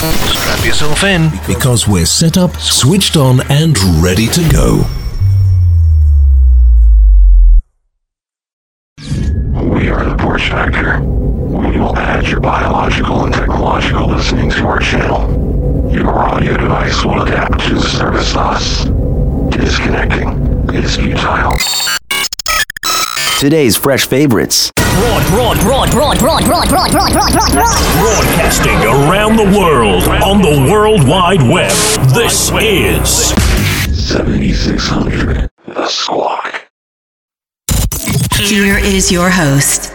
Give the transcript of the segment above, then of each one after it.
Strap yourself in. because we're set up, switched on, and ready to go. We are the Porch Factor. We will add your biological and technological listening to our channel. Your audio device will adapt to the service bus. Disconnecting is futile. Today's fresh favorites. Broad, broad, broad, broad, broad, broad, broad, broad, broad, broad, broad. Broadcasting around the world on the World Wide Web. This is 7600. The Squawk. Here is your host,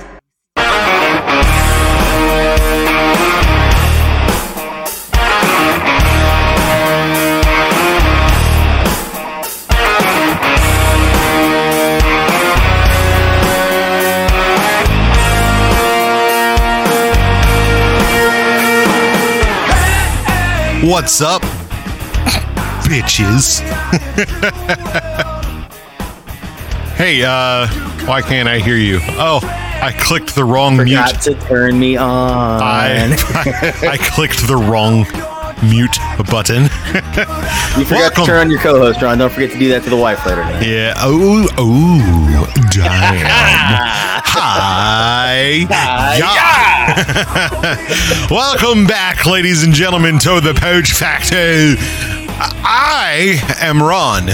What's up, bitches? hey, uh, why can't I hear you? Oh, I clicked the wrong mute. Forgot mute. to turn me on. I, I, I clicked the wrong mute button. you forgot welcome. to turn on your co-host, Ron. Don't forget to do that to the wife later. Then. yeah. Oh, oh, damn. Hi. Yeah. Welcome back, ladies and gentlemen, to the Porch Factor. I am Ron.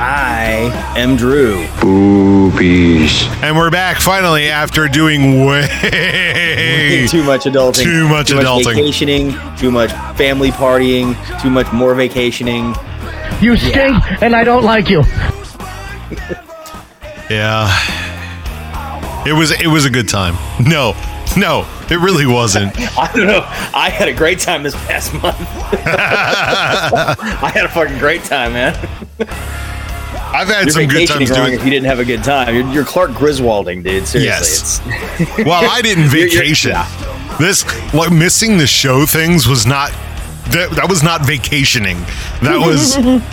I am Drew. Boopies. And we're back finally after doing way too much adulting. Too much too adulting. Much vacationing. Too much family partying. Too much more vacationing. You stink, and I don't like you. Yeah. It was it was a good time. No. No, it really wasn't. I don't know. I had a great time this past month. I had a fucking great time, man. I've had You're some good times doing if you didn't have a good time. You're, you're Clark Griswolding, dude. Seriously, Yes. it's Well, I didn't You're- you're- vacation. yeah. This like missing the show things was not that, that was not vacationing. That was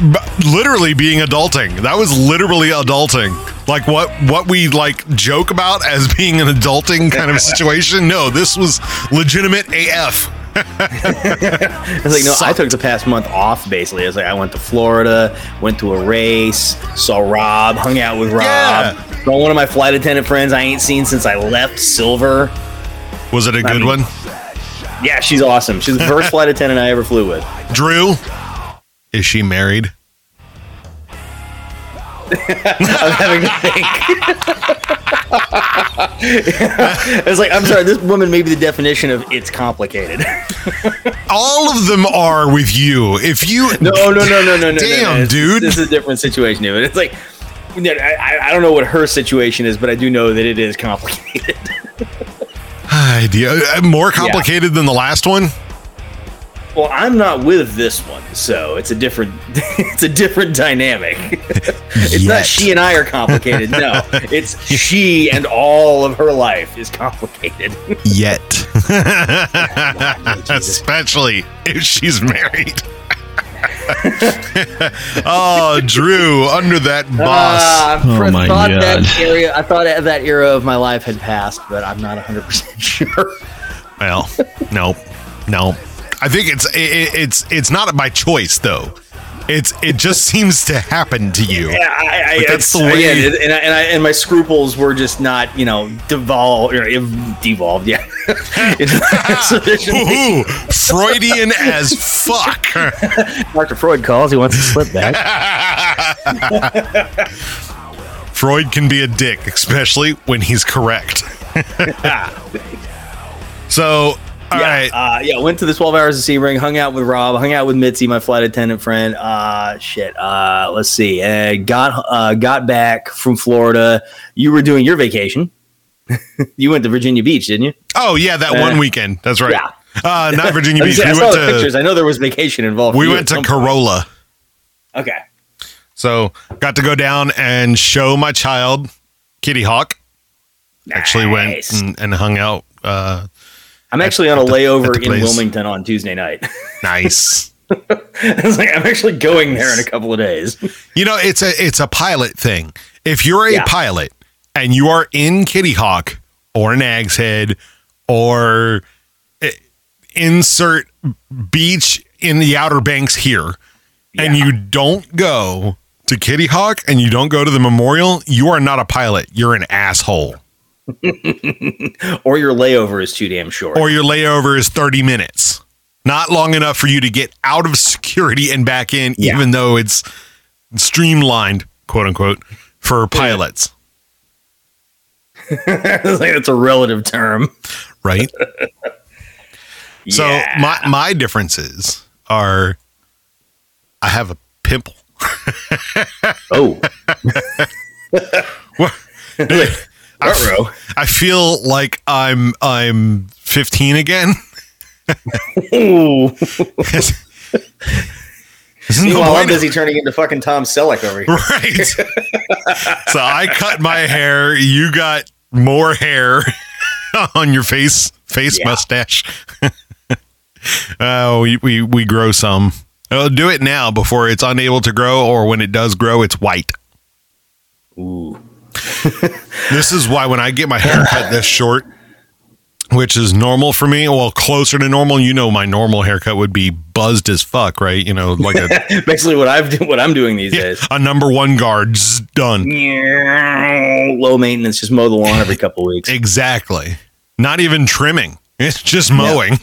b- literally being adulting. That was literally adulting. Like what what we like joke about as being an adulting kind of situation. No, this was legitimate AF. It's like no, I took the past month off. Basically, it's like I went to Florida, went to a race, saw Rob, hung out with Rob. Yeah. Saw one of my flight attendant friends I ain't seen since I left Silver. Was it a good mean- one? Yeah, she's awesome. She's the first flight attendant I ever flew with. Drew, is she married? I'm having to think. It's like I'm sorry. This woman may be the definition of it's complicated. All of them are with you. If you No, no, no, no, no, no. no, Damn, no. It's- dude. This is a different situation. Even it's like I, I- don't know what her situation is, but I do know that it is complicated. idea uh, more complicated than the last one. Well, I'm not with this one, so it's a different it's a different dynamic. it's Yet. not she and I are complicated. No, it's she and all of her life is complicated. Yet, especially if she's married. oh, Drew, under that bus. Uh, I Oh my thought God. that area. I thought that era of my life had passed, but I'm not 100 percent sure. well, no, no. I think it's it, it's it's not by choice though. It's it just seems to happen to you. Yeah, I, I, But that's the way- again, and, I, and, I, and my scruples were just not, you know, devolved or devolved. Yeah, Ooh, Freudian as fuck. Dr. Freud calls. He wants to slip back. Freud can be a dick, especially when he's correct. Ah, so, all yeah, right. uh, yeah. Went to the 12 hours of Sebring, hung out with Rob, hung out with Mitzi, my flight attendant friend. Uh, shit. Uh, let's see. Uh, got uh, got back from Florida. You were doing your vacation. you went to Virginia Beach, didn't you? Oh yeah, that Uh, one weekend. That's right. yeah. Uh, not Virginia Beach. I We saw the pictures. I know there was vacation involved. we went to some point. Corolla. Okay. So got to go down and show my child Kitty Hawk. Actually went and, and hung out. Uh, I'm actually on a layover the in place. Wilmington on Tuesday night. nice. I was like, I'm actually going there in a couple of days. You know, it's a it's a pilot thing. If you're a Yeah. pilot and you are in Kitty Hawk or Nag's Head or eh, insert beach in the Outer Banks here, and you don't go to Kitty Hawk and you don't go to the memorial, you are not a pilot. You're an asshole. Or your layover is too damn short. Or your layover is 30 minutes. Not long enough for you to get out of security and back in, Yeah. even though it's streamlined, quote unquote, for pilots. It's like that's a relative term. Right? So my my differences are I have a pimple. oh, What- Ruh-roh. I feel like I'm I'm 15 again. Ooh. Meanwhile, I'm busy turning into fucking Tom Selleck over here. Right. so I cut my hair. You got more hair on your face, face Yeah. mustache. Oh, we, we we grow some. Oh, do it now before it's unable to grow, or when it does grow, it's white. Ooh. This is why when I get my hair cut this short, which is normal for me, well, closer to normal, you know, my normal haircut would be buzzed as fuck, right? You know, like a, Basically, what I've do- what I'm doing these days. a number one guard's done. Low maintenance, just mow the lawn every couple weeks. Exactly. Not even trimming. It's just mowing.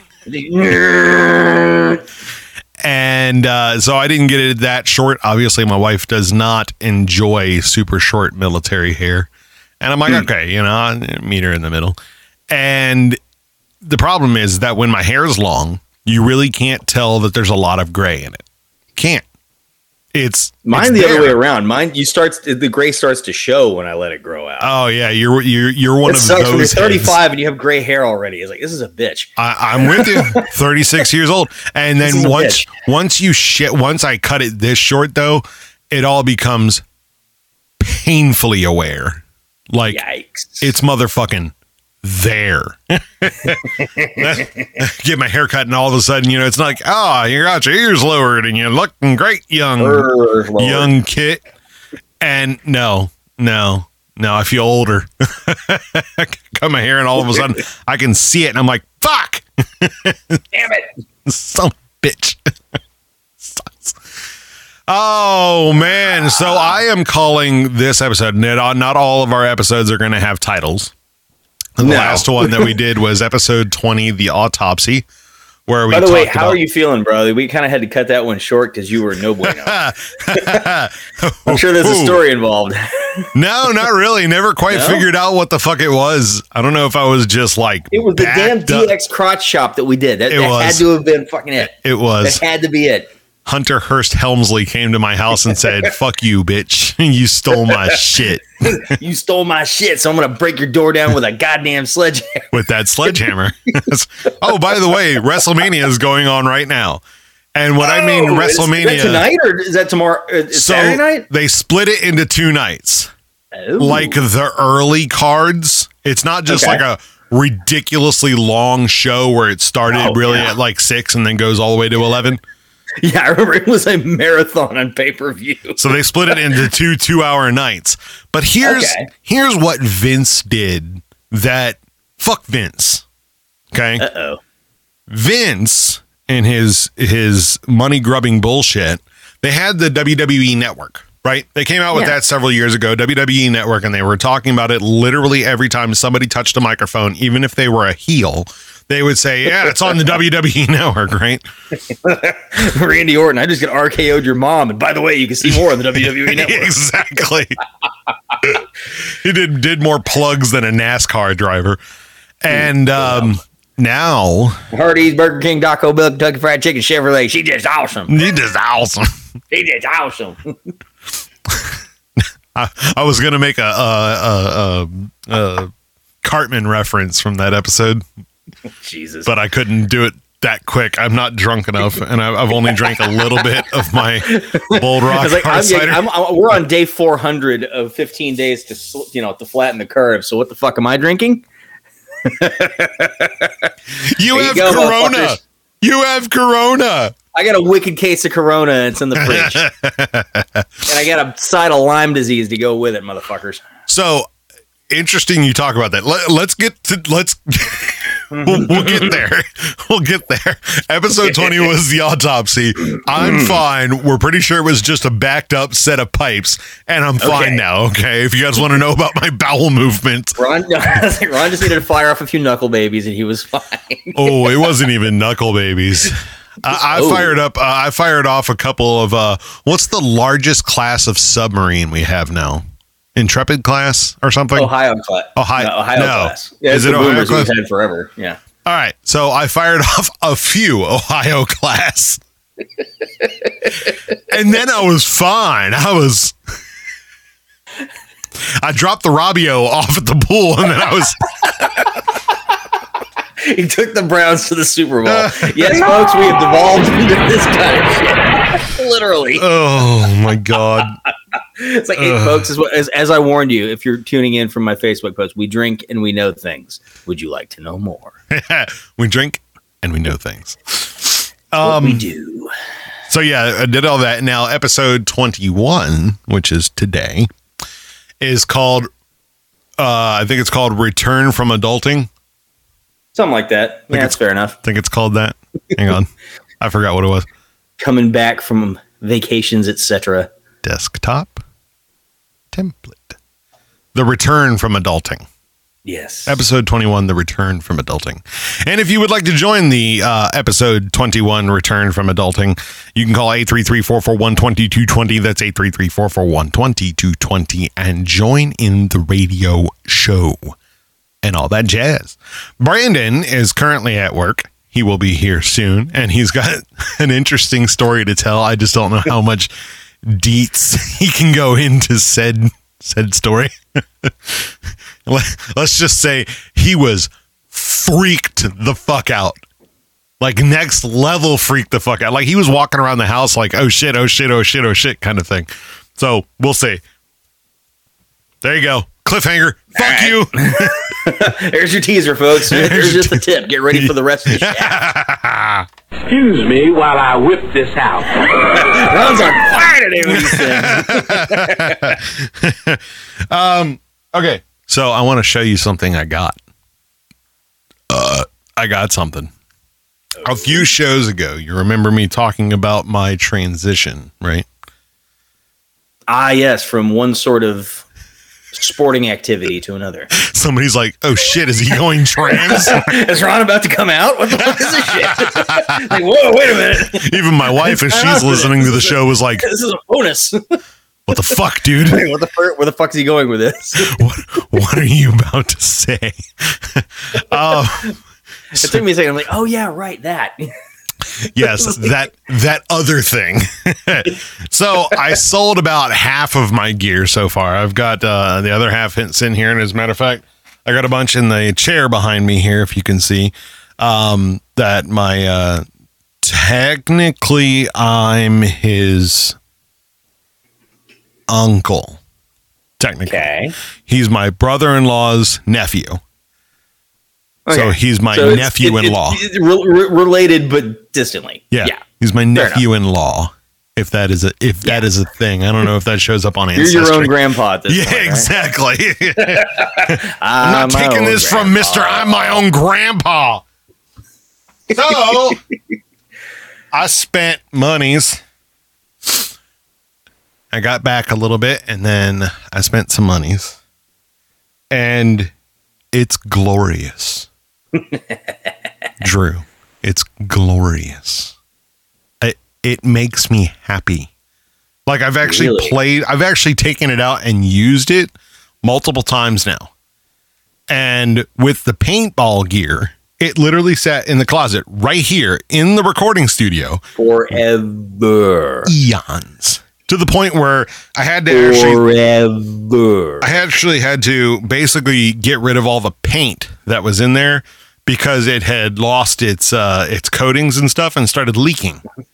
And uh, so I didn't get it that short. Obviously, my wife does not enjoy super short military hair. And I'm like, okay, you know, I meet her in the middle. And the problem is that when my hair is long, you really can't tell that there's a lot of gray in it. Can't. It's Mine it's the other way around. Mine you starts the gray starts to show when I let it grow out. Oh yeah, you're you're you're one it of sucks those. when you're heads. 35 and you have gray hair already. It's like this is a bitch. I, I'm with you. 36 years old, and then once once you shit, once I cut it this short though, it all becomes painfully aware. Like Yikes! it's motherfucking there. Get my hair cut, and all of a sudden, you know, it's like, oh, you got your ears lowered, and you're looking great, young Lord. young kit. And no, no, no, I feel older. cut my hair, and all of a sudden, I can see it, and I'm like, fuck. Damn it! Some bitch. Oh man! So I am calling this episode. Not all of our episodes are going to have titles. The No. last one that we did was episode twenty, the autopsy, where we. By the way, how about- are you feeling, bro? We kind of had to cut that one short because you were no bueno. I'm sure there's a story involved. No, not really. Never quite No? figured out what the fuck it was. I don't know if I was just like It was the damn backed up. DX crotch shop that we did. That, It that had to have been fucking it. It was That had to be it. Hunter Hearst Helmsley came to my house and said, "Fuck you, bitch! You stole my shit You stole my shit, so I'm gonna break your door down with a goddamn sledgehammer. with that sledgehammer." oh, by the way, WrestleMania is going on right now, and what I mean Oh, is- is that WrestleMania tonight or is that tomorrow? uh, Is So Saturday night? they split it into two nights. Oh. like the early cards. It's not just Okay. like a ridiculously long show where it started Oh, really yeah. at like six and then goes all the way to 11. yeah, I remember it was a marathon on pay per view. So they split it into two two hour nights. But here's Okay. here's what Vince did that fuck Vince. Okay? Uh oh. Vince and his his money grubbing bullshit, they had the WWE network, right? They came out with Yeah. that several years ago, WWE network, and they were talking about it literally every time somebody touched a microphone, even if they were a heel. They would say, "Yeah, it's on the WWE network, right?" Randy Orton, I just got RKO'd your mom. And by the way, you can see more on the WWE network. exactly. he did did more plugs than a NASCAR driver, and um, now Hardee's, Burger King, Taco Bell, Kentucky Fried Chicken, Chevrolet. She just awesome. he just awesome. he just awesome. I, I was gonna make a, a, a, a, a Cartman reference from that episode, Jesus. but I couldn't do it that quick. I'm not drunk enough, and I've only drank a little bit of my Bold Rock like, hard I'm. I'm, I'm- we're on day 400 of 15 days to you know to flatten the curve. So what the fuck am I drinking? you you have go, Corona. You have Corona. I got a wicked case of Corona. and It's in the fridge, and I got a side of Lyme disease to go with it, motherfuckers. So interesting you talk about that. Let, let's get to let's we'll, we'll get there. We'll get there. Episode 20 was the autopsy. I'm fine. We're pretty sure it was just a backed up set of pipes, and I'm fine Okay. now. Okay. If you guys want to know about my bowel movement, Ron, Ron just needed to fire off a few knuckle babies, and he was fine. oh, it wasn't even knuckle babies. I, I Oh. fired up. Uh, I fired off a couple of. Uh, what's the largest class of submarine we have now? Intrepid class or something? Ohio class. Ohio- No, Ohio no. class. Yeah, Is it Ohio class? we've had forever. Yeah. All right. So I fired off a few Ohio class. and then I was fine. I was. I dropped the Robbio off at the pool and then I was. He took the Browns to the Super Bowl. yes, folks, we have devolved into this kind of shit. Literally. Oh my God. It's like, hey, folks, as, as, as I warned you, if you're tuning in from my Facebook post, we drink and we know things. Would you like to know more? we drink and we know things. Um, we do. So yeah, I did all that. Now episode 21, which is today, is called uh I think it's called Return from Adulting. Something like that. Yeah, that's fair enough. I think it's called that. Hang on. I forgot what it was. Coming back from vacations, etc. Desktop template. The Return from Adulting. Yes. Episode 21, The Return from Adulting. And if you would like to join the uh, episode 21, Return from Adulting, you can call 833-441-2220. That's 833-441-2220 and join in the radio show and all that jazz. Brandon is currently at work. He will be here soon, and he's got an interesting story to tell. I just don't know how much deets he can go into said said story. Let- Let's just say he was freaked the fuck out. Like next level freaked the fuck out. Like he was walking around the house like, oh shit, oh shit, oh shit, oh shit kind of thing. So we'll see. There you go. Cliffhanger. Fuck you. There's your teaser, folks. There's just a tip. Get ready for the rest of the show. Excuse me while I whip this out. Ron's on fire today with these things. Okay. So I want to show you something I got. Uh I got something. A few shows ago, you remember me talking about my transition, right? Ah, yes, from one sort of sporting activity to another. Somebody's like, "Oh shit, is he going trans?" Is Ron about to come out? What the fuck is this shit? like, whoa, wait a minute. Even my wife, as she's listening to the show, was like, This is a bonus. "What the fuck, dude? what the fuck, where the fuck is he going with this? What, what are you about to say?" uh, It took me a second. I'm like, oh yeah, right, that. yes, that that other thing. so I sold about half of my gear so far. I've got uh, the other half hints in here, and as a matter of fact, I got a bunch in the chair behind me here, if you can see. Um, that my uh, technically I'm his uncle. Technically, Okay. he's my brother-in-law's nephew. So he's my So nephew-in-law. it- it- re- re- related, but distantly. Yeah. Yeah. He's my nephew-in-law. If that is a if that is a thing, I don't know if that shows up on Ancestry. You're your own grandpa at this yeah, point. right? exactly. I'm I'm not taking own this from. Mister. I'm my own grandpa. So I spent monies. I got back a little bit, and then I spent some monies, and it's glorious. Drew, it's glorious. It it makes me happy. Like I've actually Really? played. I've actually taken it out and used it multiple times now. And with the paintball gear, it literally sat in the closet right here in the recording studio Forever. eons to the point where I had to actually Forever. I actually had to basically get rid of all the paint that was in there because it had lost its uh its coatings and stuff and started leaking.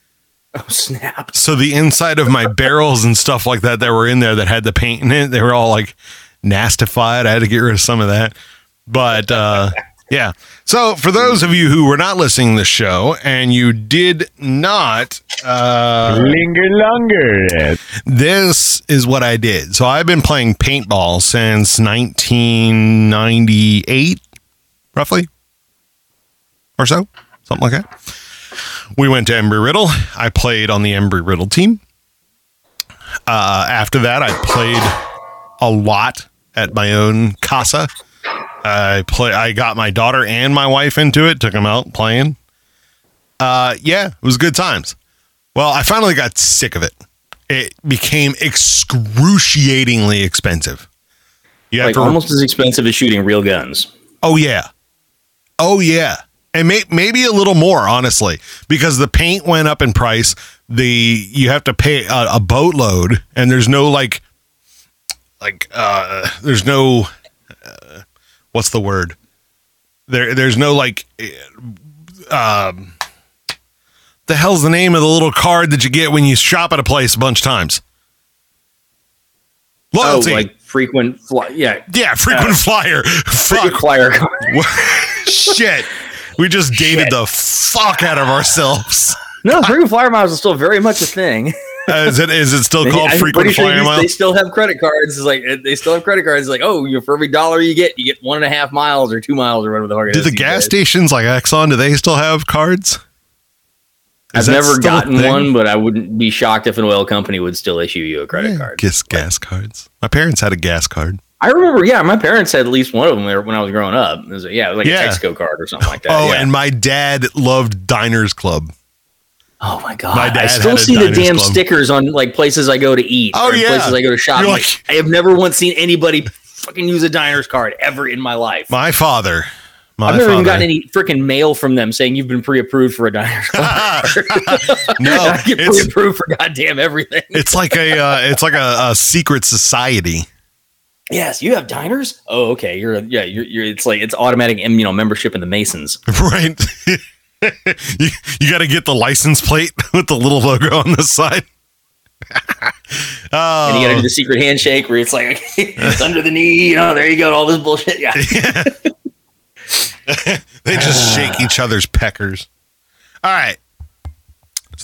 Oh, snap. So the inside of my barrels and stuff like that that were in there that had the paint in it, they were all like nastified. I had to get rid of some of that. But uh yeah. So for those of you who were not listening to the show and you did not uh Linger longer. this is what I did. So I've been playing paintball since 1998, roughly. Or so, something like that. We went to Embry Riddle. I played on the Embry Riddle team. Uh, after that, I played a lot at my own casa. I play. I got my daughter and my wife into it. Took them out playing. Uh, yeah, it was good times. Well, I finally got sick of it. It became excruciatingly expensive. You Like to almost as expensive as shooting real guns. Oh yeah. Oh yeah. And may, maybe a little more, honestly, because the paint went up in price. The you have to pay a, a boatload, and there's no like, like uh, there's no, uh, what's the word? There, there's no like, uh, um, the hell's the name of the little card that you get when you shop at a place a bunch of times? Loyalty. Oh, like frequent fly. Yeah, yeah, frequent flyer. frequent flyer. Shit. We just dated the fuck out of ourselves. No, frequent flyer miles is still very much a thing. Uh, is it is it still called I'm frequent pretty sure flyer miles? They still have credit cards. It's like they still have credit cards. It's like, oh, you for every dollar you get, you get one and a half miles or two miles or whatever the fuck it Do the gas days. stations like Exxon do they still have cards? I've never gotten one, but I wouldn't be shocked if an oil company would still issue you a credit card. Gas gas cards. My parents had a gas card. I remember, yeah, my parents had at least one of them there when I was growing up. It was, yeah, it was like Yeah. a Texaco card or something like that. Oh, yeah. and my dad loved Diners Club. oh my god, my I still see the damn Club. stickers on like places I go to eat. Oh, or yeah. places I go to shop. Like- like, I have never once seen anybody fucking use a diner's card ever in my life. My father. My I've never father. even gotten any freaking mail from them saying you've been pre-approved for a diner's card. no, I get it's pre-approved for goddamn everything. it's like a uh, it's like a, a secret society. Yes, you have diners. Oh, okay. You're yeah. You're, you're it's like it's automatic you know membership in the Masons. right? you you got to get the license plate with the little logo on the side. oh, And you got to do oh. the secret handshake where it's like it's under the knee. You know, there you go. All this bullshit. Yeah. they just shake each other's peckers. All right,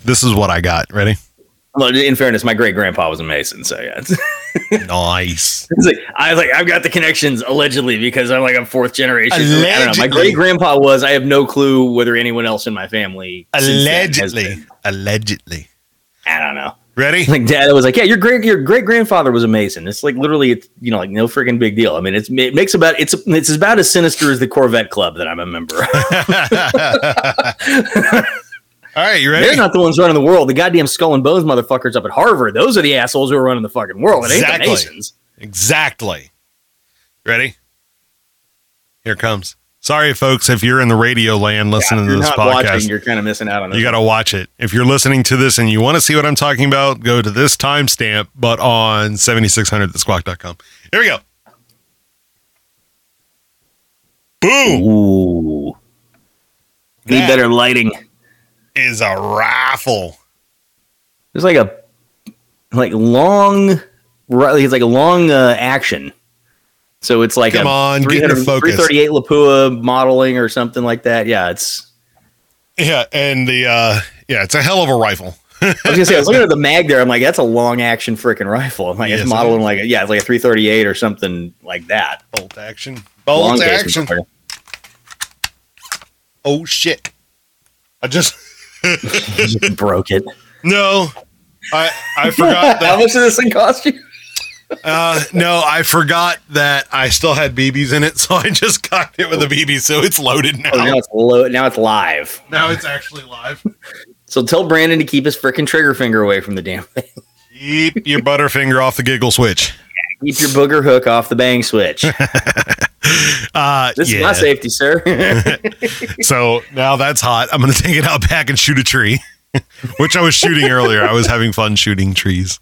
this is what I got. Ready? Well, in fairness, my great grandpa was a Mason, so yeah. Nice. like I was like I've got the connections allegedly because I'm like a fourth generation. I don't know. My great grandpa was. I have no clue whether anyone else in my family since then has Allegedly. Allegedly. I don't know. Ready? Like dad was like, yeah, your great your great grandfather was a Mason. It's like literally, it's you know, like no freaking big deal. I mean, it's it makes about it's it's about as sinister as the Corvette Club that I'm a member. of. All right, you ready? They're not the ones running the world. The goddamn skull and bones motherfuckers up at Harvard. Those are the assholes who are running the fucking world. It ain't Exactly. the Masons. Exactly. Ready? Here comes. Sorry, folks, if you're in the radio land listening If to this not podcast. watching, you're kind of missing out on this. You got to watch it. If you're listening to this and you want to see what I'm talking about, go to this timestamp, but on 7600thesquawk.com. Here we go. Boom Ooh. Need better lighting. Is a rifle. There's like a like long, it's like a long uh, action. So it's like Come a on, get your focus. 338 Lapua modeling or something like that. Yeah, it's. Yeah, and the uh yeah, it's a hell of a rifle. I was gonna say I was looking at the mag there. I'm like, that's a long action freaking rifle. I'm like, Yes, it's it modeling like a, yeah, it's like a 338 or something like that. Bolt action. Bolt case action. Oh shit. I just broke it. no. I I forgot How much did this thing cost you? uh no, I forgot that I still had BBs in it, so I just cocked it with a BB, so it's loaded now. Oh, now it's low. Now it's live. now it's actually live. So tell Brandon to keep his freaking trigger finger away from the damn thing. Keep your butterfinger off the giggle switch. Keep your booger hook off the bang switch. Uh This yeah. is my safety, sir. So now that's hot. I'm gonna take it out back and shoot a tree, which I was shooting earlier. I was having fun shooting trees,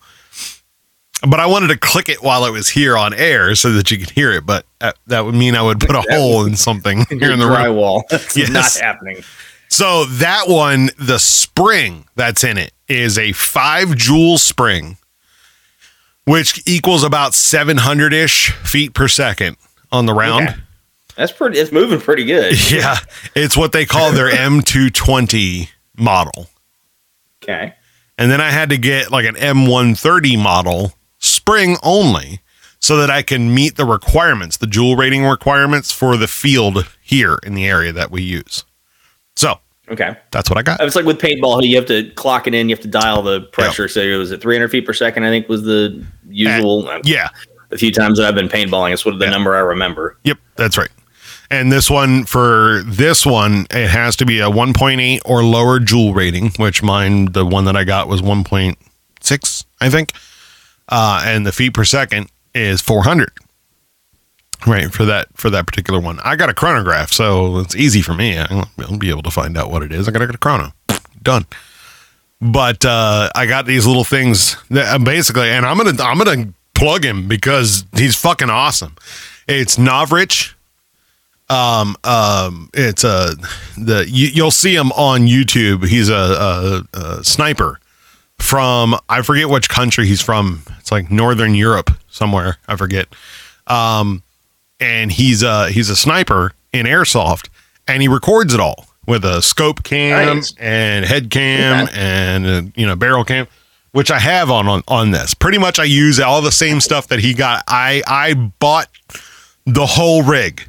but I wanted to click it while it was here on air so that you could hear it. But uh, that would mean I would put a hole in something here in the drywall. That's Yes. not happening. So that one, the spring that's in it is a five joule spring, which equals about 700 ish feet per second on the round. Okay. That's pretty. It's moving pretty good. Yeah, it's what they call their M220 model. Okay. And then I had to get like an M130 model spring only so that I can meet the requirements, the joule rating requirements for the field here in the area that we use. So Okay. that's what I got. Oh, it's like with paintball, you have to clock it in. You have to dial the pressure. So it was at 300 feet per second. I think was the usual. Yeah. The few times that I've been paintballing, it's what the number I remember. Yep, that's right. And this one for this one, it has to be a 1.8 or lower joule rating, which mine, the one that I got was 1.6, I think. Uh, and the feet per second is 400. Right for that for that particular one, I got a chronograph, so it's easy for me. I'll, be able to find out what it is. I got to get a chrono, done. But uh, I got these little things that uh, basically, and I'm gonna I'm gonna plug him because he's fucking awesome. It's Novritsch. Um, um, it's a the you, you'll see him on YouTube. He's a, a, a sniper from I forget which country he's from. It's like Northern Europe somewhere. I forget. Um, and he's a he's a sniper in airsoft, and he records it all with a scope cam Nice. and head cam and uh, you know barrel cam, which I have on, on on this. Pretty much, I use all the same stuff that he got. I I bought the whole rig,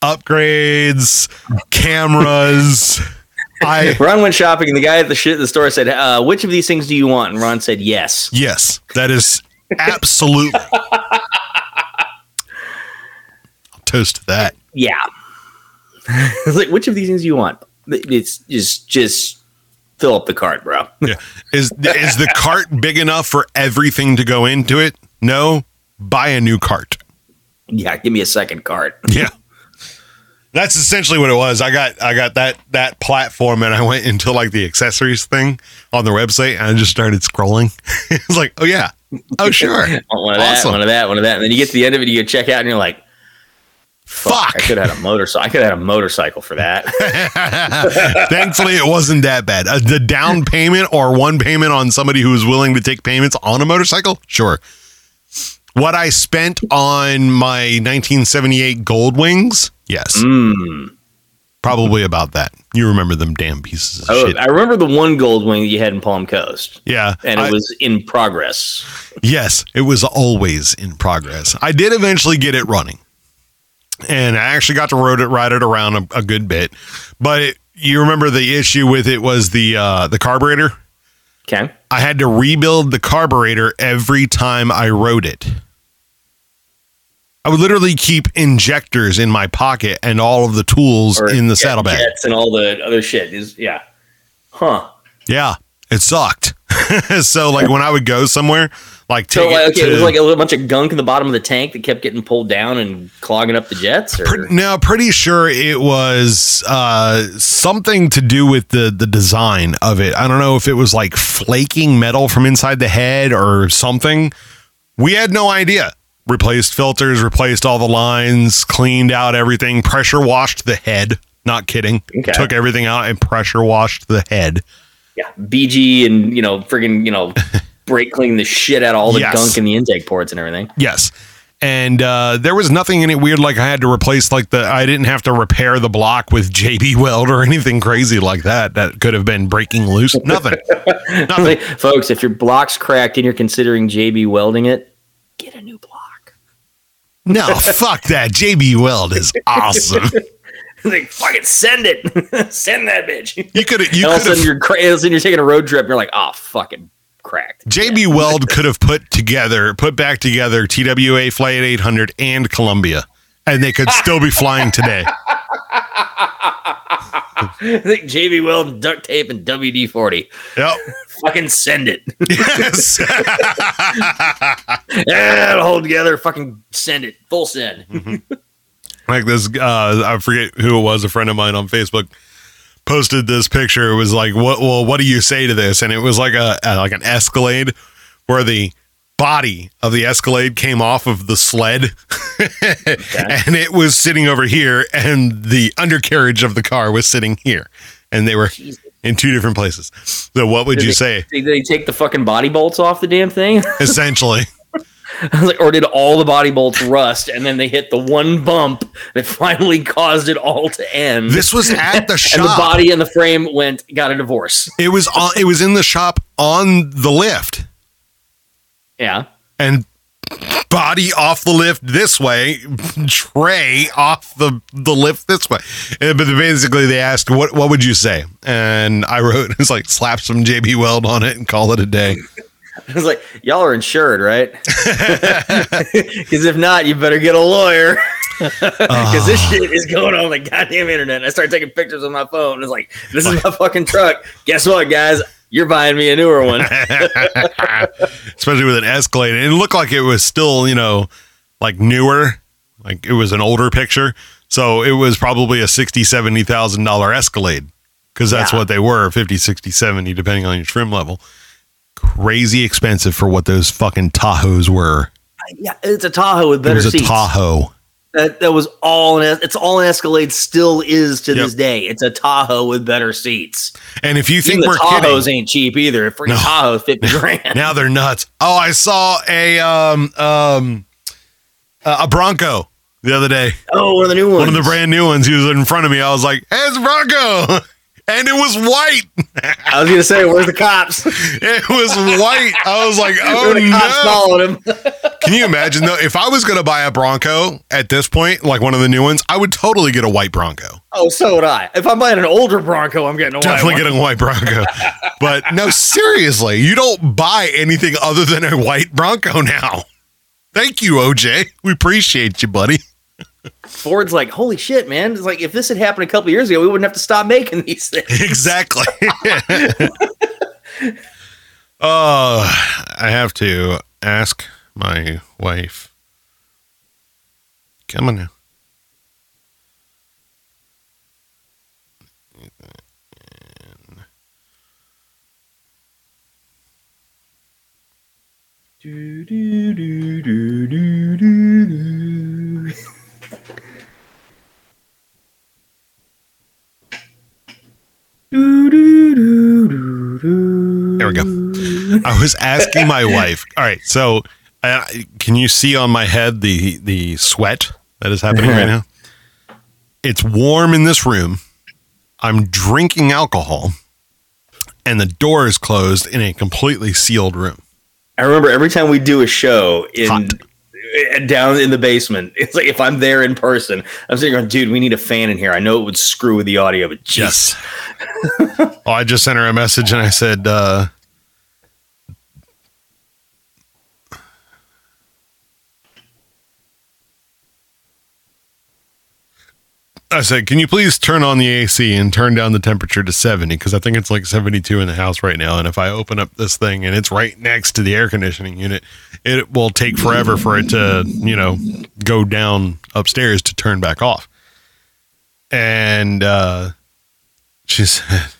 upgrades, cameras. I Ron went shopping, and the guy at the shit the store said, uh, "Which of these things do you want?" And Ron said, "Yes." yes, that is absolutely. I'll toast to that. Yeah. like, which of these things do you want? It's just just fill up the cart, bro. Yeah. Is is the cart big enough for everything to go into it? No. Buy a new cart. Yeah, give me a second cart. Yeah. That's essentially what it was. I got I got that that platform and I went into like the accessories thing on their website and I just started scrolling. it's like, oh yeah. Oh sure. One of that, Awesome. one of that, one of that, and then you get to the end of it, you go check out, and you're like, Fuck. I could have had a motorcycle. I could have had a motorcycle for that. Thankfully, it wasn't that bad. Uh, the down payment or one payment on somebody who was willing to take payments on a motorcycle, sure. What I spent on my 1978 Gold Wings, yes, Mm. probably about that. You remember them damn pieces of Oh, shit? I remember the one gold wing that you had in Palm Coast, yeah, and it I- was in progress. Yes, it was always in progress. I did eventually get it running, and I actually got to ride it, ride it around a, a good bit. But it, you remember the issue with it was the uh, the carburetor. Okay. I had to rebuild the carburetor every time I rode it. I would literally keep injectors in my pocket and all of the tools Or in the saddlebag. and all the other shit is yeah, huh? Yeah, it sucked. so like when I would go somewhere, like So like, it okay, it to- was like a little bunch of gunk in the bottom of the tank that kept getting pulled down and clogging up the jets. Or Pre- no, pretty sure it was uh, something to do with the the design of it. I don't know if it was like flaking metal from inside the head or something. We had no idea. Replaced filters, replaced all the lines, cleaned out everything, pressure washed the head. Not kidding. Okay. Took everything out and pressure washed the head. Yeah, BG and you know friggin' you know brake clean the shit out of all the Yes. gunk in the intake ports and everything. Yes. And uh, there was nothing in it weird like I had to replace like the I didn't have to repair the block with JB Weld or anything crazy like that that could have been breaking loose. Nothing. Nothing. Like, folks, if your block's cracked and you're considering JB welding it, get a new block. No, fuck that. JB Weld is awesome. like fucking send it, send that bitch. You could you all of a could sudden have you're cra- all of a sudden you're taking a road trip. And you're like, oh, fucking cracked. JB Weld could have put together put back together TWA Flight 800 and Columbia and they could still be flying today. I think JB Weld, duct tape, and WD forty. Yep. Fucking send it. Yes. yeah, it'll hold together. Fucking send it. Full send. Mm-hmm. Like this uh i forget who it was a friend of mine on facebook posted this picture. It was like what well what do you say to this? And it was like a, a like an escalade where the body of the escalade came off of the sled. And it was sitting over here and the undercarriage of the car was sitting here. And they were in two different places. So what would Did you they- say? Did they take the fucking body bolts off the damn thing? essentially I was like, or did all the body bolts rust and then they hit the one bump that finally caused it all to end? this was at the shop and the body and the frame went got a divorce. it was on it was in the shop on the lift Yeah. and body off the lift this way, tray off the the lift this way. Uh, But basically, they asked, "What what would you say?" And I wrote, "It's like slap some JB Weld on it and call it a day." I was like, y'all are insured, right? Because if not, you better get a lawyer. Ah. Because this shit is going on the goddamn internet. And I started taking pictures on my phone. It's like, this is my fucking truck. Guess what, guys? You're buying me a newer one. especially with an Escalade. And it looked like it was still, you know, like newer, like it was an older picture. So it was probably a sixty, seventy thousand dollar Escalade because that's Yeah. what they were 50, 60, 70, depending on your trim level. Crazy expensive for what those fucking Tahoes were. yeah, it's a Tahoe with better It was a seats. Tahoe. That, that was all an it's all an Escalade still is to Yep. this day. It's a Tahoe with better seats. And if you Even think the we're Tahoes kidding, ain't cheap either. A freaking No. Tahoe's fifty grand. now they're nuts. Oh, I saw a um um uh, a Bronco the other day. oh, one of the new ones. One of the brand new ones. He was in front of me. I was like, "Hey, it's a Bronco," and it was white. I was gonna say, where's the cops? It was white. I was like, "Oh the cops no!" followed him. Can you imagine though? If I was going to buy a Bronco at this point, like one of the new ones, I would totally get a white Bronco. Oh, so would I. If I'm buying an older Bronco, I'm getting a white Definitely getting a white Bronco. but no, seriously, you don't buy anything other than a white Bronco now. Thank you, OJ. We appreciate you, buddy. Ford's like, holy shit, man! It's like if this had happened a couple years ago, we wouldn't have to stop making these things. exactly. Oh, I have to ask my wife. Come on now. There we go. I was asking my wife. All right, so uh, can you see on my head the the sweat that is happening right now? It's warm in this room. I'm drinking alcohol, and the door is closed in a completely sealed room. I remember every time we do a show in Hot. Eh, down in the basement, it's like if I'm there in person, I'm sitting going, dude, we need a fan in here. I know it would screw with the audio, but jeez. oh, I just sent her a message and I said, uh, I said, can you please turn on the AC and turn down the temperature to 70? Because I think it's like 72 in the house right now. And if I open up this thing and it's right next to the air conditioning unit, it will take forever for it to, you know, go down upstairs to turn back off. And uh, she said,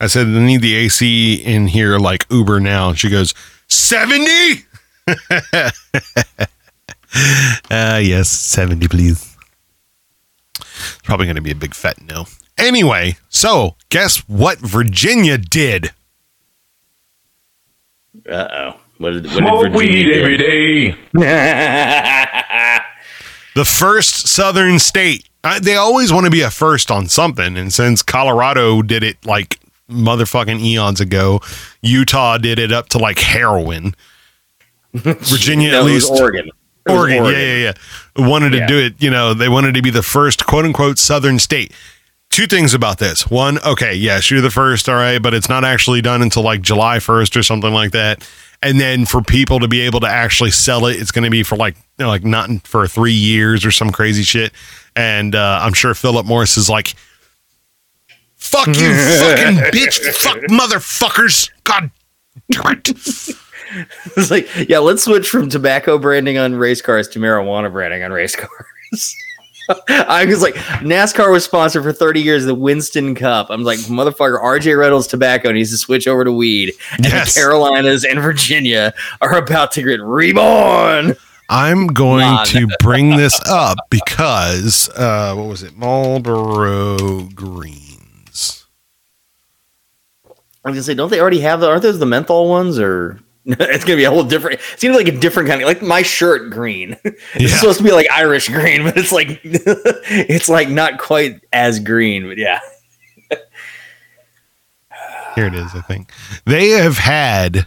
I said, I need the AC in here like Uber now. And she goes, 70? uh, yes, 70, please. It's probably going to be a big fat no. Anyway, so guess what Virginia did? Uh oh. What did, what Smoke did Virginia weed do? every day. The first southern state. Uh, they always want to be a first on something. And since Colorado did it like motherfucking eons ago, Utah did it up to like heroin. Virginia, No, at least. Oregon. It was Oregon, yeah, yeah, yeah. Wanted to Yeah. do it, you know, they wanted to be the first quote unquote southern state. Two things about this. One, okay, yes, you're the first, all right, but it's not actually done until like July 1st or something like that. And then for people to be able to actually sell it, it's going to be for like, you know, like not for three years or some crazy shit. And uh, I'm sure Philip Morris is like, fuck you, fucking bitch, fuck motherfuckers. God damn it. It's like, yeah, let's switch from tobacco branding on race cars to marijuana branding on race cars. I was like, NASCAR was sponsored for 30 years, the Winston Cup. I'm like, motherfucker, RJ Reynolds tobacco needs to switch over to weed. And Yes. the Carolinas and Virginia are about to get reborn. I'm going Come to bring this up because uh, what was it? Marlboro Greens. I was gonna say, don't they already have the? Aren't those the menthol ones? Or it's gonna be a whole different. It seems like a different kind of like my shirt green. It's Yeah. supposed to be like Irish green, but it's like it's like not quite as green. But yeah, Here it is. I think they have had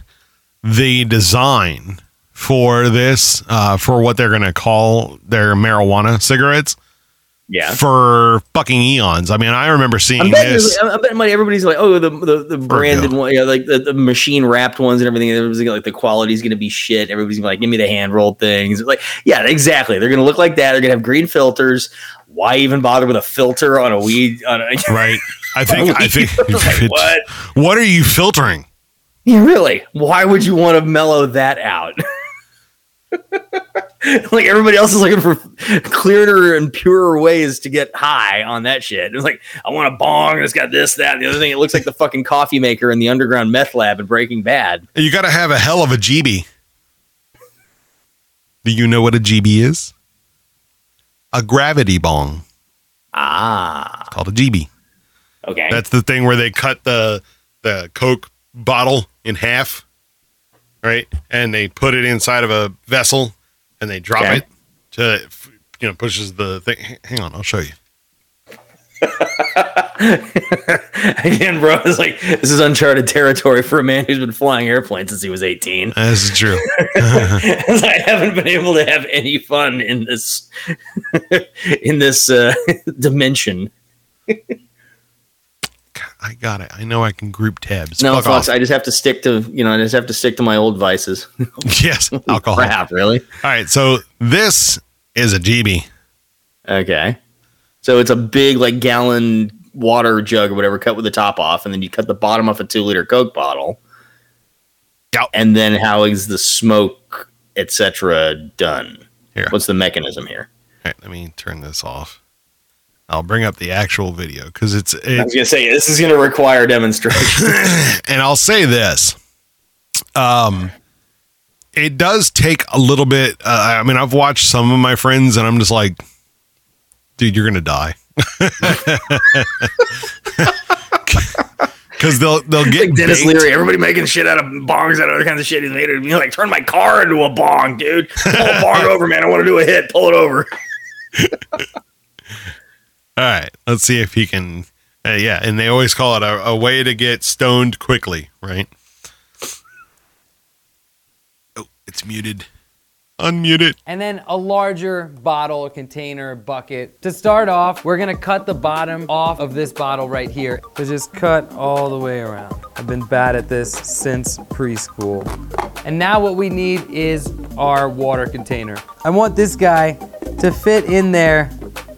the design for this, uh, for what they're going to call their marijuana cigarettes Yeah. for fucking eons. I mean, I remember seeing I'm betting, this. I'm betting money. Everybody's like, oh, the the, the branded one, yeah, like the, the machine wrapped ones and everything. Everybody's like, the quality's going to be shit. Everybody's gonna be like, give me the hand rolled things. Like, yeah, exactly. They're going to look like that. They're going to have green filters. Why even bother with a filter on a weed? On a, Right. I think, I think, Like, what? what are you filtering? Yeah, really? Why would you want to mellow that out? like everybody else is looking for clearer and purer ways to get high on that shit. It's like I want a bong and it's got this, that, and the other thing. It looks like the fucking coffee maker in the underground meth lab in Breaking Bad. You got to have a hell of a GB. Do you know what a GB is? A gravity bong. Ah, It's called a GB. okay. That's the thing where they cut the the Coke bottle in half, right? And they put it inside of a vessel and they drop Okay. it to you know pushes the thing. Hang on, I'll show you. Again, bro, it's like this is uncharted territory for a man who's been flying airplanes since he was 18. That's true. I haven't been able to have any fun in this in this uh, dimension. I got it. I know I can group tabs. No, Fuck Fox, off. I just have to stick to you know, I just have to stick to my old vices. yes, alcohol. Crap, really? All right, so this is a GB. Okay. So it's a big like gallon water jug or whatever, cut with the top off, and then you cut the bottom off a two liter Coke bottle. Yep. And then how is the smoke, etc., done? Here. What's the mechanism here? All right, let me turn this off. I'll bring up the actual video because it's I was gonna say this is gonna require demonstration. and I'll say this. Um, it does take a little bit. Uh, I mean, I've watched some of my friends, and I'm just like, dude, you're gonna die. Because they'll they'll get like Denis baked. Leary, everybody making shit out of bongs out of other kinds of shit. He's made it. You know, like turn my car into a bong, dude. Pull a bong over, man. I want to do a hit. Pull it over. All right, let's see if he can. Uh, yeah, and they always call it a, a way to get stoned quickly, right? Oh, it's muted. Unmute it. and then a larger bottle, container, bucket. To start off, we're gonna cut the bottom off of this bottle right here. So just cut all the way around. I've been bad at this since preschool. And now what we need is our water container. I want this guy to fit in there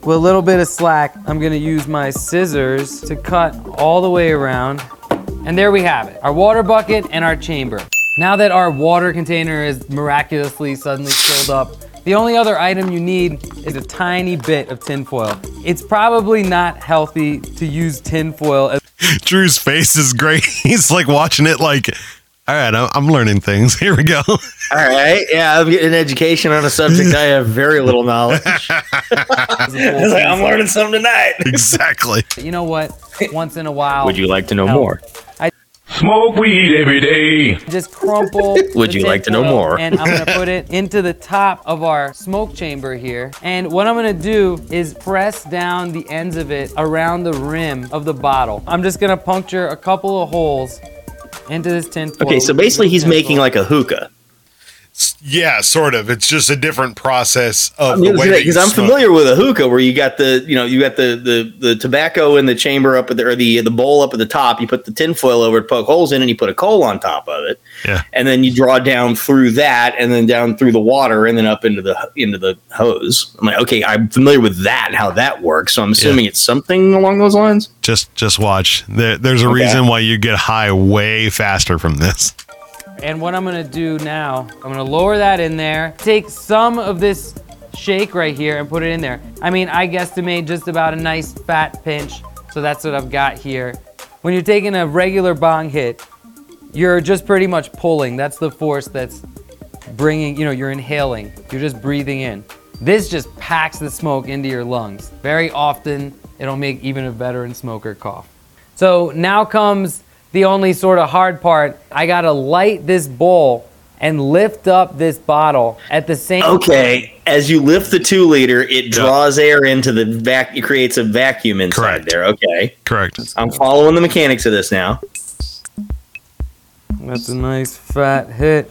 with a little bit of slack. I'm gonna use my scissors to cut all the way around. And there we have it, our water bucket and our chamber. Now that our water container is miraculously suddenly filled up, the only other item you need is a tiny bit of tinfoil. It's probably not healthy to use tinfoil as Drew's face is great. He's like watching it, like, all right, I'm, I'm learning things. Here we go. All right. Yeah, I'm getting an education on a subject I have very little knowledge. Like, I'm learning something tonight. exactly. You know what? Once in a while. Would you like to know No. more? I smoke weed every day. just crumple. Would you like to know more? And I'm gonna put it into the top of our smoke chamber here. And what I'm gonna do is press down the ends of it around the rim of the bottle. I'm just gonna puncture a couple of holes into this tinfoil. Okay, so basically he's making like a hookah. Yeah, sort of. It's just a different process of the way Because I'm smoke. familiar with a hookah where you got the you know you got the the, the tobacco in the chamber up at the or the the bowl up at the top. You put the tinfoil over it, poke holes in, and you put a coal on top of it. Yeah. and then you draw down through that, and then down through the water, and then up into the into the hose. I'm like, okay, I'm familiar with that and how that works. So I'm assuming it's something along those lines. Just just watch. There, there's a Okay. reason why you get high way faster from this. And what I'm gonna do now, I'm gonna lower that in there, take some of this shake right here and put it in there. I mean, I guesstimate just about a nice fat pinch, so that's what I've got here. When you're taking a regular bong hit, you're just pretty much pulling. That's the force that's bringing, you know, you're inhaling. You're just breathing in. This just packs the smoke into your lungs. Very often, it'll make even a veteran smoker cough. So now comes the only sort of hard part. I gotta light this bowl and lift up this bottle at the same Okay, as you lift the two liter, it draws air into the vac. It creates a vacuum inside Correct. there. Okay, Correct. I'm following the mechanics of this now. That's a nice fat hit.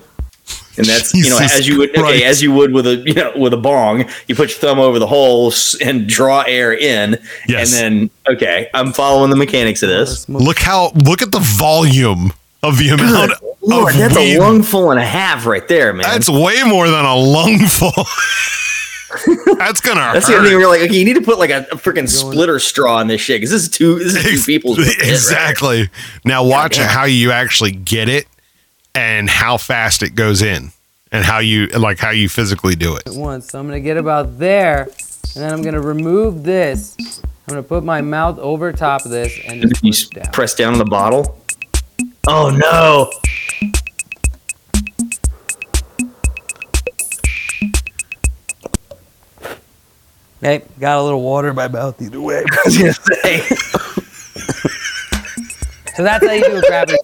And that's you know as you would okay Christ. as you would with a you know with a bong you put your thumb over the hole and draw air in Yes. and then okay I'm following the mechanics of this Look how look at the volume of the amount Lord of that's weed. a lungful and a half right there man That's way more than a lungful. That's gonna That's the hurt. other thing. We're like, okay, you need to put like a, a freaking splitter straw in this shit because this is two. This is two people's shit, right? exactly. Now watch damn. how you actually get it and how fast it goes in and how you like how you physically do it. once. So I'm gonna get about there, and then I'm gonna remove this. I'm gonna put my mouth over top of this and just You push down. press down on the bottle. Oh no! Hey, got a little water in my mouth either way. I was gonna say. So that's how you do a gravity.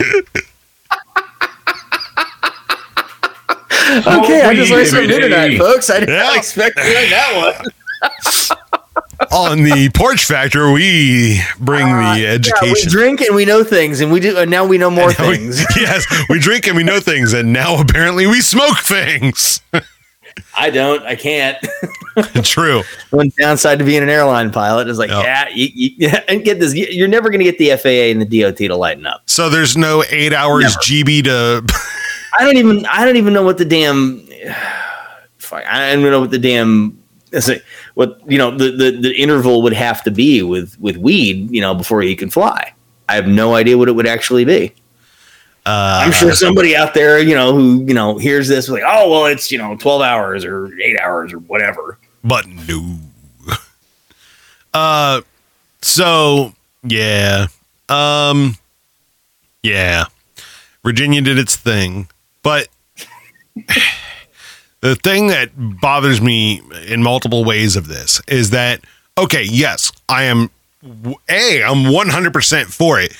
okay, I just learned something new tonight, folks. I didn't Yeah. expect to learn that one. On the porch factor, we bring the Uh, Yeah, we education. drink and we know things, and we do. And now we know more Now we- things. yes, we drink and we know things, and now apparently we smoke things. I don't. I can't. True. One downside to being an airline pilot is like, Yeah. yeah, you, you, yeah, and get this. you- You're never going to get the FAA and the DOT to lighten up. So there's no eight hours Never. GB to. I don't even I don't even know what the damn fuck, I don't even know what the damn what you know the, the the interval would have to be with with weed you know before he can fly. I have no idea what it would actually be. Uh, I'm sure somebody out there you know who you know hears this like oh well it's you know 12 hours or 8 hours or whatever. but no. Uh, so yeah, um, yeah, Virginia did its thing, but the thing that bothers me in multiple ways of this is that okay, yes, I am a I'm 100% for it.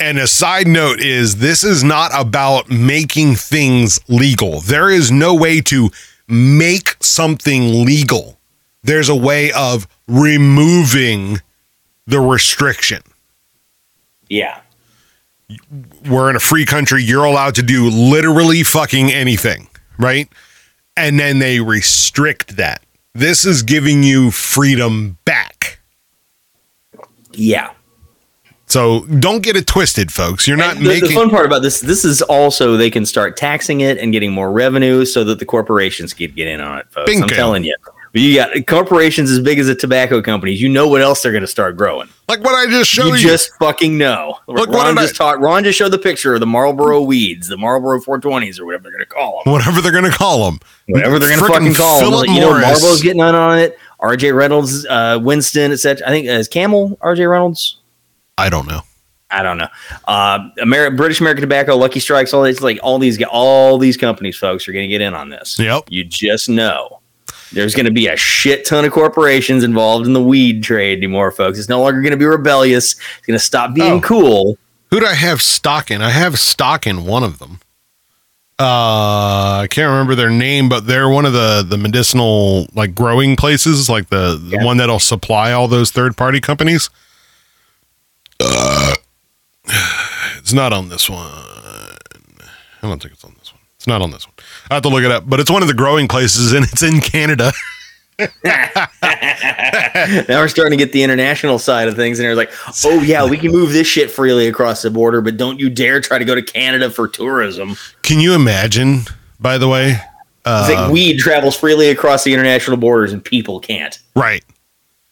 And a side note is this is not about making things legal. There is no way to make something legal. There's a way of removing the restriction. Yeah. We're in a free country. You're allowed to do literally fucking anything, right? And then they restrict that. This is giving you freedom back. Yeah. So don't get it twisted, folks. You're not the, making the fun part about this this is also they can start taxing it and getting more revenue so that the corporations can get in on it folks i'm telling you you got corporations as big as the tobacco companies you know what else they're going to start growing like what I just showed you you. just fucking know Look, what ron did I- just taught ron just showed the picture of the marlboro weeds the marlboro 420s or whatever they're going to call them whatever they're gonna call them. whatever they're going to fucking call them you know marlboro's getting on on it rj reynolds uh winston etc i think uh, is camel rj reynolds I don't know. I don't know. Uh, Ameri- British American Tobacco, Lucky Strikes, all these like all these all these companies, folks, are going to get in on this. Yep. You just know there's going to be a shit ton of corporations involved in the weed trade anymore, folks. It's no longer going to be rebellious. It's going to stop being Oh. cool. Who do I have stock in? I have stock in one of them. Uh, I can't remember their name, but they're one of the the medicinal like growing places, like the, the Yeah. one that'll supply all those third party companies. Uh, it's not on this one. I don't think it's on this one. It's not on this one. I have to look it up, but it's one of the growing places, and it's in Canada. now we're starting to get the international side of things, and they're like, "Oh yeah, we can move this shit freely across the border, but don't you dare try to go to Canada for tourism." Can you imagine? By the way, It's like um, weed travels freely across the international borders, and people can't. right?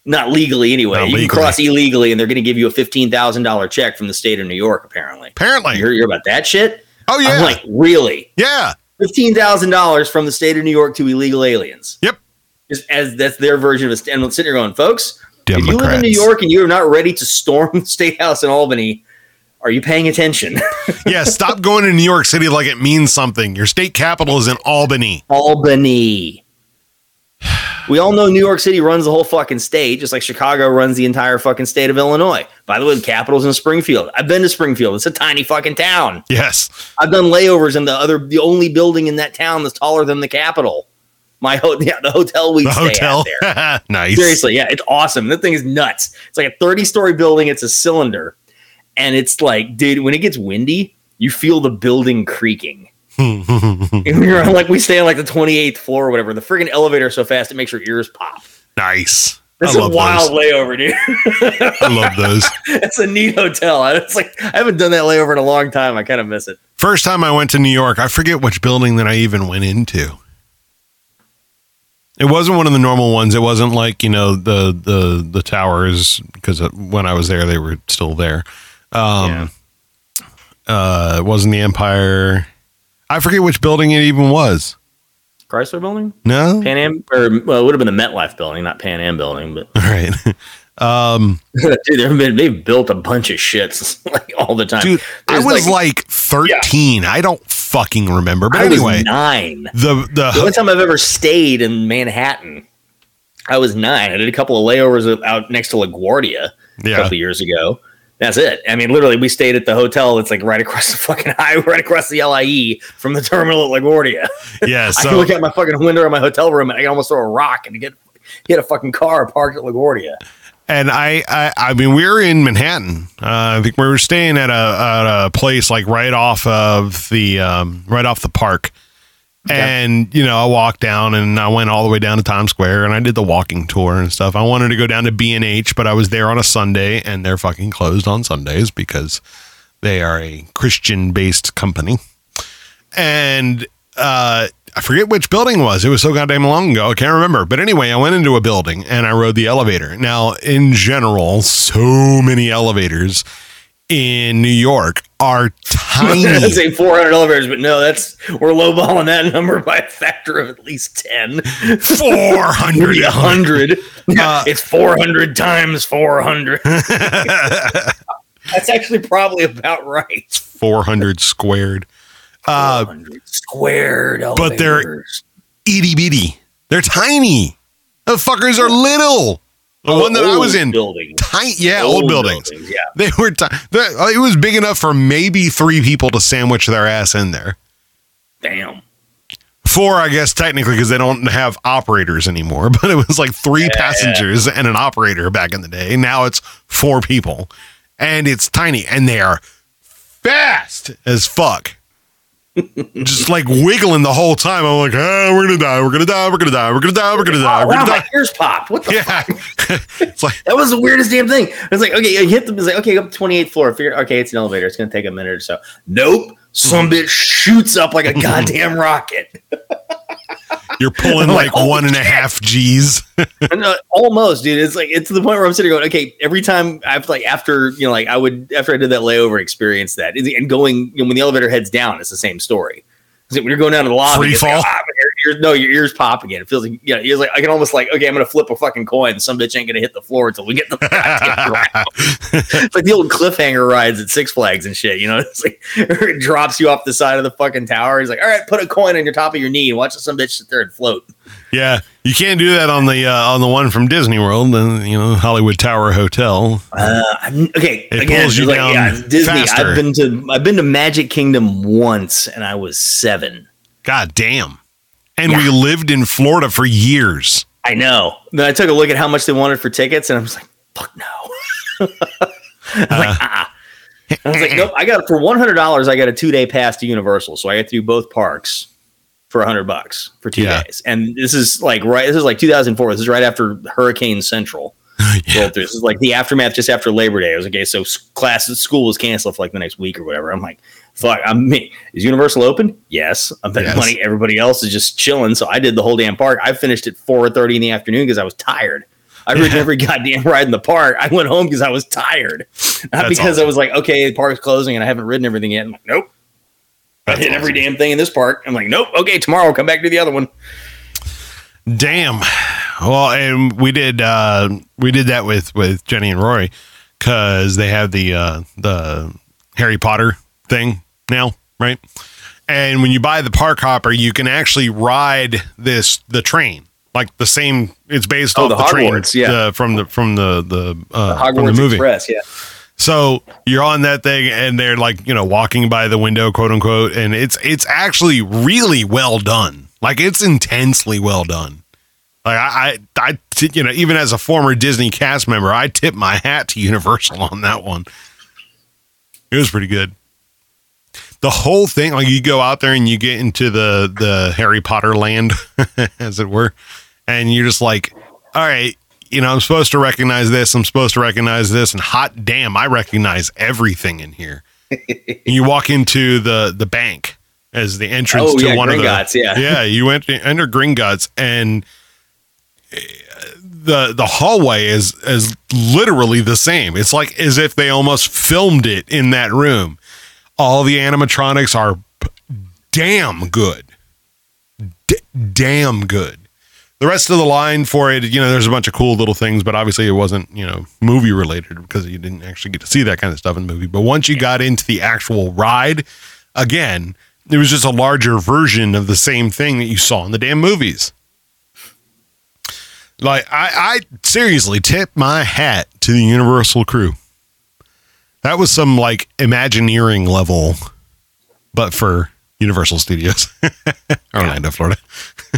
Not legally, anyway. Not you legally. can cross illegally, and they're going to give you a fifteen thousand dollar check from the state of New York. Apparently, Apparently. you hear, hear about that shit? Oh yeah, I'm like, really? yeah. Fifteen thousand dollars from the state of New York to illegal aliens? Yep. Just as that's their version of a. st- And I'm sitting here going, folks, if you live in New York and you're not ready to storm the state house in Albany, are you paying attention? yeah, stop going to New York City like it means something. Your state capital is in Albany. Albany. We all know New York City runs the whole fucking state, just like Chicago runs the entire fucking state of Illinois. By the way, the capital's in Springfield. I've been to Springfield. It's a tiny fucking town. Yes. I've done layovers in the other, the only building in that town that's taller than the Capitol. My ho- yeah, the hotel we The stay hotel. at there. nice. Seriously, yeah, it's awesome. That thing is nuts. It's like a 30 story building. It's a cylinder. And it's like, dude, when it gets windy, you feel the building creaking. We like we stay on like the 28th floor or whatever. The friggin' elevator is so fast it makes your ears pop. Nice. I a wild those. layover, dude. I love those. it's a neat hotel. It's like I haven't done that layover in a long time. I kind of miss it. First time I went to New York, I forget which building that I even went into. It wasn't one of the normal ones. It wasn't like you know the the the towers because when I was there they were still there. Um, uh, it wasn't the Empire. I forget which building it even was. Chrysler Building, No, Pan Am, or well, it would have been the MetLife Building, not Pan Am Building. But all right. Um, dude, they've been they've built a bunch of shits like all the time. dude, I was like, thirteen. I don't fucking remember. But I was anyway, nine. the The the only time I've ever stayed in Manhattan, I was nine. I did a couple of layovers out next to LaGuardia a Yeah. couple of years ago. That's it. I mean, literally, we stayed at the hotel that's like right across the fucking highway, right across the LIE from the terminal at LaGuardia. yeah. I So can look out my fucking window in my hotel room and I can almost throw a rock and get hit a fucking car parked at LaGuardia. And I, I, I mean, we were in Manhattan. Uh, I think we were staying at a, at a place like right off of the, um, right off the park. And you know, I walked down and I went all the way down to Times Square and I did the walking tour and stuff. I wanted to go down to B and H, but I was there on a Sunday and they're fucking closed on Sundays because they are a Christian-based company. And uh, I forget which building it was. It was so goddamn long ago. I can't remember. But anyway, I went into a building and I rode the elevator. Now, in general, so many elevators in New York are tiny. I'd say 400 elevators, but no, that's we're lowballing that number by a factor of at least 10. 400. Maybe 100. Uh, it's 400 times 400. That's actually probably about right. 400 squared. Uh, 400 squared but they're- elevators. itty bitty. They're tiny. The fuckers are little. The one that I was in, building. tiny. Yeah, old, buildings. Yeah. They were. T- uh, it was big enough for maybe three people to sandwich their ass in there. Damn. Four, I guess, technically, because they don't have operators anymore. But it was like three passengers and an operator back in the day. Now it's four people, and it's tiny, and they are fast as fuck. Just like wiggling the whole time. I'm like, ah, we're gonna die, we're gonna die, we're gonna die, we're gonna die, we're gonna die, Oh, we're gonna my die. ears popped. What the Yeah, it's like That was the weirdest damn thing. It's like, okay, you hit them. It's like, okay, up to 28th floor. Figured, okay, it's an elevator. It's going to take a minute or so. Nope. Some bitch shoots up like a goddamn rocket. you're pulling like like, one and a half G's. And, almost, dude. It's like, it's to the point where I'm sitting going, okay, every time I've like, after, you know, like I would, after I did that layover, experience that. And going, you know, when the elevator heads down, it's the same story. When you're going down to the lobby, Free it's like, fall? Ah, your ears, no, your ears pop again. It feels like, yeah, it's like, I can almost like, okay, I'm going to flip a fucking coin. Some bitch ain't going to hit the floor until we get the it's like the old cliffhanger rides at Six Flags and shit. You know, it's like it drops you off the side of the fucking tower. He's like, all right, put a coin on your top of your knee and watch some bitch sit there and float. yeah, you can't do that on the uh, on the one from Disney World, the you know Hollywood Tower Hotel. Uh, okay, It again, pulls you like, down yeah, Disney. faster. I've been to I've been to Magic Kingdom once, and I was seven. God damn! And Yeah. we lived in Florida for years. I know. Then I took a look at how much they wanted for tickets, and I was like, "Fuck no." I'm like, ah. I was like, nope. I got for one hundred dollars. I got a two day pass to Universal, so I got to do both parks for hundred bucks for two Yeah. days. And this is like right. This is like 2004. This is right after Hurricane Central rolled through. This is like the aftermath just after Labor Day. I was like, okay, so class school was canceled for like the next week or whatever. I'm like, fuck. I'm me. Is Universal open? Yes. I'm betting Yes. money. Everybody else is just chilling. So I did the whole damn park. I finished at 4:30 in the afternoon because I was tired. I ridden every goddamn ride in the park. I went home because I was tired, not That's because I was like, okay, the park's closing and I haven't ridden everything yet. I'm like, nope. I That's hit every damn thing in this park. I'm like, nope. Okay, tomorrow I'll come back to the other one. Damn. Well, and we did uh we did that with with Jenny and Roy because they have the uh the Harry Potter thing now, right? And when you buy the park hopper, you can actually ride this the train. Like the same, it's based Oh, off the the, train yeah. uh, from the from the the, uh, Hogwarts from the movie. Express, yeah. So you're on that thing, and they're like, you know, walking by the window, quote unquote, and it's it's actually really well done. Like it's intensely well done. Like I, I, I you know, even as a former Disney cast member, I tip my hat to Universal on that one. It was pretty good. The whole thing, like you go out there and you get into the the Harry Potter land, as it were, and you're just like, all right, you know, I'm supposed to recognize this, I'm supposed to recognize this, and hot damn, I recognize everything in here. and you walk into the the bank as the entrance Oh, to yeah, one of the Gringotts, yeah. yeah you went enter Gringotts and uh, the the hallway is is literally the same. It's like as if they almost filmed it in that room. All the animatronics are damn good, D- damn good. The rest of the line for it, you know, there's a bunch of cool little things, but obviously it wasn't, you know, movie related because you didn't actually get to see that kind of stuff in the movie. But once you got into the actual ride, again, it was just a larger version of the same thing that you saw in the damn movies. Like I, I seriously tip my hat to the Universal crew. That was some like Imagineering level, but for Universal Studios, Orlando, Florida.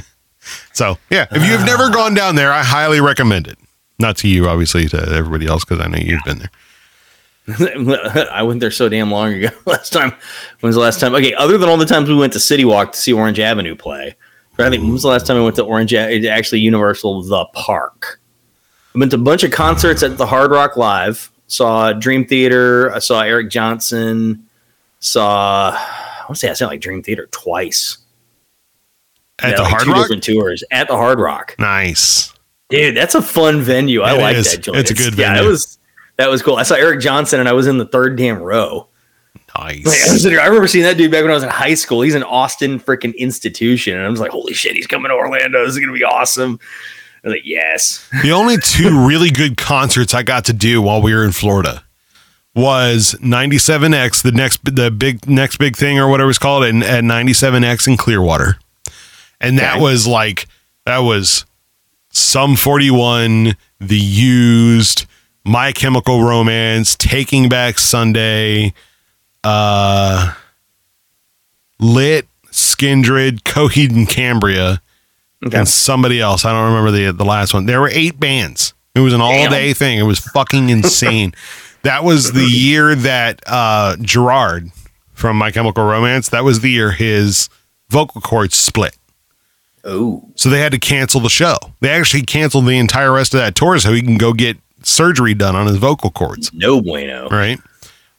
so yeah, if you've never ah. gone down there, I highly recommend it. Not to you, obviously, to everybody else, because I know you've been there. I went there so damn long ago. Last time, when was the last time? Okay, other than all the times we went to City Walk to see Orange Avenue play, I think when was the last time I went to Orange? Actually, Universal the Park. I went to a bunch of concerts at the Hard Rock Live. Saw Dream Theater. I saw Eric Johnson. Saw I want to say I saw like Dream Theater twice. At Yeah, the like Hard two Rock, different tours at the Hard Rock. nice. Dude, that's a fun venue. I It like is. that joint. It's a good Yeah, venue. it was that was cool. I saw Eric Johnson and I was in the third damn row. Nice. Like, I, was I remember seeing that dude back when I was in high school. He's an Austin freaking institution, and I was like, "Holy shit, he's coming to Orlando! This is gonna be awesome." I was like, "Yes." The only two really good concerts I got to do while we were in Florida was 97X, the next the big next big thing or whatever it's called, and at 97X in Clearwater. And that Okay. was like that was Sum 41, the used, My Chemical Romance, Taking Back Sunday, uh Lit, Skindred, Coheed and Cambria and somebody else. I don't remember the the last one. There were eight bands. It was an all day thing. It was fucking insane. that was the year that uh, Gerard from My Chemical Romance. That was the year his vocal cords split. Oh, So they had to cancel the show. They actually canceled the entire rest of that tour so he can go get surgery done on his vocal cords. no bueno. Right.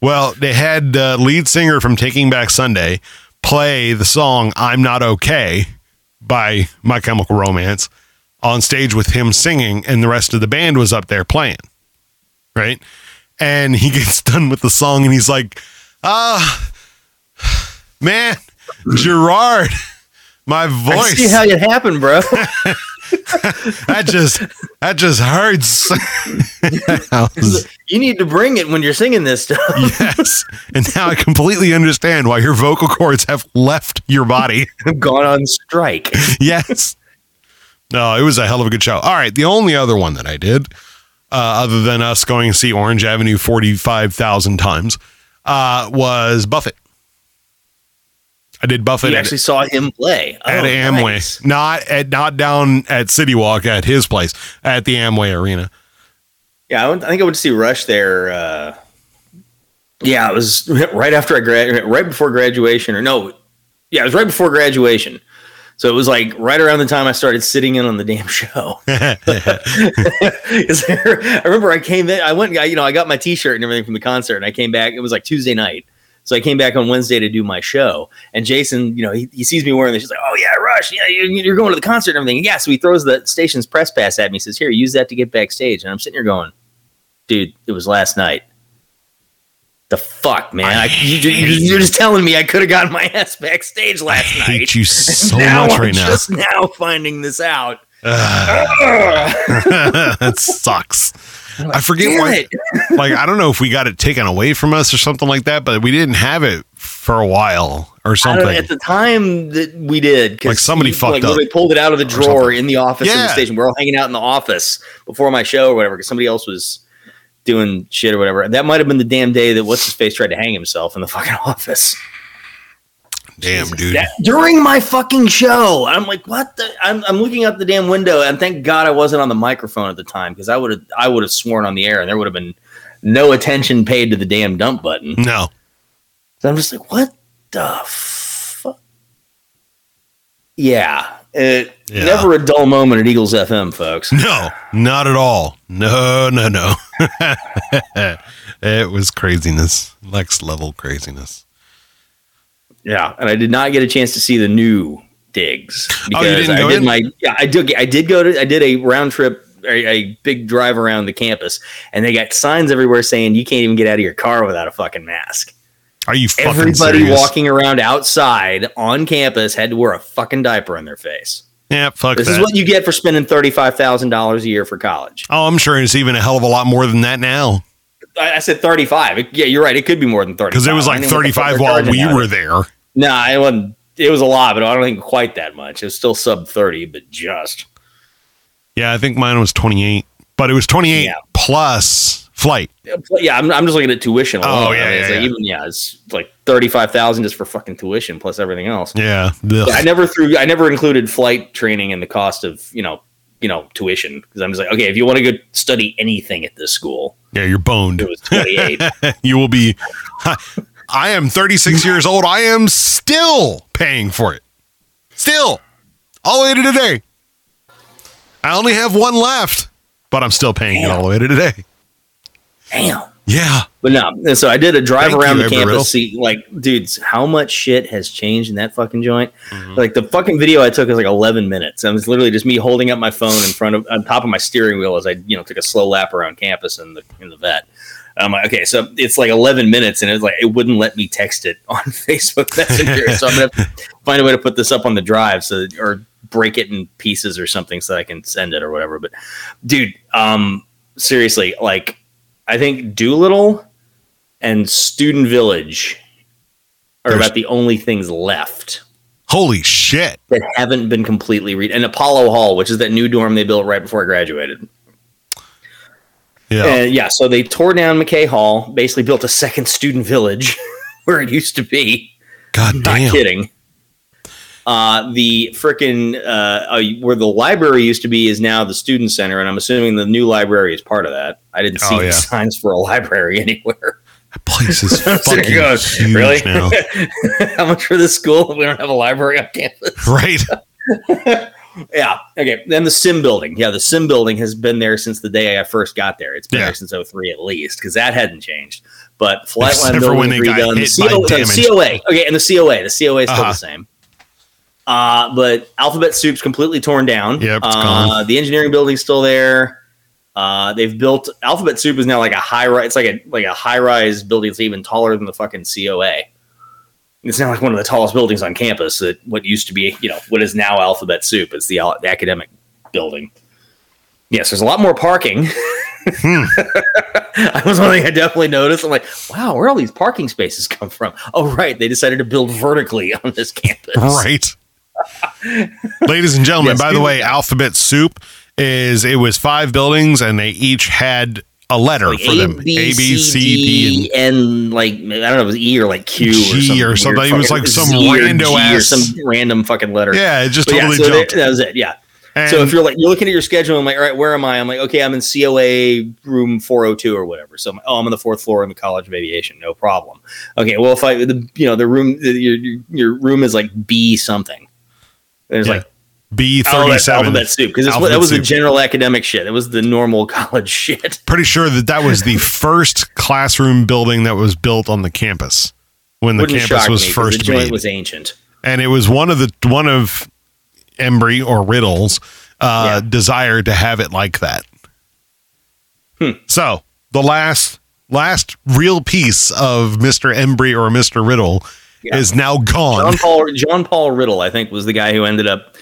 Well, they had uh, lead singer from Taking Back Sunday play the song "I'm Not Okay" by My Chemical Romance on stage with him singing, and the rest of the band was up there playing. Right. And he gets done with the song, and he's like, "Ah, man, Gerard." My voice. I see how it happened, bro. that just that just hurts. Was- you need to bring it when you're singing this stuff. yes. And now I completely understand why your vocal cords have left your body. I've gone on strike. yes. No, it was a hell of a good show. All right. The only other one that I did, uh, other than us going to see Orange Avenue 45,000 times, uh, was Buffett. I did Buffett You at, actually saw him play at Oh, Amway, nice. not at not down at City Walk at his place, at the Amway Arena. Yeah, I, went, I think I went to see Rush there. Uh, yeah, it was right after I grad, right before graduation, or no, yeah, it was right before graduation. So it was like right around the time I started sitting in on the damn show. I remember I came in, I went, got- you know, I got my T-shirt and everything from the concert, and I came back. It was like Tuesday night, so I came back on Wednesday to do my show. And Jason, you know, he, he sees me wearing this. He's like, "Oh yeah, Rush, yeah, you- you're going to the concert and everything." Yeah, so he throws the station's press pass at me. He says, "Here, use that to get backstage." And I'm sitting here going, "Dude, it was last night." The fuck, man! I, you, you, you're just telling me I could have gotten my ass backstage I last night. hate you so now much I'm right now. Just now finding this out. that sucks. I forget why. Like I don't know if we got it taken away from us or something like that, but we didn't have it for a while or I don't know, something. at the time that we did, Like somebody he, fucked like, up pulled it out of the drawer in the office of the station. We're all hanging out in the office before my show or whatever because somebody else was doing shit or whatever. That might have been the damn day that what's his face tried to hang himself in the fucking office Damn, dude. That- during my fucking show. I'm like, what? The? I'm, I'm looking out the damn window, and thank God I wasn't on the microphone at the time because I would have I would have sworn on the air, and there would have been no attention paid to the damn dump button. no. So I'm just like, what the fuck? Yeah, it, Yeah. never a dull moment at Eagles FM, folks. No, not at all. No, no, no. it was craziness. Next level craziness. Yeah, and I did not get a chance to see the new digs oh, because Oh, didn't I go did in? my yeah I did I did go to I did a round trip a, a big drive around the campus and they got signs everywhere saying you can't even get out of your car without a fucking mask. Are you fucking Everybody serious? walking around outside on campus had to wear a fucking diaper on their face. Yeah, fuck This that. is what you get for spending thirty five thousand dollars a year for college. oh, I'm sure it's even a hell of a lot more than that now I, I said thirty five. Yeah, you're right. It could be more than thirty because it was like 35 while we were there. No, it wasn't. It was a lot, but I don't think quite that much. It was still sub thirty, but just. Yeah, I think mine was 28, but it was 28 Yeah. plus flight. Yeah, I'm, I'm just looking at tuition. Alone. Oh, yeah, I mean, it's yeah, like yeah. even yeah, it's like thirty five thousand just for fucking tuition plus everything else. Yeah. Ugh. I never threw. I never included flight training in the cost of you know you know tuition because I'm just like okay, if you want to go study anything at this school, Yeah, you're boned. it was twenty eight. you will be. I am 36 years old. I am still paying for it. Still. All the way to today. I only have one left, but I'm still paying it all the way to today. Damn. Yeah. But no, and so I did a drive Thank around you, the Riddle. campus. See, like, dudes, how much shit has changed in that fucking joint? Mm-hmm. Like the fucking video I took was like 11 minutes. And it was literally just me holding up my phone in front of on top of my steering wheel as I, you know, took a slow lap around campus in the in the vet. I'm like, okay, so it's like 11 minutes, and it's like it wouldn't let me text it on Facebook Messenger. so I'm gonna find a way to put this up on the drive, so or break it in pieces or something, so I can send it or whatever. But dude, um, seriously, like I think Doolittle and Student Village are There's- about the only things left Holy shit. that haven't been completely read. And Apollo Hall, which is that new dorm they built right before I graduated. Yeah. And yeah, so they tore down McKay Hall, basically built a second student village where it used to be. God damn! Not damn. kidding. Uh, the frickin' uh, uh, where the library used to be is now the student center, and I'm assuming the new library is part of that. I didn't see Oh, the yeah. signs for a library anywhere. That place is fucking going, huge really? now. How much for this school? if We don't have a library on campus. Right. Yeah. Okay. Then the sim building. Yeah, the sim building has been there since the day I first got there. It's been Yeah. there since 03 at least, because that hadn't changed. But Flightline Except building when they got redone. hit the, CO, the. COA. Okay, and the COA. The COA is still Uh-huh. the same. Uh, but Alphabet Soup's completely torn down. Yep, uh. The engineering building's still there. Uh, they've built Alphabet Soup is now like a high rise. It's like a like a high rise building. It's even taller than the fucking COA. It's now like one of the tallest buildings on campus. That what used to be, you know, what is now Alphabet Soup. is the, the academic building. Yes, there's a lot more parking. Hmm. that was one thing I definitely noticed. I'm like, wow, where all these parking spaces come from? Oh, right, they decided to build vertically on this campus. Right. Ladies and gentlemen, Yes, by the way, Alphabet Soup is it was five buildings and they each had a letter Like for them. A, B, C, D, and and like I don't know, it was E or like Q G or or something. something. It was like some Z rando G or ass- some random fucking letter. Yeah, it just But yeah, totally so they- jumped. that was it. Yeah. And so if you're like you're looking at your schedule, I'm like, all right, where am I? I'm like, okay, I'm in COA room 402 or whatever. So I'm like, oh, I'm on the fourth floor in the College of Aviation, no problem. Okay, well if I the you know the room the, your- your room is like B something. There's Yeah. like B thirty seven. alphabet soup because that was the general academic shit. It was the normal college shit. Pretty sure that that was the first classroom building that was built on the campus when the Wouldn't campus was me first the joint made. was ancient. and it was one of the one of Embry or Riddle's uh, Yeah. desire to have it like that. Hmm. So the last last real piece of Mister Embry or Mister Riddle Yeah. is now gone. John Paul John Paul Riddle, I think, was the guy who ended up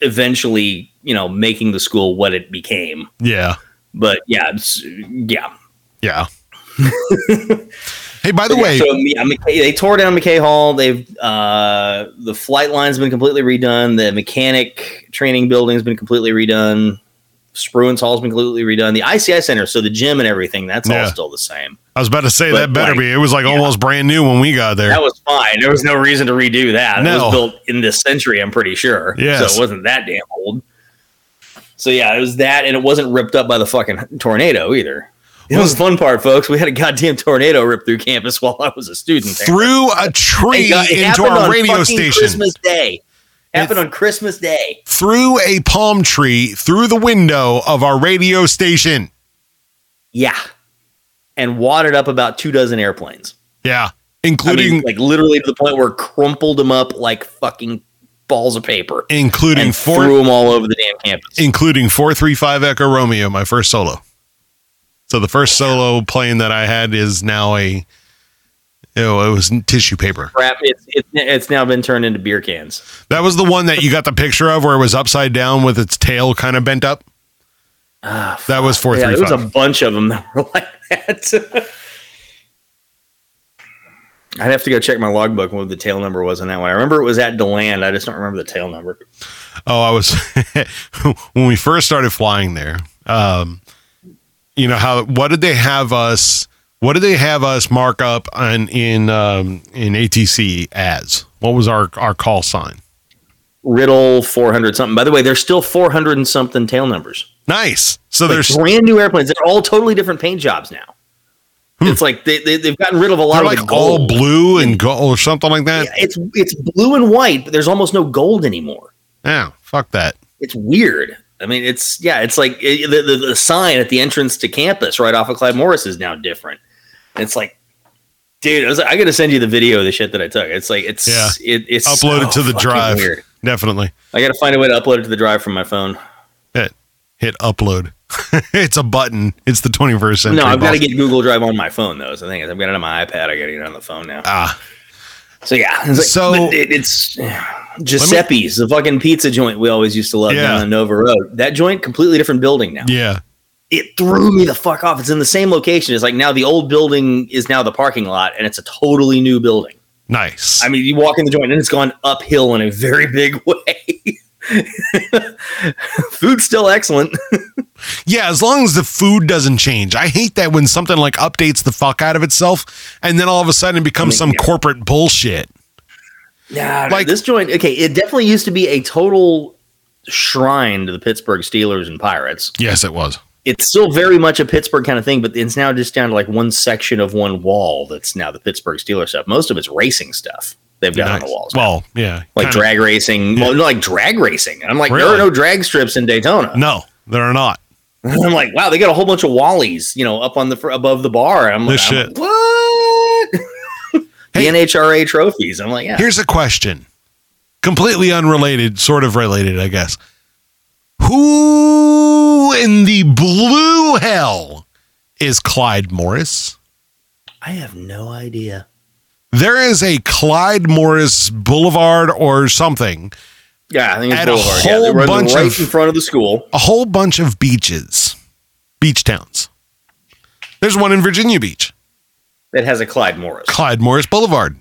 eventually, you know, making the school what it became. yeah, But yeah, it's, yeah. yeah. hey, by the Yeah, way, so yeah, McKay, they tore down McKay Hall. They've uh, the flight line's been completely redone. The mechanic training building's been completely redone. Spruance Hall's been completely redone. The ICI Center, so the gym and everything, that's Yeah. all still the same. I was about to say but, that better like, be. It was like yeah. almost brand new when we got there. That was fine. There was no reason to redo that. It was built in this century, I'm pretty sure. Yes. So it wasn't that damn old. So yeah, it was that, and it wasn't ripped up by the fucking tornado either. It was the fun part, folks. We had a goddamn tornado rip through campus while I was a student. there. through a tree got- it into our radio station. Christmas Day. Happened on Christmas Day. Through a palm tree, through the window of our radio station. Yeah. And wadded up about two dozen airplanes. Yeah. I Including mean, like literally to the point where crumpled them up like fucking balls of paper including four threw them all over the damn campus. including 435 Echo Romeo, my first solo. So the first solo plane that I had is now a oh, it was tissue paper. Crap! It's, it's it's now been turned into beer cans. That was the one that you got the picture of where it was upside down with its tail kind of bent up. Ah, That was yeah, there was a bunch of them that were like that. I'd have to go check my logbook what the tail number was on that one. I remember it was at Deland. I just don't remember the tail number. Oh, I was when we first started flying there. Um, you know how what did they have us? What did they have us mark up on in um, in ATC as? What was our our call sign? Riddle 400 something. By the way, there's still 400 and something tail numbers. Nice. So Like there's brand new airplanes. They're all totally different paint jobs now. It's like they, they, they've gotten rid of a lot Hmm. they're of like all blue and gold or something like that. It's it's blue and white, but there's almost no gold anymore. Yeah, fuck that. It's weird. I mean, it's yeah, it's like it, the, the the sign at the entrance to campus right off of Clyde Morris is now different. It's like, dude, I, was like, I got to send you the video of the shit that I took. It's like it's Yeah. it, it's Upload it so to the drive. Weird. Definitely. I got to find a way to upload it to the drive from my phone. Hit hit upload. it's a button. It's the 21st century. no, I've got to get Google Drive on my phone though. So the thing is, I've got it on my iPad. I got to get it on the phone now. ah. So yeah, it's like, So- it, it's Giuseppe's, the fucking pizza joint we always used to love Yeah. down on Nova Road. That joint, completely different building now. Yeah. It threw me the fuck off. It's in the same location. It's like now the old building is now the parking lot, and it's a totally new building. Nice. I mean, you walk in the joint, and it's gone uphill in a very big way. Food's still excellent. Yeah, as long as the food doesn't change. I hate that when something like updates the fuck out of itself and then all of a sudden it becomes some corporate bullshit. Yeah, like this joint. Okay, it definitely used to be a total shrine to the Pittsburgh Steelers and Pirates. Yes, it was. It's still very much a Pittsburgh kind of thing, but it's now just down to like one section of one wall that's now the Pittsburgh Steelers stuff. Most of it's racing stuff they've got on the walls. Well, yeah. like drag racing. Well, no, like drag racing. I'm like, there are no drag strips in Daytona. No, there are not. I'm like, wow, they got a whole bunch of wallies, you know, up on the above the bar. I'm like, This I'm shit. like, what? Hey. the NHRA trophies. I'm like, yeah. Here's a question. Completely unrelated, sort of related, I guess. Who in the blue hell is Clyde Morris? I have no idea. There is a Clyde Morris Boulevard or something, Yeah, I think it's At a Boulevard. yeah, whole they run bunch right of- in front of the school. a whole bunch of beaches, beach towns. There's one in Virginia Beach, That has a Clyde Morris. Clyde Morris Boulevard.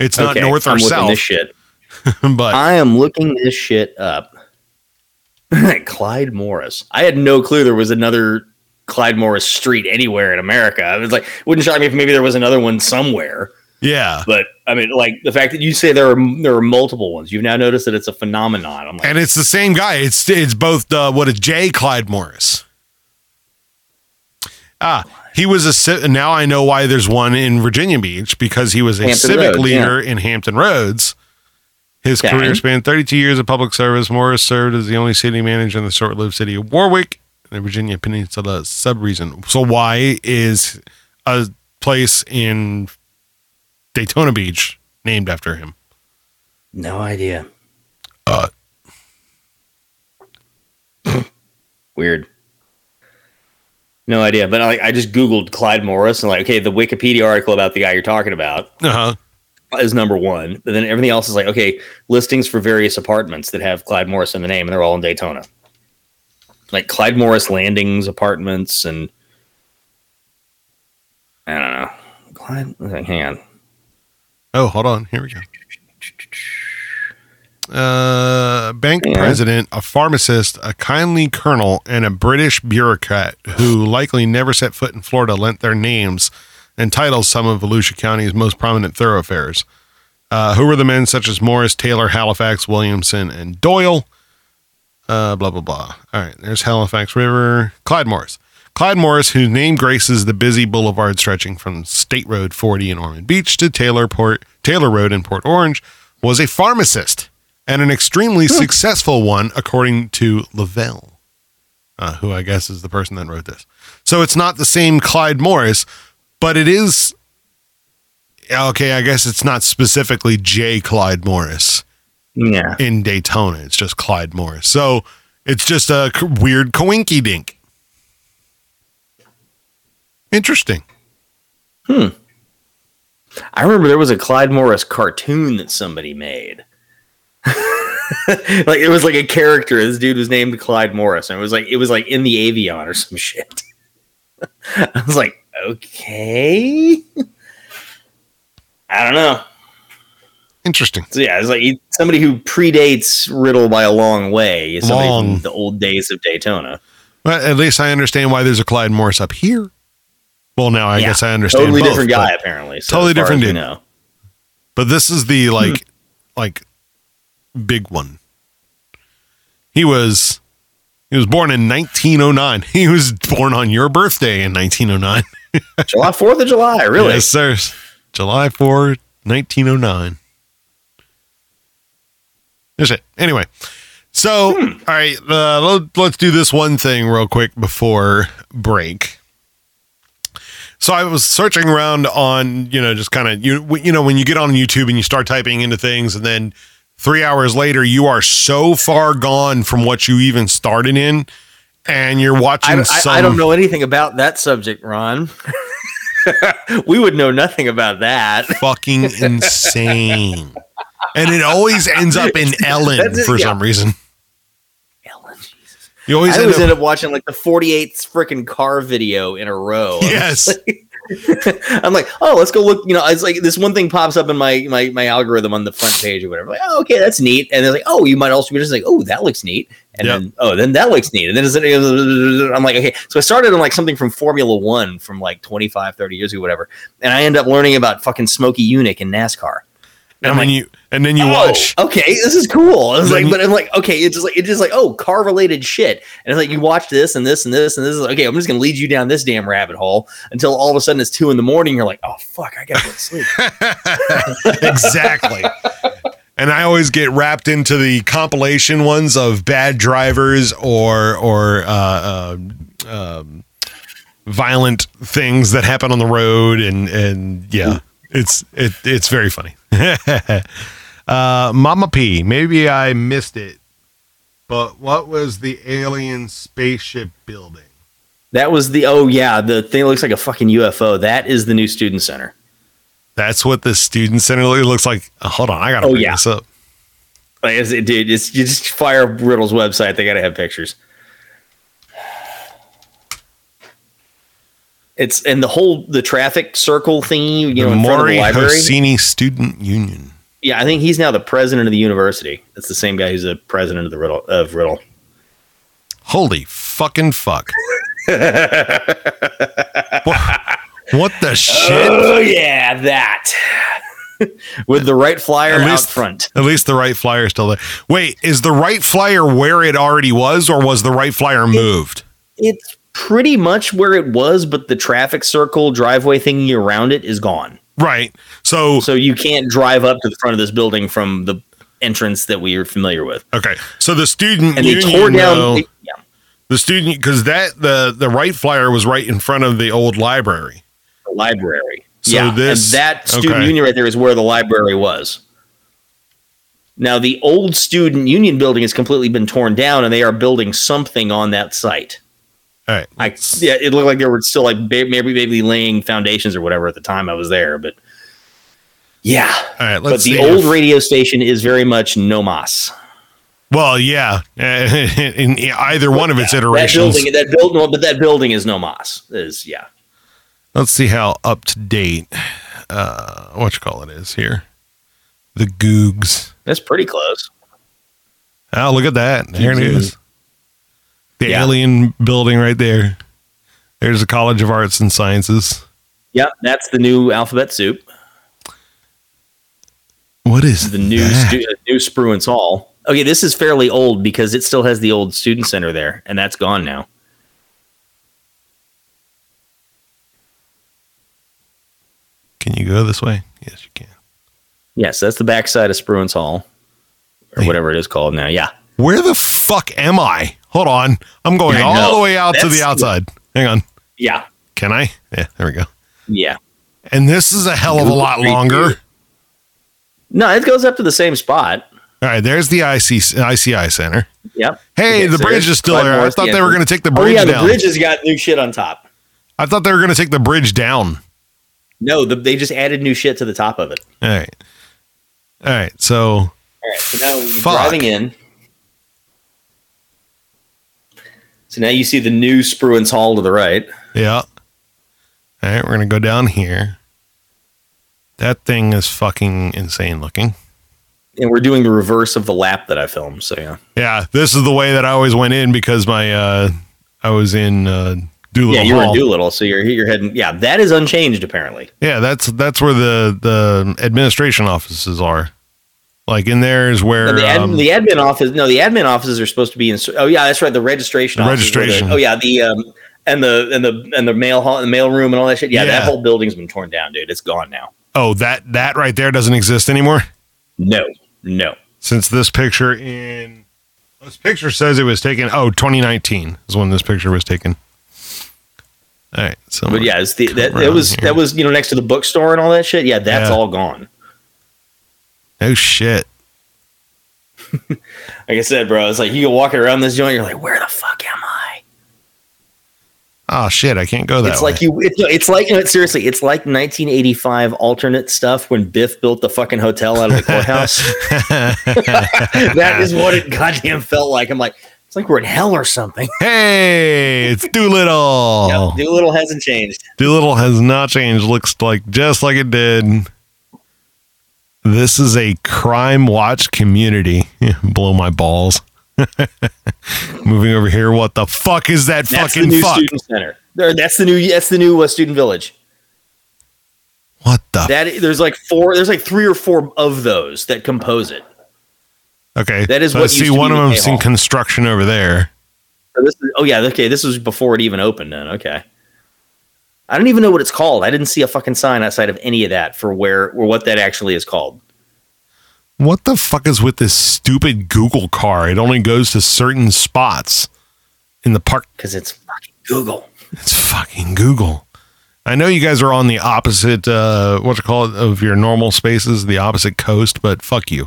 It's not Okay, north or I'm looking south, This shit. but I am looking this shit up. Clyde Morris. I had no clue there was another Clyde Morris Street anywhere in America. I was like, wouldn't shock me if maybe there was another one somewhere. yeah. But I mean, like the fact that you say there are there are multiple ones. You've now noticed that it's a phenomenon. I'm like, And it's the same guy. It's it's both uh, what is J. Clyde Morris. Ah, he was a ci- now I know why there's one in Virginia Beach because he was a Hampton civic Roads, leader in Hampton Roads. His Okay. career spanned 32 years of public service. Morris served as the only city manager in the short-lived city of Warwick, in the Virginia Peninsula subregion. So why is a place in Daytona Beach named after him? no idea. Uh, Weird. No idea. But like, I just googled Clyde Morris and like, okay, the Wikipedia article about the guy you're talking about uh-huh. Is number one. But then everything else is like, okay, listings for various apartments that have Clyde Morris in the name, and they're all in Daytona. Like Clyde Morris Landings apartments, and I don't know. Clyde, hang on. Oh, hold on. Here we go. Uh, bank Yeah. president, a pharmacist, a kindly colonel, and a British bureaucrat who likely never set foot in Florida lent their names and titles some of Volusia County's most prominent thoroughfares. Uh, who were the men such as Morris, Taylor, Halifax, Williamson, and Doyle? Uh, blah blah blah. All right, there's Halifax River. Clyde Morris. Clyde Morris, whose name graces the busy boulevard stretching from State Road 40 in Ormond Beach to Taylor Port Taylor Road in Port Orange, was a pharmacist and an extremely successful one, according to Lavelle, uh, who I guess is the person that wrote this. So it's not the same Clyde Morris, but it is. Okay, I guess it's not specifically J. Clyde Morris Yeah. in Daytona. It's just Clyde Morris. So it's just a c- weird coinky dink. Interesting. Hmm. I remember there was a Clyde Morris cartoon that somebody made. like it was like a character. This dude was named Clyde Morris, and it was like it was like in the Avion or some shit. I was like, okay. I don't know. Interesting. So yeah, it's like somebody who predates Riddle by a long way. Long. from the old days of Daytona. Well, at least I understand why there's a Clyde Morris up here. Well, now I Yeah. guess I understand. Totally both, different guy, apparently. So Totally different dude. know. But this is the hmm. like like big one. He was he was born in 1909. He was born on your birthday in 1909. July Fourth of July, really? Yes, sir. July 4, 1909. That's it. Anyway, so all right, uh, let's do this one thing real quick before break. So I was searching around on, you know, just kind of you you know when you get on YouTube and you start typing into things and then 3 hours later you are so far gone from what you even started in and you're watching I, I, some I don't know anything about that subject, Ron. we would know nothing about that. fucking insane. And it always ends up in Ellen That's for yeah. some reason. Ellen, Jesus. You always I end always up, end up watching like the 48th freaking car video in a row. Yes. like- I'm like, oh, let's go look. You know, it's like this one thing pops up in my my my algorithm on the front page or whatever. Like, oh, okay, that's neat. And they're like, oh, you might also be just like, oh, that looks neat. And Yep. then, oh, then that looks neat. And then it's, I'm like, okay. So I started on like something from Formula One from like 25, 30 years ago, whatever. And I end up learning about fucking Smokey Yunick in NASCAR. And then you and then you Oh, watch Okay, this is cool. I was like, you- but I'm like, okay, it's just like it's just like, oh, car related shit. And it's like you watch this and this and this and this. Is okay, I'm just gonna lead you down this damn rabbit hole until all of a sudden it's two in the morning. You're like, oh fuck, I gotta go to sleep. exactly. and I always get wrapped into the compilation ones of bad drivers or or uh, uh, um, violent things that happen on the road, and and yeah, it's it it's very funny. uh, Mama P, maybe I missed it, but what was the alien spaceship building? that was the oh yeah, the thing looks like a fucking UFO. That is the new student center. That's what the student center looks like. Uh, hold on, I gotta Oh, bring yeah. this up. Like, it's, dude, it's you just fire Riddle's website. They gotta have pictures. It's and the whole the traffic circle thingy, you know, the in front of the library. Hosseini Student Union. Yeah, I think he's now the president of the university. It's the same guy who's the president of the Riddle of Riddle. Holy fucking fuck. what, what the shit? Oh yeah, that. With the Wright Flyer At out least- front. At least the Wright Flyer still there. Wait, is the Wright Flyer where it already was, or was the Wright Flyer moved? It's pretty much where it was, but the traffic circle driveway thingy around it is gone. Right. So, So you can't drive up to the front of this building from the entrance that we are familiar with. okay. So the student And they union, tore down though, the- yeah, the student because that the the Wright Flyer was right in front of the old library. the library. So yeah, this- and that student okay. union right there is where the library was. Now the old student union building has completely been torn down, and they are building something on that site. All right. I yeah, it looked like they were still like maybe maybe laying foundations or whatever at the time I was there, but yeah. All right. But the old if- radio station is very much no mas. Well, yeah. In either one of its That iterations. building, that building, but that building is no mas. Is yeah. Let's see how up to date uh what you call it is here. The Googs. That's pretty close. Oh, look at that. There it is the yeah. alien building right there. There's the College of Arts and Sciences. Yep, that's the new alphabet soup. What is the new stu- new Spruance Hall? Okay, this is fairly old because it still has the old student center there, and that's gone now. Can you go this way? Yes, you can. Yes, that's the backside of Spruance Hall, or whatever it is called now. Yeah. Where the fuck am I? Hold on. I'm going I all know. the way out to the outside. Hang on. Yeah. Can I? Yeah, there we go. Yeah. And this is a hell of a lot longer. No, it goes up to the same spot. All right, there's the IC, ICI Center. Yep. Hey, the bridge is still there. I thought the they were going to take the Oh bridge yeah, down. the bridge has got new shit on top. I thought they were going to take the bridge down. No, the, they just added new shit to the top of it. All right. All right. So, All right, so now Fuck. driving in. So now you see the new Spruance Hall to the right. yeah. All right, we're going to go down here. That thing is fucking insane looking. And we're doing the reverse of the lap that I filmed. So yeah. Yeah, this is the way that I always went in because my uh I was in uh Doolittle yeah, you were in Doolittle, so you're you're heading. Yeah, that is unchanged apparently. Yeah, that's that's where the the administration offices are. Like in there is where And the, ad, um, the admin office. No, the admin offices are supposed to be in. Oh yeah, that's right. The registration. The where the- registration. oh yeah, the um and the and the and the mail hall, the mail room, and all that shit. Yeah, Yeah. that whole building's been torn down, dude. It's gone now. oh that that right there doesn't exist anymore No, no. since this picture in this picture says it was taken oh 2019 is when this picture was taken. All right, so But yeah, it's the, that, that was here. that was you know next to the bookstore and all that shit. Yeah, that's Yeah. all gone. Oh shit. Like I said, bro, it's like you go walking around this joint, you're like, where the fuck am I? Oh shit, I can't go that it's way. like you. It's, it's like no, seriously, it's like 1985 alternate stuff when Biff built the fucking hotel out of the courthouse. that is what it goddamn felt like. I'm like, it's like we're in hell or something. hey, it's Doolittle. Yep, Doolittle hasn't changed. Doolittle has not changed. Looks like just like it did. This is a crime watch community. Blow my balls. Moving over here. What the fuck is that That's fucking the new fuck? student center. There, that's the new. That's the new uh, student village. What the? That there's like four. There's like three or four of those that compose it. okay. that is so what I see one of the them's in construction over there. So this is, oh yeah, okay. This was before it even opened. Then okay. I don't even know what it's called. I didn't see a fucking sign outside of any of that for where or what that actually is called. What the fuck is with this stupid Google car? It only goes to certain spots in the park. Because it's fucking Google. It's fucking Google. I know you guys are on the opposite, uh, what you call it, of your normal spaces, the opposite coast, but fuck you.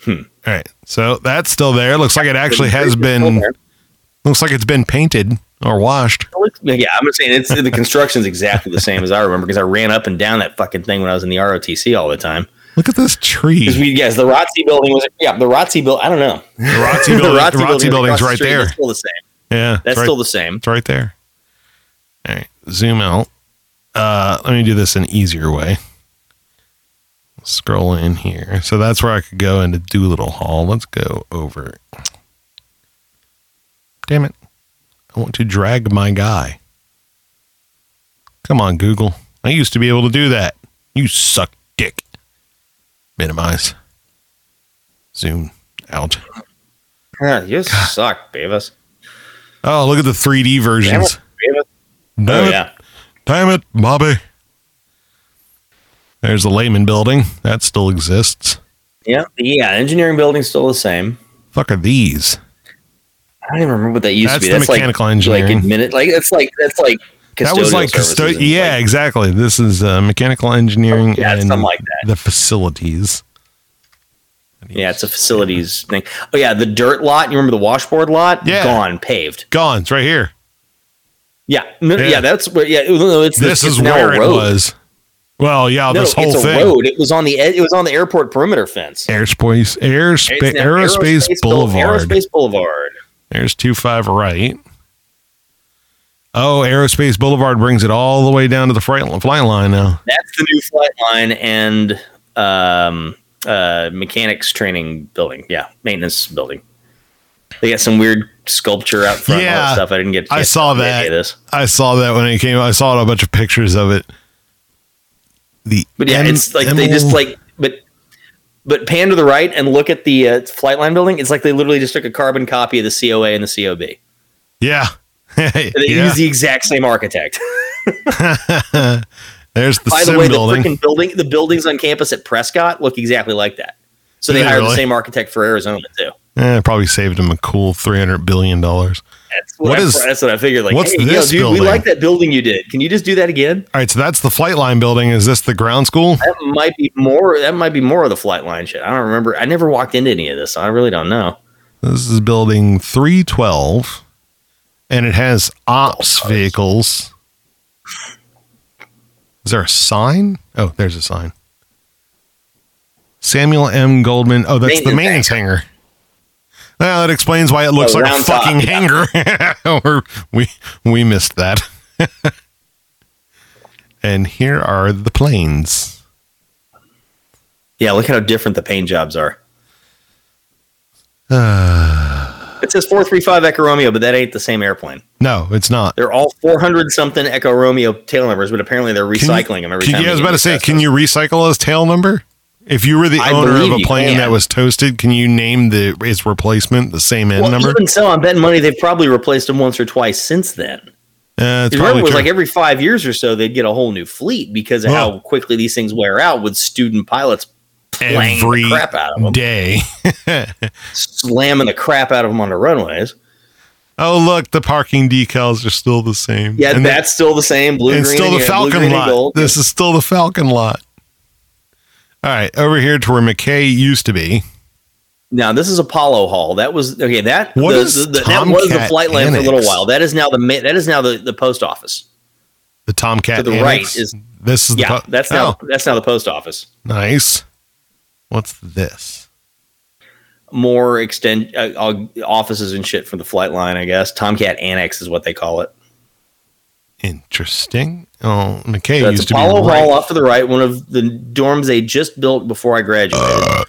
Hmm. All right. So that's still there. Looks like it actually has been, looks like it's been painted or washed. Yeah, I'm just saying it's the construction's exactly the same as I remember because I ran up and down that fucking thing when I was in the ROTC all the time. Look at this tree. We, yes, the ROTC building was yeah, the ROTC building. I don't know. The ROTC building, the ROTC building building's the right street there. is Still the same. Yeah. That's right- still the same. It's right there. All right. Zoom out. Uh, let me do this an easier way. Scroll in here. So that's where I could go into Doolittle Hall. Let's go over. Damn it. I want to drag my guy. Come on, Google. I used to be able to do that. You suck dick. Minimize. Zoom out. Yeah, you suck, Beavis. Oh, look at the 3D versions. Beavis. Damn Oh it. yeah. Damn it, Bobby. There's the Lehman building. That still exists. Yeah, yeah. Engineering building's still the same. Fuck are these? I don't even remember what that used That's to be. the mechanical like, engineering. Like admin, like it's like that's like that was like yeah, like- exactly. This is uh, mechanical engineering Yeah, and something like that. the facilities. yeah, it's a facilities thing. Oh yeah, the dirt lot. You remember the washboard lot? Yeah. gone, paved. Gone. It's right here. Yeah, no, Yeah. yeah. that's where. Yeah, it's This it's is where it road. was. Well, yeah, No, this whole it's a thing. road. It was on the ed- it was on the airport perimeter fence. Airspace, airspace, now aerospace, Boul- Boulevard. Aerospace Boulevard. There's two five right. Oh, Aerospace Boulevard brings it all the way down to the flight, line now. That's the new flight line and um, uh, mechanics training building. Yeah, maintenance building. They got some weird sculpture out front. and all that Yeah, stuff. I didn't get. I saw to that. this. I saw that when it came. I saw a bunch of pictures of it. The But yeah, M- it's like they just like but but pan to the right and look at the uh, flight line building. It's like they literally just took a carbon copy of the COA and the COB. yeah, they yeah. use the exact same architect. There's the By the way, building. the freaking building, the buildings on campus at Prescott look exactly like that. So they they hired really? the same architect for Arizona too. Eh, probably saved him a cool three hundred billion dollars. That's what, What I, is- that's what I figured. Like, what's hey, yo, dude, building? we like that building you did. Can you just do that again? All right, so that's the flight line building. Is this the ground school? That might be more. That might be more of the flight line shit. I don't remember. I never walked into any of this, so I really don't know. This is building 312, and it has ops vehicles. Is there a sign? Oh, there's a sign. Samuel M. Goldman. Oh, that's the maintenance Maintenance hangar. Well, that explains why it looks like a top, fucking yeah. hangar. or we we missed that. and here are the planes. Yeah, look how different the paint jobs are. It says 435 Echo Romeo, but that ain't the same airplane. No, it's not. They're all 400 something Echo Romeo tail numbers, but apparently they're Can you- recycling them every time. you, I was about to say, can you recycle his tail number? If you were the I owner of a plane that was toasted, can you name the its replacement the same end Well, number? even so, I'm betting money they've probably replaced them once or twice since then. Uh, it's remember, probably it was true. like every five years or so they'd get a whole new fleet because of Well- how quickly these things wear out with student pilots playing every the crap out of them, day. slamming the crap out of them on the runways. oh, look, the parking decals are still the same. Yeah, and that's still the same blue, and green, still the Falcon lot. gold. This is still the Falcon lot. All right, over here to where McKay used to be. Now this is Apollo Hall. That was okay. That What the, is the- that was the flight line for a little while. That is now the that is now the, the post office. The Tomcat. To the Annex. right is- this is the Yeah, po- that's now Oh, that's now the post office. nice. What's this? More extend uh, uh, offices and shit for the flight line. I guess Tomcat Annex is what they call it. Interesting. Oh, McKay used to Apollo be right. Hall off to the right, one of the dorms they just built before I graduated. Uh.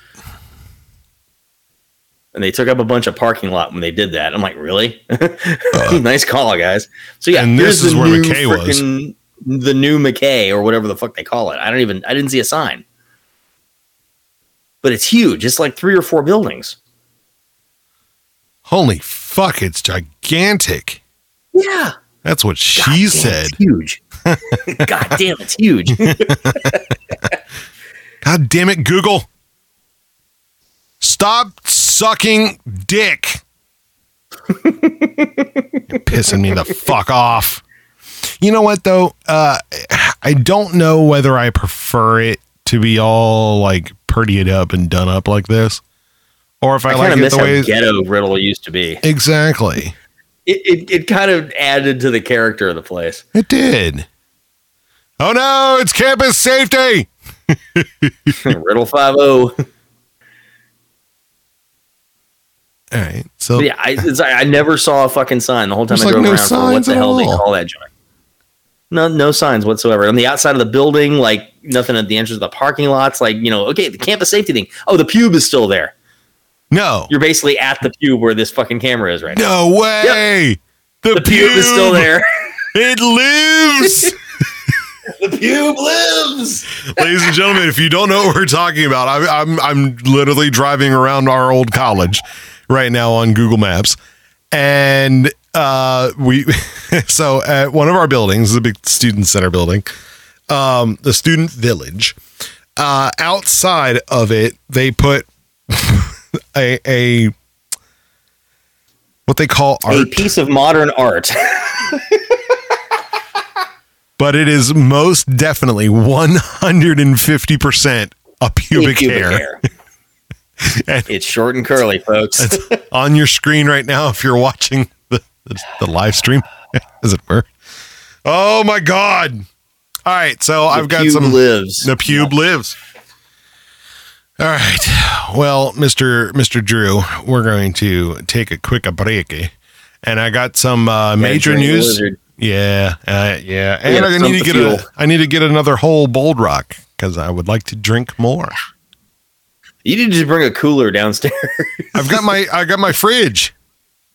and they took up a bunch of parking lot when they did that. I'm like, really? nice call, guys. So yeah, Uh. And this is where McKay was. The new McKay or whatever the fuck they call it. I don't even. I didn't see a sign, but it's huge. It's like three or four buildings. Holy fuck, it's gigantic. Yeah, That's what she God said. It's huge. God damn, it's huge. God damn it, Google. Stop sucking dick. You're pissing me the fuck off. You know what though? Uh I don't know whether I prefer it to be all like prettied up and done up like this. Or if I, I like it miss the way ghetto Riddle used to be. Exactly. It, it it kind of added to the character of the place. It did. Oh no, it's campus safety. Riddle five oh. zero. All right. So But yeah, I, it's, I never saw a fucking sign the whole time I like drove no around for what the hell they all. call that joint. No, no signs whatsoever. On the outside of the building, like nothing at the entrance of the parking lots. Like you know, okay, the campus safety thing. Oh, the pube is still there. No. You're basically at the pube where this fucking camera is right now. No way. The, The pube is still there. It lives. the pube lives. Ladies and gentlemen, if you don't know what we're talking about, I, I'm I'm literally driving around our old college right now on Google Maps, and uh, we so at one of our buildings, the big student center building, um, the student village. Uh, outside of it, they put a a what they call art. A piece of modern art. but it is most definitely 150 percent a pubic, Pubic hair. And- it's short and curly, folks. It's on your screen right now if you're watching the, the, the live stream, as it were. Oh my God. All right. So I've got pube some. lives. The pube lives. All right. Well, Mr. Mr. Drew, we're going to take a quick break. eh? And I got some uh, major news. lizard. Yeah, uh, yeah, and I need to get a. I need to get another whole bold rock because I would like to drink more. You need to bring a cooler downstairs. I've got my I got my fridge.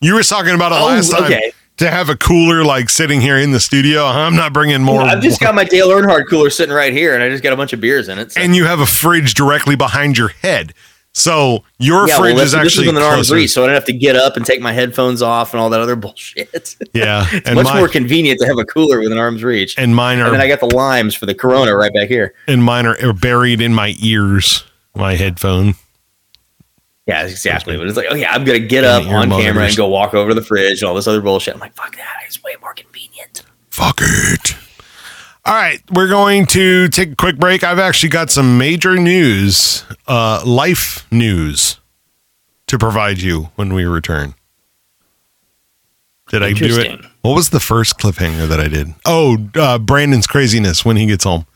You were talking about it Oh, last time okay. To have a cooler like sitting here in the studio. I'm not bringing more. I've just got my Dale Earnhardt cooler sitting right here, and I just got a bunch of beers in it. so- and you have a fridge directly behind your head. So your yeah, fridge well, is actually within arm's reach, so I don't have to get up and take my headphones off and all that other bullshit. Yeah, and much mine, more convenient to have a cooler within arm's reach. and mine are. And then I got the limes for the Corona right back here. and mine are, are buried in my ears. My headphone. Yeah, exactly. But it's like, okay, I'm gonna get up on camera and go walk over to the fridge and all this other bullshit. I'm like, fuck that. It's way more convenient. Fuck it. All right, we're going to take a quick break. I've actually got some major news, uh, life news, to provide you when we return. Did I do it? What was the first cliffhanger that I did? Oh, uh, Brandon's craziness when he gets home.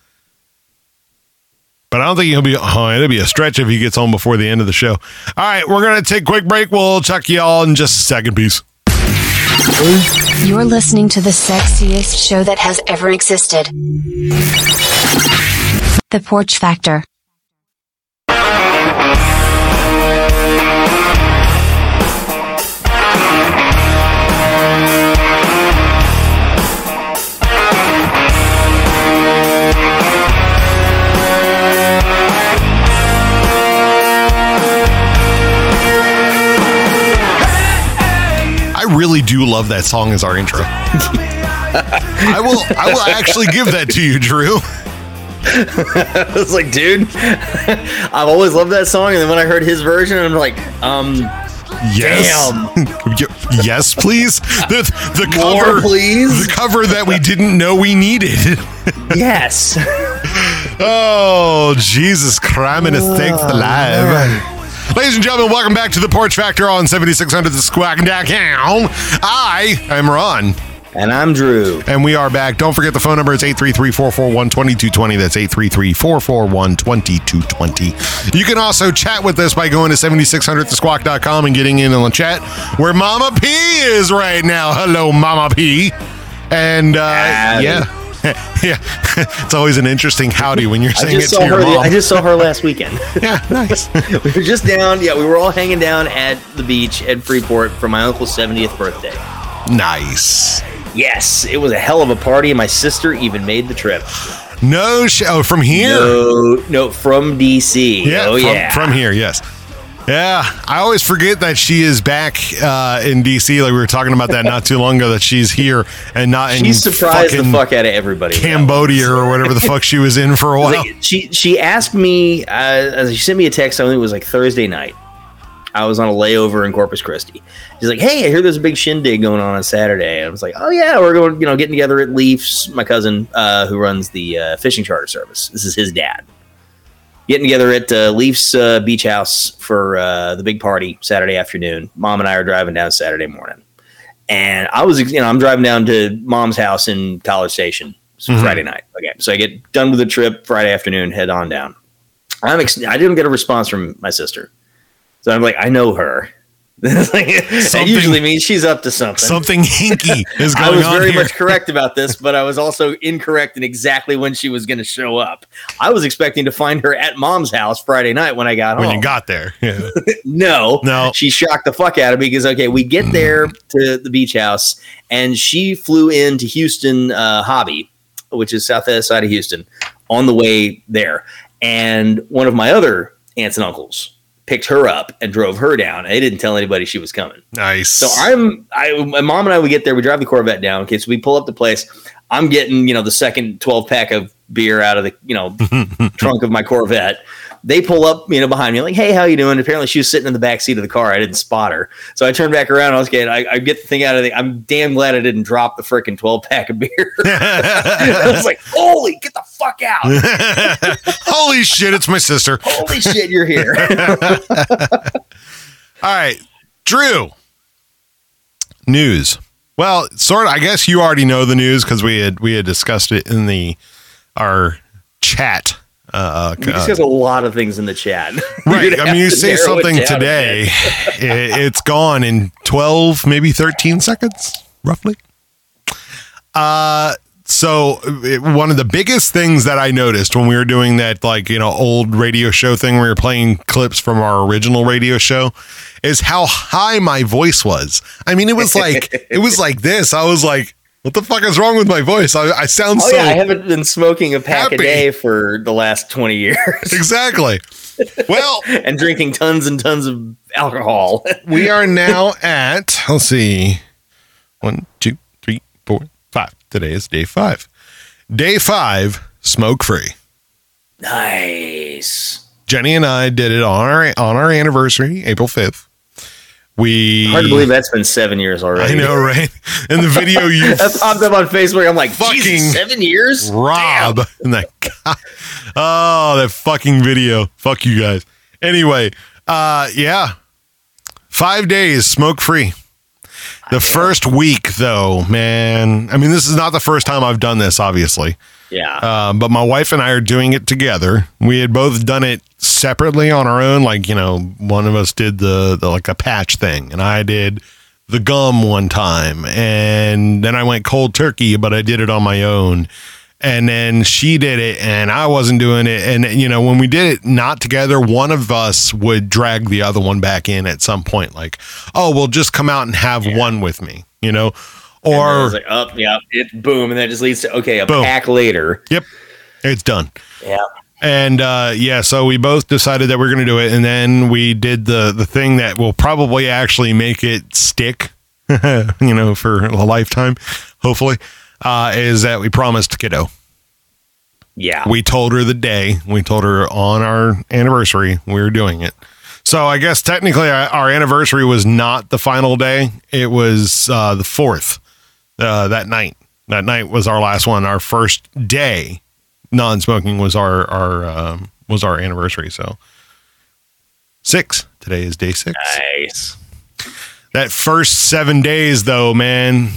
But I don't think he'll be. Oh, it'll be a stretch if he gets home before the end of the show. All right, we're gonna take a quick break. We'll check you all in just a second. Peace. You're listening to the sexiest show that has ever existed. The Porch Factor. Really do love that song as our intro. I will I will actually give that to you, Drew. I was like, dude, I've always loved that song. And then when I heard his version, I'm like, um, Yes. Yes, please. The the More, cover please. The cover that we didn't know we needed. yes. oh, Jesus cramming his thanks alive. Ladies and gentlemen, welcome back to the Porch Factor on 7600 The Squawk and Down. I am Ron. And I'm Drew. And we are back. Don't forget the phone number is 833-441-2220. That's 833-441-2220. You can also chat with us by going to 7600thesquawk.com and getting in on the chat where Mama P is right now. Hello, Mama P. And uh, yeah. yeah. it's always an interesting howdy when you're saying it to your her. mom. I just saw her last weekend. yeah, nice. we were just down. Yeah, we were all hanging down at the beach at Freeport for my uncle's 70th birthday. nice. Yes, it was a hell of a party, my sister even made the trip. No sh- oh, from here. No, no, from DC. Yeah, oh from, yeah, from here, yes. Yeah, I always forget that she is back uh, in DC. Like we were talking about that not too long ago. That she's here and not in She surprised the fuck out of everybody. with that one. Cambodia or whatever the fuck she was in for a while. Like, she she asked me. Uh, she sent me a text. I think it was like Thursday night. I was on a layover in Corpus Christi. She's like, "Hey, I hear there's a big shindig going on on Saturday." I was like, "Oh yeah, we're going, you know, getting together at Leafs." My cousin, uh, who runs the uh, fishing charter service, this is his dad. Getting together at uh, Leafs uh, Beach House for uh, the big party Saturday afternoon. Mom and I are driving down Saturday morning, and I was, you know, I'm driving down to Mom's house in College Station. It's Friday night. Okay, so I get done with the trip Friday afternoon, head on down. I'm ex- I didn't get a response from my sister, so I'm like, I know her. That usually means she's up to something. Something hinky is going on. I was on very here. much correct about this, but I was also incorrect in exactly when she was going to show up. I was expecting to find her at mom's house Friday night when I got when home. you got there. Yeah. no, No. she shocked the fuck out of me because okay, we get there to the beach house, and she flew into Houston uh, Hobby, which is southwest side of Houston, on the way there, and one of my other aunts and uncles picked her up and drove her down. They didn't tell anybody she was coming. Nice. So I'm, I, my mom and I would get there. We drive the Corvette down. Okay, so we pull up the place. I'm getting, you know, the second 12 pack of beer out of the, you know, trunk of my Corvette. They pull up, you know, behind me, like, "Hey, how you doing?" Apparently, she was sitting in the back seat of the car. I didn't spot her, so I turned back around. I was getting, I, I get the thing out of the. I'm damn glad I didn't drop the freaking 12 pack of beer. I was like, "Holy, get the fuck out! Holy shit, it's my sister. Holy shit, you're here!" All right, Drew. News. Well, sort of. I guess you already know the news because we had we had discussed it in the our chat. Uh, uh, discussed a lot of things in the chat. Right. I mean, you say something today, it, it's gone in twelve, maybe thirteen seconds, roughly. Uh, so it, one of the biggest things that I noticed when we were doing that, like you know, old radio show thing, where we were playing clips from our original radio show, is how high my voice was. I mean, it was like it was like this. I was like, "What the fuck is wrong with my voice? I, I sound Oh so yeah, I haven't been smoking a pack happy. a day for the last twenty years. exactly." Well, and drinking tons and tons of alcohol. we are now at let's see, one, two, three, four, five. Today is day five. Day five, smoke free. nice. Jeni and I did it on our on our anniversary, April fifth. We Hard to believe that's been seven years already. I know, right? In the video, you that popped up on Facebook. I'm like, Fucking seven years? Rob and that guy. Oh, that fucking video. Fuck you guys. Anyway, uh, yeah, five days smoke free. The first week, though, man. I mean, this is not the first time I've done this, obviously. Yeah. Uh, but my wife and I are doing it together. We had both done it separately on our own. Like, you know, one of us did the, the like a patch thing, and I did the gum one time. And then I went cold turkey, but I did it on my own. And then she did it, and I wasn't doing it. And, you know, when we did it not together, one of us would drag the other one back in at some point. Like, oh, we'll just come out and have one with me, you know? Or, it's like, up, yeah, it boom, and then it just leads to okay, a Boom. pack later. yep, it's done. Yeah. And uh, yeah, so we both decided that we're going to do it, and then we did the the thing that will probably actually make it stick, you know, for a lifetime. Hopefully, uh, is that we promised kiddo. Yeah. We told her the day. We told her on our anniversary we were doing it. So I guess technically our, our anniversary was not the final day. It was uh, the fourth uh, that night. That night was our last one. Our first day non-smoking was our our um, was our anniversary. So six. Today is day six. Nice. That first seven days, though, man,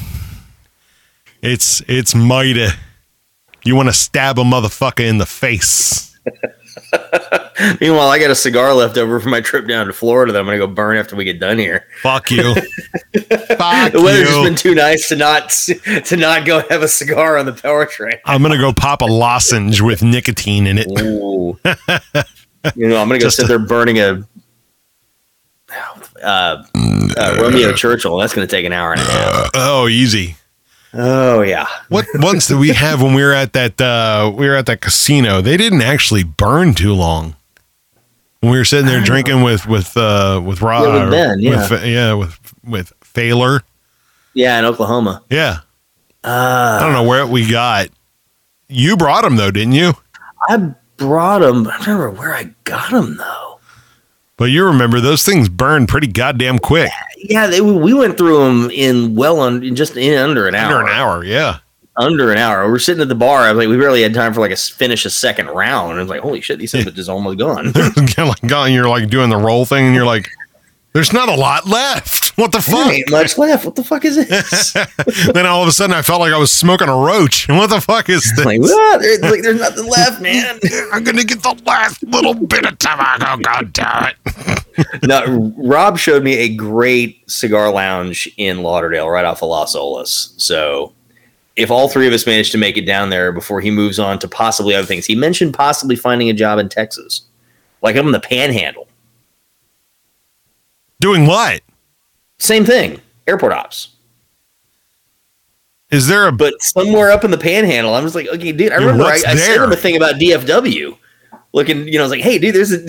it's it's mighty. You want to stab a motherfucker in the face. Meanwhile, I got a cigar left over from my trip down to Florida that I'm gonna go burn after we get done here. Fuck you. Fuck The weather's just you. been too nice to not to not go have a cigar on the power train. I'm gonna go pop a lozenge with nicotine in it. Ooh. you know, I'm gonna go Just sit there burning a uh, uh, Romeo Churchill. That's gonna take an hour and a half. Oh, easy. Oh yeah. What ones did we have when we were at that uh we were at that casino? They didn't actually burn too long. When we were sitting there drinking with with uh with Rob Yeah, with Ben, yeah. with, yeah with with Thaler. Yeah, in Oklahoma. Yeah. Uh, I don't know where we got. You brought him though, didn't you? I brought him. I don't remember where I got him though. But you remember those things burn pretty goddamn quick. Yeah, they, we went through them in well under just in under an hour. Under an hour, yeah. Under an hour. We're sitting at the bar. I was like, we barely had time for like a finish a second round. And I was like, holy shit, these things are just almost gone. Like gone, you're like doing the roll thing and you're like, there's not a lot left. What the There fuck? ain't much left. What the fuck is this? then all of a sudden I felt like I was smoking a roach. And what the fuck is this? like, what? There's, like, there's nothing left, man. I'm gonna get the last little bit of tobacco. God damn it! no, Rob showed me a great cigar lounge in Lauderdale, right off of Las Olas. So, if all three of us manage to make it down there before he moves on to possibly other things, he mentioned possibly finding a job in Texas, like up in the Panhandle. Doing what? Same thing, airport ops. Is there a But somewhere up in the Panhandle, I'm just like, okay, dude. I Yeah, remember I, I sent him a thing about DFW. Looking, you know, I was like, hey, dude, there's a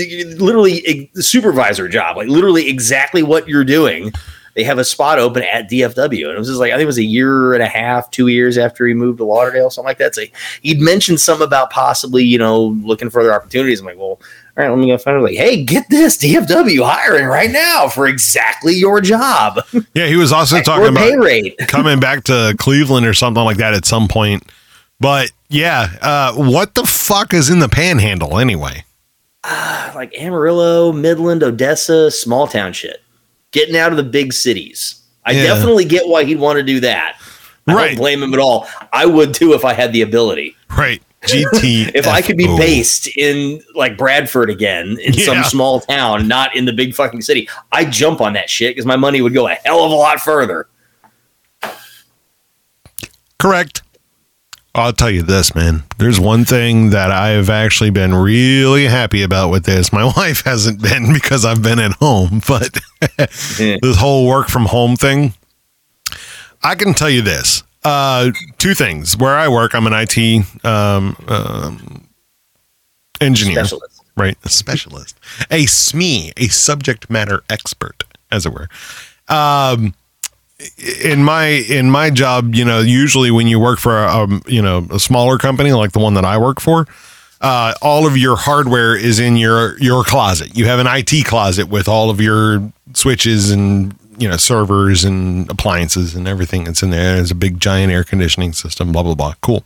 literally a supervisor job, like literally exactly what you're doing. They have a spot open at DFW, and it was just like I think it was a year and a half, two years after he moved to Lauderdale, something like that. So he'd mentioned something about possibly, you know, looking for other opportunities. I'm like, well, all right, let me go find it. Like, hey, get this DFW hiring right now for exactly your job yeah? He was also or talking pay about rate. coming back to Cleveland or something like that at some point. But yeah, uh, what the fuck is in the Panhandle anyway? like Amarillo, Midland, Odessa, small town shit. Getting out of the big cities. I Yeah. definitely get why he'd want to do that. I Right. don't blame him at all. I would too if I had the ability. Right, GT. If I could be based in like Bradford again, in Yeah. some small town, not in the big fucking city, I'd jump on that shit because my money would go a hell of a lot further. Correct. I'll tell you this, man. There's one thing that I've actually been really happy about with this. My wife hasn't been because I've been at home, but this whole work from home thing, I can tell you this. Uh, two things. Where I work, I'm an IT um, um, engineer. Specialist. right? A specialist, a SME, a subject matter expert, as it were. Um, in my in my job, you know, usually when you work for a um, you know a smaller company like the one that I work for, uh, all of your hardware is in your your closet. You have an IT closet with all of your switches and you know servers and appliances and everything that's in there. There's a big giant air conditioning system. Blah blah blah. Cool,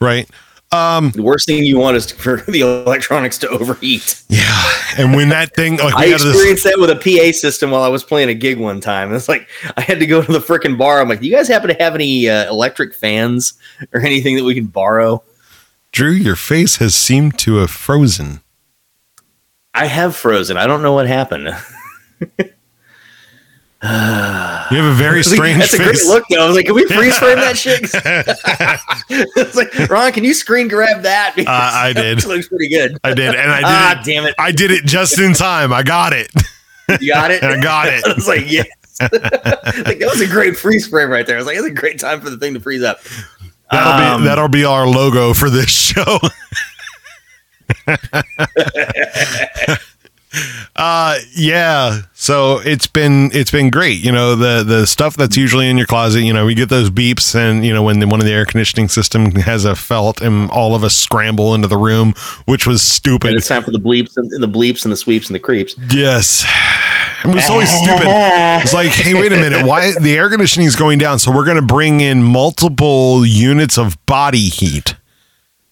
right? Um, the worst thing you want is for the electronics to overheat. Yeah, and when that thing, like I had this, experienced that with a PA system while I was playing a gig one time. It's like I had to go to the freaking bar. I'm like, "Do you guys happen to have any uh, electric fans or anything that we can borrow?" Drew, your face has seemed to have frozen. I have frozen. I don't know what happened. You have a very strange That's a great look, though. I was like, "Can we freeze frame that shit?" it's like, Ron, can you screen grab that? Uh, I did. It looks pretty good. I did, and I did. Ah, it, damn it! I did it just in time. I got it. You got it. I got it. I was like, yes. like that was a great freeze frame right there. I was like, it's a great time for the thing to freeze up. That'll Um, be that'll be our logo for this show. uh yeah so it's been it's been great you know the the stuff that's usually in your closet you know we get those beeps and you know when the, one of the air conditioning system has a felt and all of us scramble into the room which was stupid And it's time for the bleeps and the bleeps and the sweeps and the creeps. Yes. It was always stupid. It's like, hey, wait a minute. Why the air conditioning is going down? So we're going to bring in multiple units of body heat.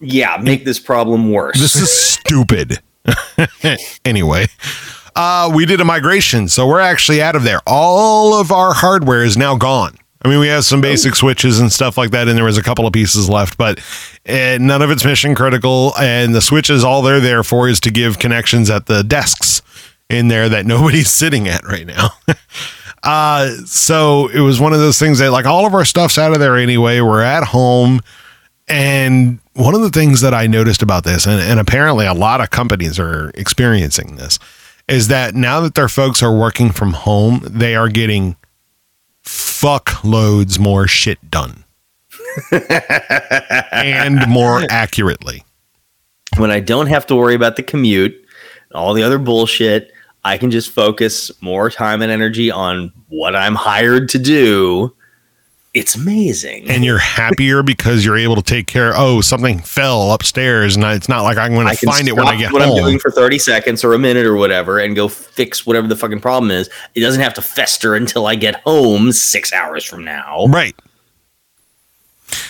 Yeah, make this problem worse. This is stupid. anyway, uh, we did a migration, so we're actually out of there. All of our hardware is now gone. I mean, we have some basic switches and stuff like that, and there was a couple of pieces left, but uh, none of it's mission critical. And the switches, all they're there for is to give connections at the desks in there that nobody's sitting at right now. uh, so it was one of those things that, like, all of our stuff's out of there anyway. We're at home. And one of the things that I noticed about this, and, and apparently a lot of companies are experiencing this, is that now that their folks are working from home, they are getting fuck loads more shit done and more accurately. when I don't have to worry about the commute, and all the other bullshit, I can just focus more time and energy on what I'm hired to do. It's amazing. And you're happier because you're able to take care. Oh, something fell upstairs, and it's not like I'm going to find it when I get what I'm doing for 30 seconds or a minute or whatever and go fix whatever the fucking problem is. It doesn't have to fester until I get home six hours from now. Right.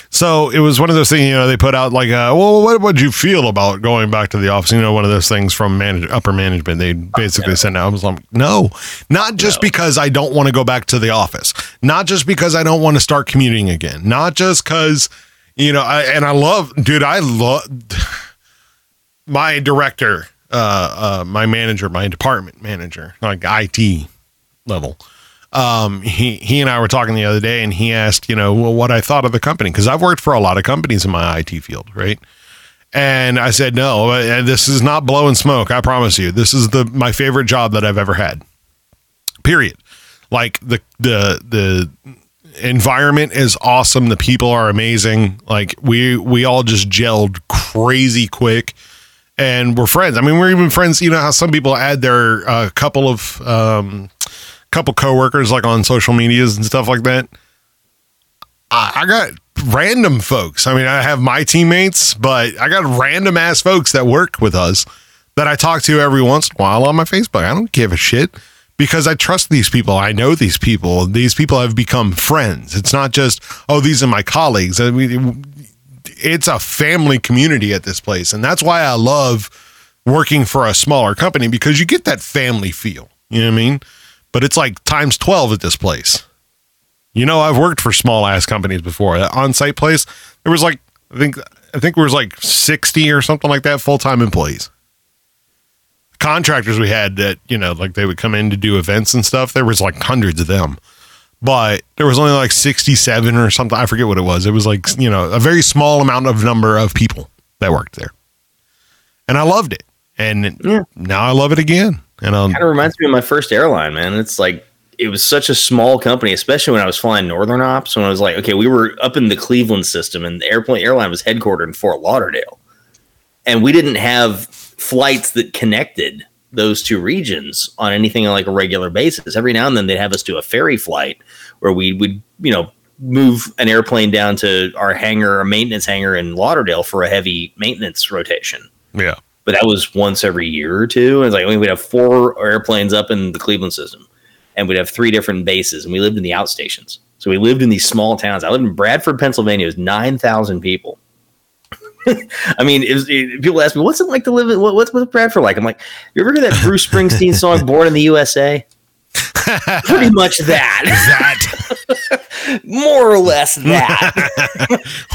So it was one of those things, you know, they put out like, uh, well, what would you feel about going back to the office? You know, one of those things from manage- upper management. They basically send out, I was like, no, not just because I don't want to go back to the office, not just because I don't want to start commuting again, not just because, you know, I, and I love, dude, I love my director, uh, uh, my manager, my department manager, like IT level um, he he and I were talking the other day, and he asked, you know, well, what I thought of the company because I've worked for a lot of companies in my IT field, right? And I said, no, uh, this is not blowing smoke. I promise you, this is the my favorite job that I've ever had. Period. Like the the the environment is awesome. The people are amazing. Like we we all just gelled crazy quick and we're friends. I mean, we're even friends. You know how some people add their uh, couple of um, couple coworkers like on social medias and stuff like that. I, I got random folks. I mean, I have my teammates, but I got random ass folks that work with us that I talk to every once in a while on my Facebook. I don't give a shit because I trust these people. I know these people. These people have become friends. It's not just, oh, these are my colleagues. I mean, it's a family community at this place. And that's why I love working for a smaller company because you get that family feel. You know what I mean? But it's like times 12 at this place. You know, I've worked for small ass companies before. That on site place, there was like, I think, I think there was like 60 or something like that full time employees. Contractors we had that, you know, like they would come in to do events and stuff. There was like hundreds of them but there was only like 67 or something. I forget what it was. It was like, you know, a very small amount of number of people that worked there. And I loved it. And now I love it again. And um, Kind of reminds me of my first airline, man. It's like it was such a small company, especially when I was flying Northern Ops. When I was like, okay, we were up in the Cleveland system, and the airplane airline was headquartered in Fort Lauderdale, and we didn't have flights that connected those two regions on anything on like a regular basis. Every now and then they'd have us do a ferry flight where we would, you know, move an airplane down to our hangar, our maintenance hangar in Lauderdale for a heavy maintenance rotation. Yeah. But that was once every year or two. And it's like we'd have four airplanes up in the Cleveland system and we'd have three different bases and we lived in the outstations. So we lived in these small towns. I lived in Bradford, Pennsylvania. It was 9,000 people. I mean, it was, it- people ask me, "What's it like to live in what, what's what's Bradford like?" I'm like, "You ever heard that Bruce Springsteen song, Born in the USA?" Pretty much that, That more or less that.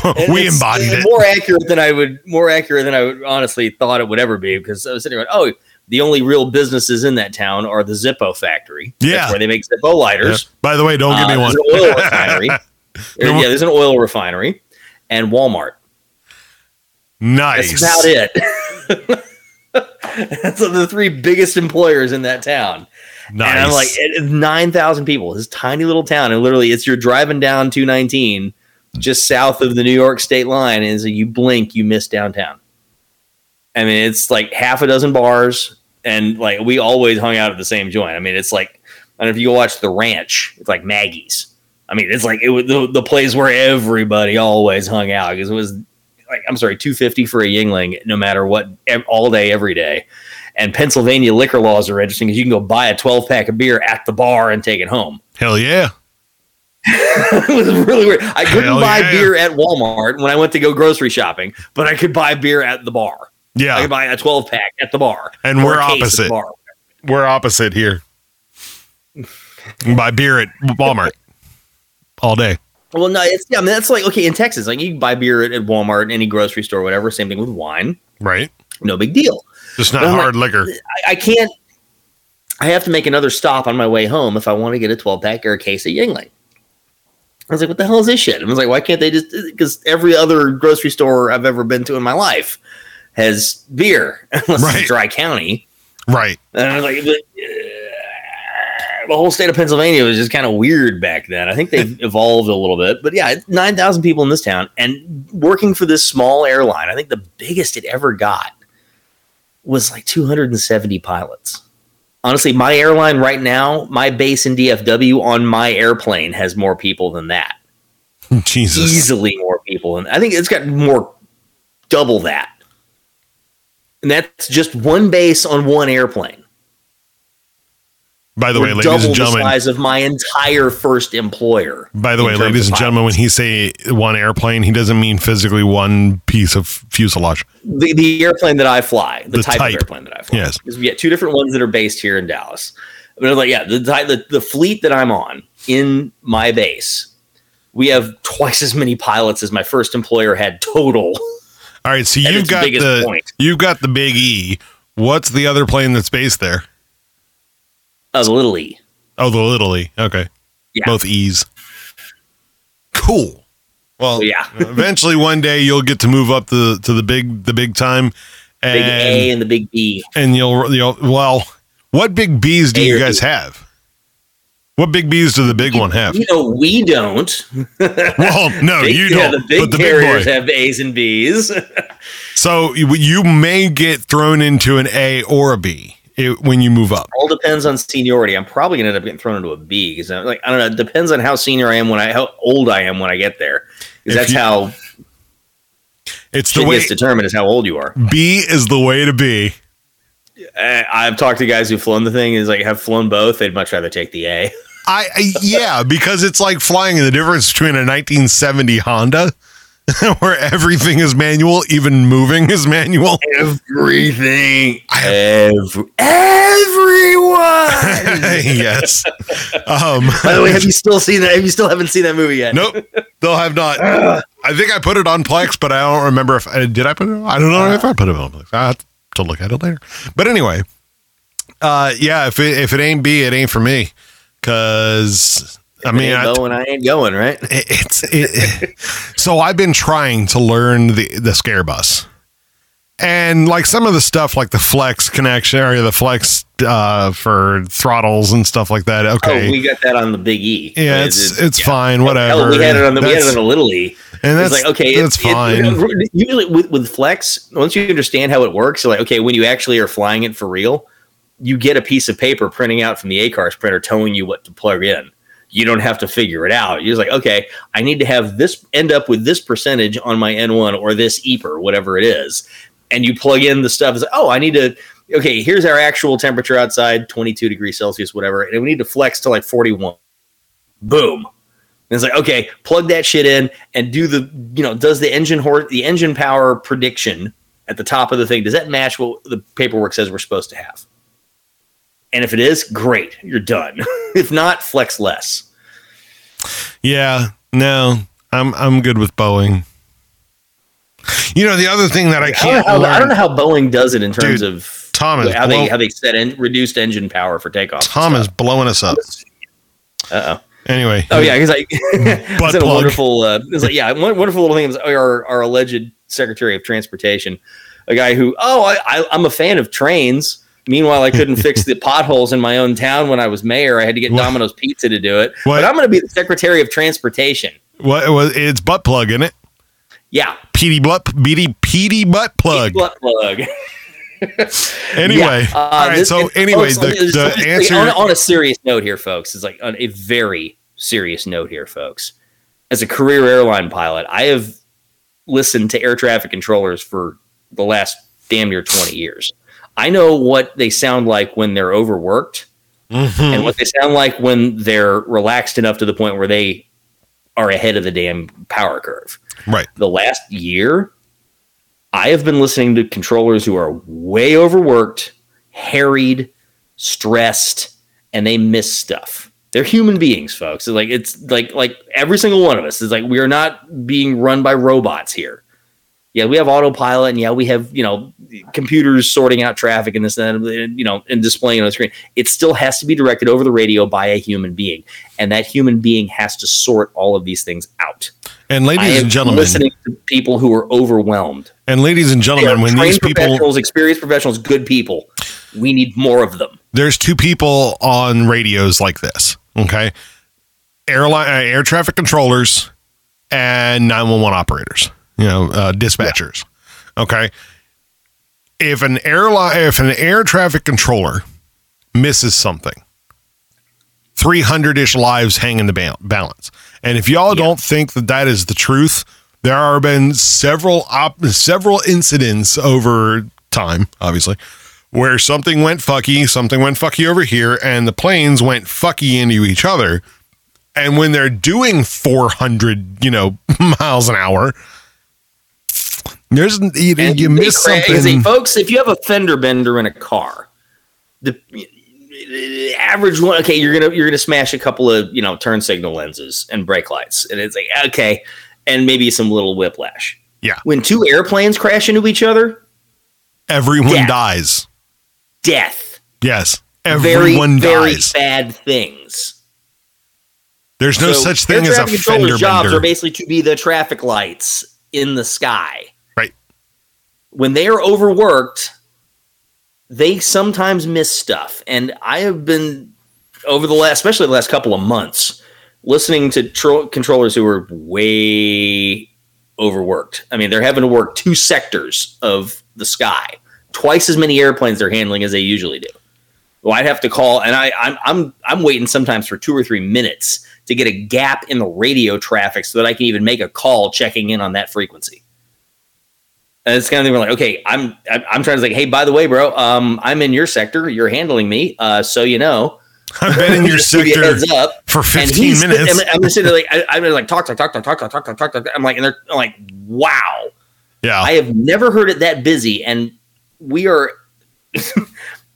We embodied uh, it. More accurate than I would, more accurate than I would honestly thought it would ever be. Because I was sitting there, Going, oh, the only real businesses in that town are the Zippo factory. Yeah. That's where they make Zippo lighters. Yep. By the way, don't give me Uh, one. There's an oil refinery. There- yeah, there's an oil refinery and Walmart. nice. That's about it. That's the three biggest employers in that town. Nice. And I'm like, it- nine thousand people. This tiny little town, and literally, it's you're driving down 219, just south of the New York state line, and so you blink, you miss downtown. I mean, it's like half a dozen bars, and like we always hung out at the same joint. I mean, it's like I don't know if you go watch The Ranch. It's like Maggie's. I mean, it's like it was the, the place where everybody always hung out because it was like I'm sorry, two fifty for a Yuengling, no matter what, all day, every day. And Pennsylvania liquor laws are interesting because you can go buy a twelve pack of beer at the bar and take it home. Hell yeah. it was really weird. I couldn't Hell buy yeah. beer at Walmart when I went to go grocery shopping, but I could buy beer at the bar. Yeah. I could buy a twelve pack at the bar, And we're a case at the opposite. bar. We're opposite here. Buy beer at Walmart all day. Well, no, it's yeah. I mean, that's like okay in Texas, like you can buy beer at, at Walmart, any grocery store, whatever. Same thing with wine, Right. no big deal. Just not hard like, liquor. I, I can't. I have to make another stop on my way home if I want to get a 12 pack or a case of Yuengling. I was like, what the hell is this shit? I was like, why can't they just? Because every other grocery store I've ever been to in my life has beer, unless Right. it's Dry County. Right. And I was like, but, uh, the whole state of Pennsylvania was just kind of weird back then. I think they've evolved a little bit, but yeah, 9,000 people in this town and working for this small airline. I think the biggest it ever got was like 270 pilots. Honestly, my airline right now, my base in DFW on my airplane has more people than that. Jesus. Easily more people. And I think it's got more double that. And that's just one base on one airplane. By the way, ladies double and the gentlemen. size of my entire first employer. By the way, ladies and gentlemen, when he say one airplane, he doesn't mean physically one piece of fuselage. the, the airplane that I fly, the, The type, type. of airplane that I fly. Yes. Because we get two different ones that are based here in Dallas. But like, yeah, the, the the fleet that I'm on in my base, we have twice as many pilots as my first employer had total. All right, so you've got the point. you've got the big E. What's the other plane that's based there? Of Little E. Oh, the little E. Okay, Yeah. both E's. Cool. Well, Yeah. eventually one day you'll get to move up the to the big the big time, and Big A and the big B. and you'll you'll well, what big B's do A you guys B. have? What big B's do the big one have? You know, we don't. Well, no, Big- you don't. the big but the big carriers boy. have A's and B's. So you, you may get thrown into an A or a B it, when you move up. all depends on seniority. I'm probably gonna end up getting thrown into a B because like I don't know. It depends on how senior I am when I how old I am when I get there. Because that's you- how It's the way it's determined is how old you are. B is the way to be. Uh, I've talked to guys who've flown the thing is like have flown both. They'd much rather take the A. I, I yeah, because it's like flying the difference between a 1970 Honda where everything is manual, even moving is manual. Everything, every, everyone. yes. Um, By the way, have you still seen that? Have you still haven't seen that movie yet? nope, they'll have not. I think I put it on Plex, but I don't remember if I did. I put it. On, I don't know if I put it on Plex. I have to look at it later. But anyway, uh, yeah, if it if it ain't B, it ain't for me. Cause I mean, I, going, I ain't going. Right? it- it's it, so I've been trying to learn the the scare bus. And like some of the stuff like the flex connection or the flex uh, for throttles and stuff like that. Okay, Oh, we got that on the Big E. yeah, it's it's fine, whatever. Hell, we had it on the we had it on the Little E. and It's like okay, that's it's, it- fine. usually with, with Flex, once you understand how it works, like, okay, when you actually are flying it for real, you get a piece of paper printing out from the ACARS printer telling you what to plug in. You don't have to figure it out. You're just like, okay, I need to have this end up with this percentage on my N1 or this EPR, whatever it is. And you plug in the stuff. It's like, oh, I need to. Okay, here's our actual temperature outside, 22 degrees Celsius, whatever, and we need to flex to like 41. Boom. And it's like, okay, plug that shit in and do the, you know, does the engine the engine power prediction at the top of the thing, does that match what the paperwork says we're supposed to have? And if it is, great, you're done. if not, flex less. Yeah, no, I'm I'm good with Boeing. You know, the other thing that I I don't, can't know how, I don't know how Boeing does it in terms Dude, of Tom is how they how they set in reduced engine power for takeoff. Tom is blowing us up. Uh oh. Anyway, Oh yeah, because Butt it's a wonderful. Uh, it's like yeah, one wonderful little thing is our our alleged Secretary of Transportation, a guy who oh I, I I'm a fan of trains. Meanwhile, I couldn't fix the potholes in my own town when I was mayor. I had to get What? Domino's Pizza to do it. What? But I'm going to be the Secretary of Transportation. what was it's butt plug, isn't it? Yeah, PD butt PD PD butt plug. butt plug. Anyway, Yeah, uh, all right. this- so anyway, the, the answer. on, on a serious note here, folks, is like on a very serious note here, folks. As a career airline pilot, I have listened to air traffic controllers for the last damn near twenty years. I know what they sound like when they're overworked, Mm-hmm. and what they sound like when they're relaxed enough to the point where they are ahead of the damn power curve right. the last year, I have been listening to controllers who are way overworked, harried, stressed, and they miss stuff. They're human beings, folks. It's like it's like like every single one of us is like we are not being run by robots here. Yeah, we have autopilot, and yeah, we have you know computers sorting out traffic and this and that, you know, and displaying on the screen. It still has to be directed over the radio by a human being, and that human being has to sort all of these things out. And ladies and gentlemen, listening to people who are overwhelmed. and ladies and gentlemen, when these people, professionals, experienced professionals, good people, we need more of them. there's two people on radios like this. Okay, airline uh, air traffic controllers and 911 operators. You know, uh, dispatchers. Okay, if an airline, if an air traffic controller misses something, 300 ish lives hang in the ba- balance. And if y'all don't think that that is the truth, there have been several op- several incidents over time, obviously, where something went fucky, something went fucky over here, and the planes went fucky into each other. And when they're doing 400, you know, miles an hour, there's you, And you miss crazy. something. folks. If you have a fender bender in a car, the the average one, okay, you're gonna you're gonna smash a couple of you know turn signal lenses and brake lights, and it's like okay, and maybe some little whiplash. Yeah. When two airplanes crash into each other, Everyone Death. dies. death. Yes. Everyone very dies. Very bad things. There's no such thing as a fender jobs bender. are basically to be the traffic lights in the sky. When they are overworked, they sometimes miss stuff. And I have been over the last, especially the last couple of months, listening to tro- controllers who are way overworked. I mean, they're having to work two sectors of the sky, twice as many airplanes they're handling as they usually do. Well, I'd have to call, and I, I'm I'm I'm waiting sometimes for two or three minutes to get a gap in the radio traffic so that I can even make a call checking in on that frequency. And it's kind of thing where like, okay, I'm I'm trying to say, hey, by the way, bro, um, I'm in your sector, you're handling me, uh, so you know. I've been in your Just give you a sector up. for 15 minutes. I'm, I'm sitting there like I, I'm like talk talk talk talk talk talk talk talk talk talk. I'm like, and they're I'm like, wow. yeah. I have never heard it that busy, and we are.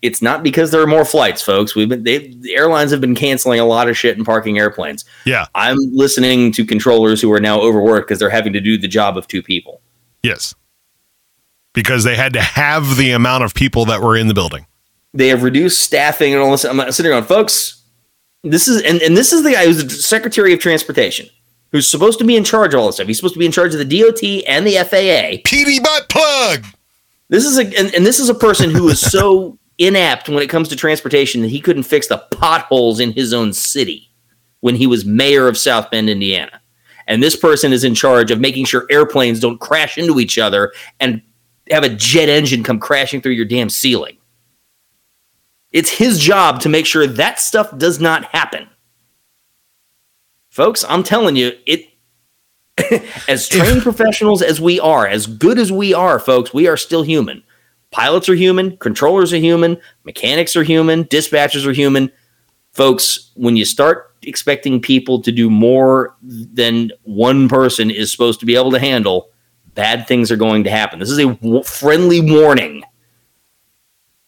it's not because there are more flights, folks. We've been they the airlines have been canceling a lot of shit and parking airplanes. yeah. I'm listening to controllers who are now overworked because they're having to do the job of two people. Yes. Because they had to have the amount of people that were in the building. They have reduced staffing and all this. I'm sitting around, folks. This is and, and this is the guy who's the Secretary of Transportation, who's supposed to be in charge of all this stuff. He's supposed to be in charge of the DOT and the FAA. PD butt plug. This is a and, and this is a person who is so inept when it comes to transportation that he couldn't fix the potholes in his own city when he was mayor of South Bend, Indiana. And this person is in charge of making sure airplanes don't crash into each other and have a jet engine come crashing through your damn ceiling. It's his job to make sure that stuff does not happen. Folks, I'm telling you, it as trained professionals as we are, as good as we are, folks, we are still human. Pilots are human, controllers are human, mechanics are human, dispatchers are human. Folks, when you start expecting people to do more than one person is supposed to be able to handle, bad things are going to happen. This is a w- friendly warning.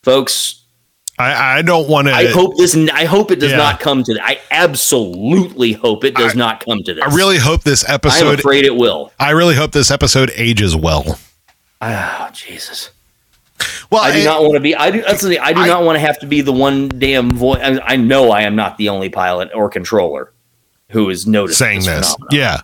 Folks, I, I don't want to. I hope this. I hope it does Yeah. not come to. That. I absolutely hope it does not come to this. I really hope this episode. I'm afraid it will. I really hope this episode ages well. Oh Jesus! Well, I do I- not want to be. I do. That's the thing, I do not want to have to be the one damn voice. I, I know I am not the only pilot or controller who is noticing saying this. phenomenon. Yeah.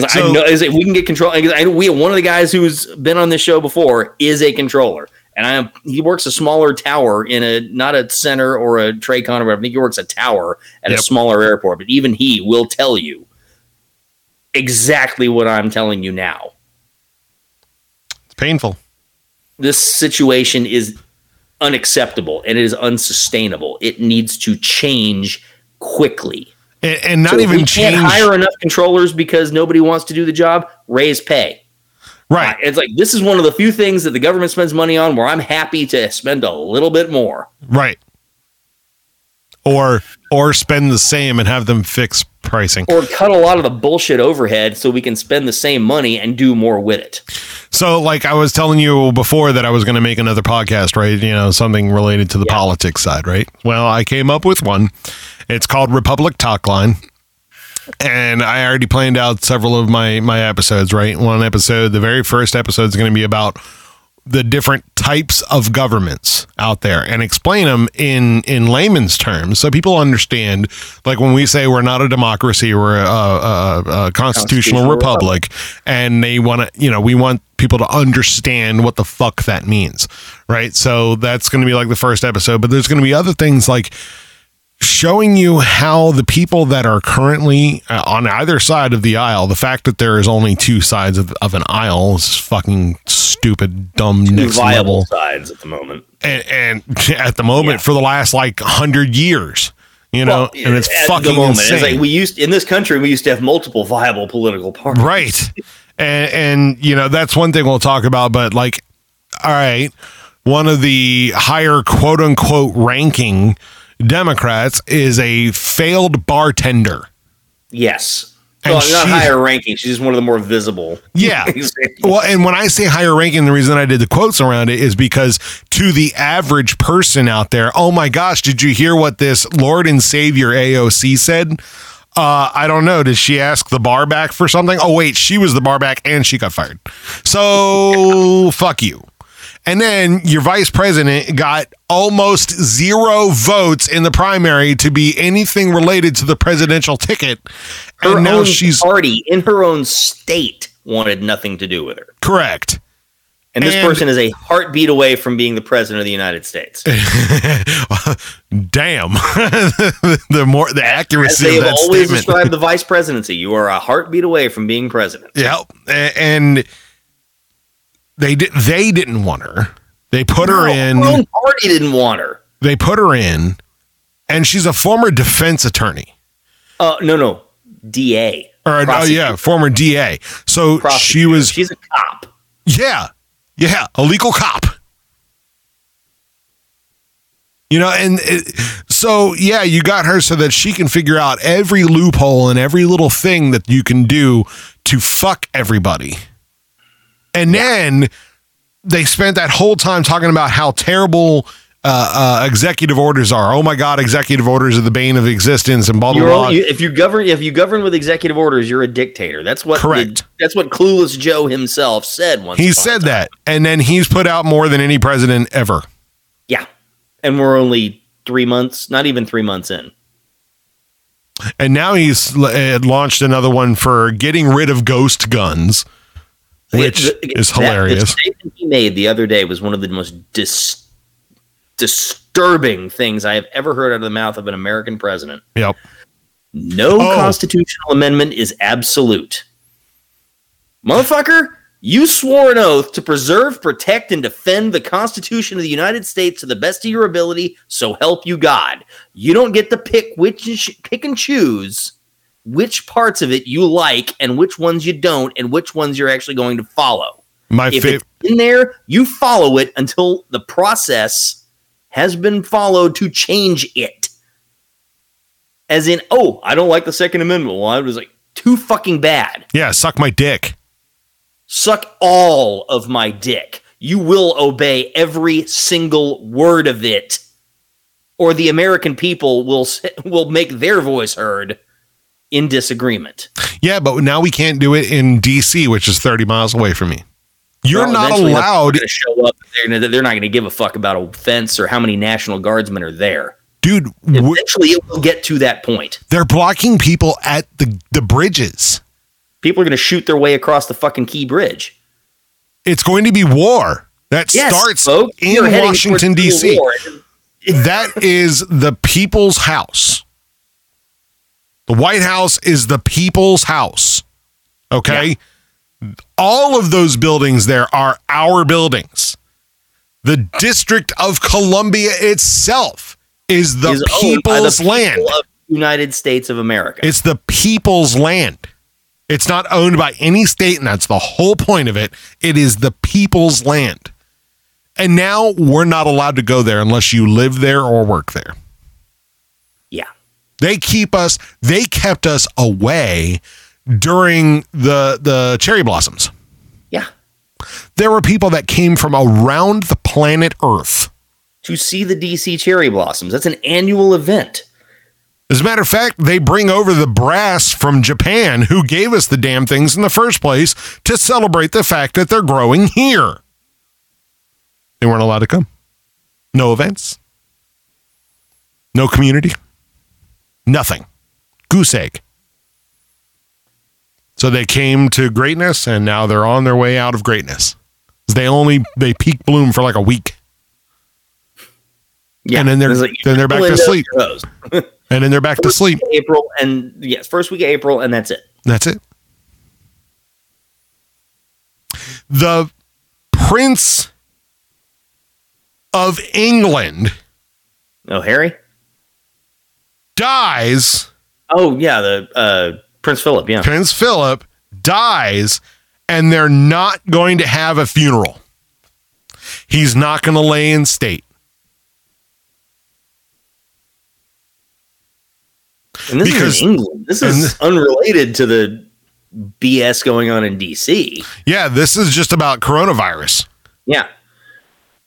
Like, So- I know is it, we can get control. I know we one of the guys who's been on this show before is a controller, and I am. He works a smaller tower in a not a center or a TRACON or whatever. I think he works a tower at a smaller airport, but even he will tell you exactly what I'm telling you now. It's painful. This situation is unacceptable and it is unsustainable. It needs to change quickly. And, and not So if even we change. can't hire enough controllers because nobody wants to do the job. Raise pay. right. It's like this is one of the few things that the government spends money on where I'm happy to spend a little bit more. Right. Or or spend the same and have them fix pricing. Or cut a lot of the bullshit overhead so we can spend the same money and do more with it. So, like I was telling you before that I was going to make another podcast, right? You know, something related to the politics side, right? Well, I came up with one. It's called Republic Talk Line. And I already planned out several of my my episodes, right? One episode, the very first episode is going to be about the different types of governments out there and explain them in in layman's terms so people understand like when we say we're not a democracy we're a, a, a, constitutional, Constitutional republic, and they want to you know we want people to understand what the fuck that means right so that's going to be like the first episode but there's going to be other things like showing you how the people that are currently uh, on either side of the aisle, the fact that there is only two sides of, of an aisle is fucking stupid, dumb, Two next viable level. sides at the moment. And, and at the moment, for the last like hundred years, you know, and it's fucking moment, insane. It's like we used in this country we used to have multiple viable political parties. right and and you know that's one thing we'll talk about but like all right one of the higher quote unquote ranking democrats is a failed bartender Yes. And well, not she- higher ranking. She's just one of the more visible. Yeah. well, and when I say higher ranking, the reason I did the quotes around it is because to the average person out there, oh my gosh, did you hear what this Lord and Savior AOC said? Uh, I don't know. Did she ask the bar back for something? Oh, wait, she was the bar back and she got fired. So fuck you. And then your vice president got almost zero votes in the primary to be anything related to the presidential ticket. Her and now own she's party in her own state wanted nothing to do with her. correct. And this And- person is a heartbeat away from being the president of the United States. Damn. the more the As accuracy they of have that always statement. described the vice presidency, you are a heartbeat away from being president. Yep. And they did they didn't want her. They put her in Her own party didn't want her. they put her in and she's a former defense attorney. Uh, no, no, DA. Or oh yeah, former DA. So she was She's a cop. Yeah. Yeah. A legal cop. You know, and it, so, yeah, you got her so that she can figure out every loophole and every little thing that you can do to fuck everybody. And then they spent that whole time talking about how terrible uh, uh, executive orders are. Oh my God, executive orders are the bane of existence and blah, blah, blah. if you govern if you govern with executive orders, you're a dictator. That's what Correct. that's what Clueless Joe himself said once. he said that. And then he's put out more than any president ever. Yeah, and we're only three months, not even three months in. And now he's uh, launched another one for getting rid of ghost guns, which The- is that- the statement he made the other day was one of the most dis- disturbing things I have ever heard out of the mouth of an American president. Yep. No Oh. constitutional amendment is absolute. Motherfucker, you swore an oath to preserve, protect, and defend the Constitution of the United States to the best of your ability, so help you God. You don't get to pick which pick and choose which parts of it you like and which ones you don't, and which ones you're actually going to follow. My if favorite. it's in there, you follow it until the process has been followed to change it. As in, oh, I don't like the Second Amendment. Well, I was like, too fucking bad. Yeah, suck my dick. Suck all of my dick. You will obey every single word of it, or the American people will will make their voice heard in disagreement. Yeah, but now we can't do it in DC, which is 30 miles away from me. You're Well, not allowed, gonna show up. They're, gonna, they're not going to give a fuck about a fence or how many National Guardsmen are there. dude. Eventually, it will get to that point. they're blocking people at the the bridges. People are going to shoot their way across the fucking Key Bridge. It's going to be war that Yes, starts folks, in Washington D.C. that is the people's house. The White House is the people's house. Okay? All of those buildings there are our buildings. The District of Columbia itself is the Is by the people's people land. of United States of America. It's the people's land. It's not owned by any state, and that's the whole point of it. It is the people's land. And now we're not allowed to go there unless you live there or work there. They keep us, they kept us away during the the cherry blossoms. Yeah. There were people that came from around the planet Earth. To see the DC cherry blossoms. That's an annual event. As a matter of fact, they bring over the brass from Japan who gave us the damn things in the first place to celebrate the fact that they're growing here. They weren't allowed to come. No events. No community. Nothing. Goose egg. So they came to greatness and now they're on their way out of greatness. They only they peak bloom for like a week. Yeah. And then they're- like, then they're back to sleep. And then they're back to sleep. April and yes, first week of April, and that's it. That's it. The Prince of England Oh, Harry? Dies. Oh, yeah, the uh, Prince Philip, yeah. Prince Philip dies, and they're not going to have a funeral. He's not going to lay in state. And this Because- is England. This is unrelated to the BS going on in DC. Yeah, this is just about coronavirus. Yeah.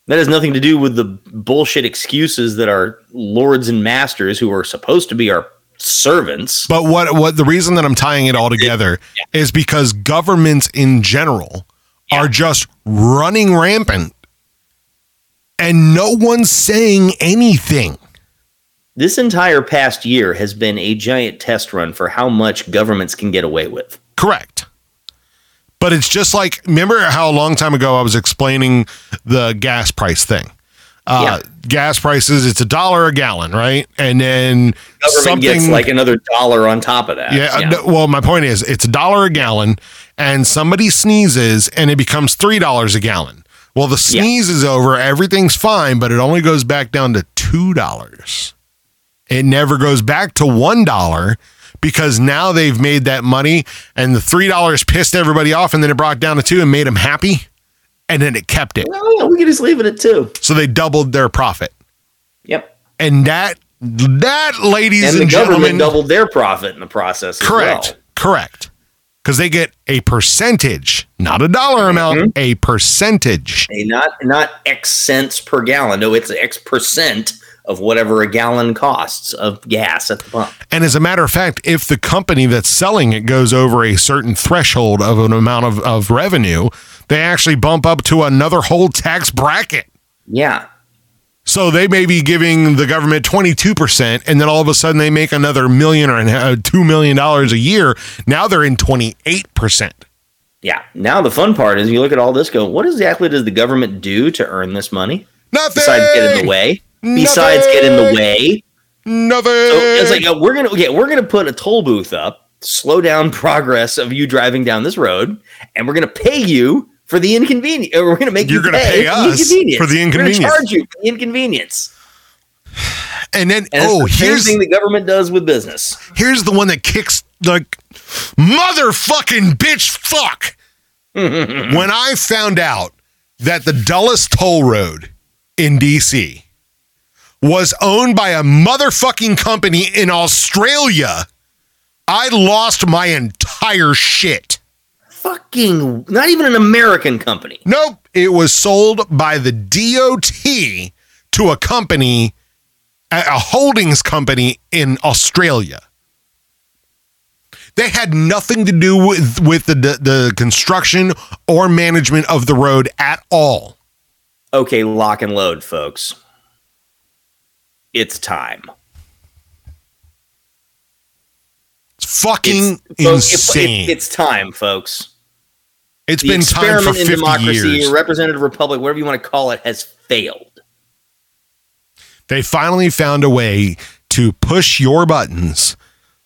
That has nothing to do with the bullshit excuses that our lords and masters, who are supposed to be our servants, But what what the reason that I'm tying it all together is because governments in general are just running rampant and no one's saying anything. this entire past year has been a giant test run for how much governments can get away with. Correct. But it's just like remember how a long time ago I was explaining the gas price thing. Uh, Gas prices, it's a dollar a gallon, right? And then Government gets like another dollar on top of that. Yeah. uh, no, well, my point is, it's a dollar a gallon, and somebody sneezes, and it becomes three dollars a gallon. Well, the Yeah. sneeze is over, everything's fine, but it only goes back down to two dollars. It never goes back to one dollar because now they've made that money, and the three dollars pissed everybody off, and then it brought down to two and made them happy, and then it kept it. Oh, yeah, we can just leave it at two. So they doubled their profit, Yep. and that that, ladies And and, gentlemen, doubled their profit in the process. as Correct. well. Correct. Because they get a percentage, not a dollar mm-hmm. amount, a percentage. A not not X cents per gallon. No, it's X percent of whatever a gallon costs of gas at the pump. And as a matter of fact, if the company that's selling it goes over a certain threshold of an amount of, of revenue, they actually bump up to another whole tax bracket. Yeah. So they may be giving the government 22%, and then all of a sudden they make another million or uh, $2 million a year. Now they're in 28%. Yeah. Now the fun part is you look at all this go, what exactly does the government do to earn this money? Nothing. Besides get in the way. besides get in the way. Nothing. So it's like uh, we're gonna okay, we're gonna put a toll booth up, slow down progress of you driving down this road, and we're gonna pay you for the inconvenience. We're gonna make You're you gonna pay, pay for us the inconvenience. for the We're inconvenience. gonna charge you for the inconvenience. and then And oh, the here's thing the government does with business. here's the one that kicks like motherfucking bitch fuck. when I found out that the Dulles Toll Road in DC was owned by a motherfucking company in Australia, I lost my entire shit. Fucking not even an American company. Nope, it was sold by the DOT to a company, a holdings company in Australia. They had nothing to do with with the, the the construction or management of the road at all. Okay, lock and load, folks. It's time. It's fucking It's, folks, it- it- insane. it's time, folks. It's the been time for experiment in democracy, years. representative republic, whatever you want to call it, has failed. They finally found a way to push your buttons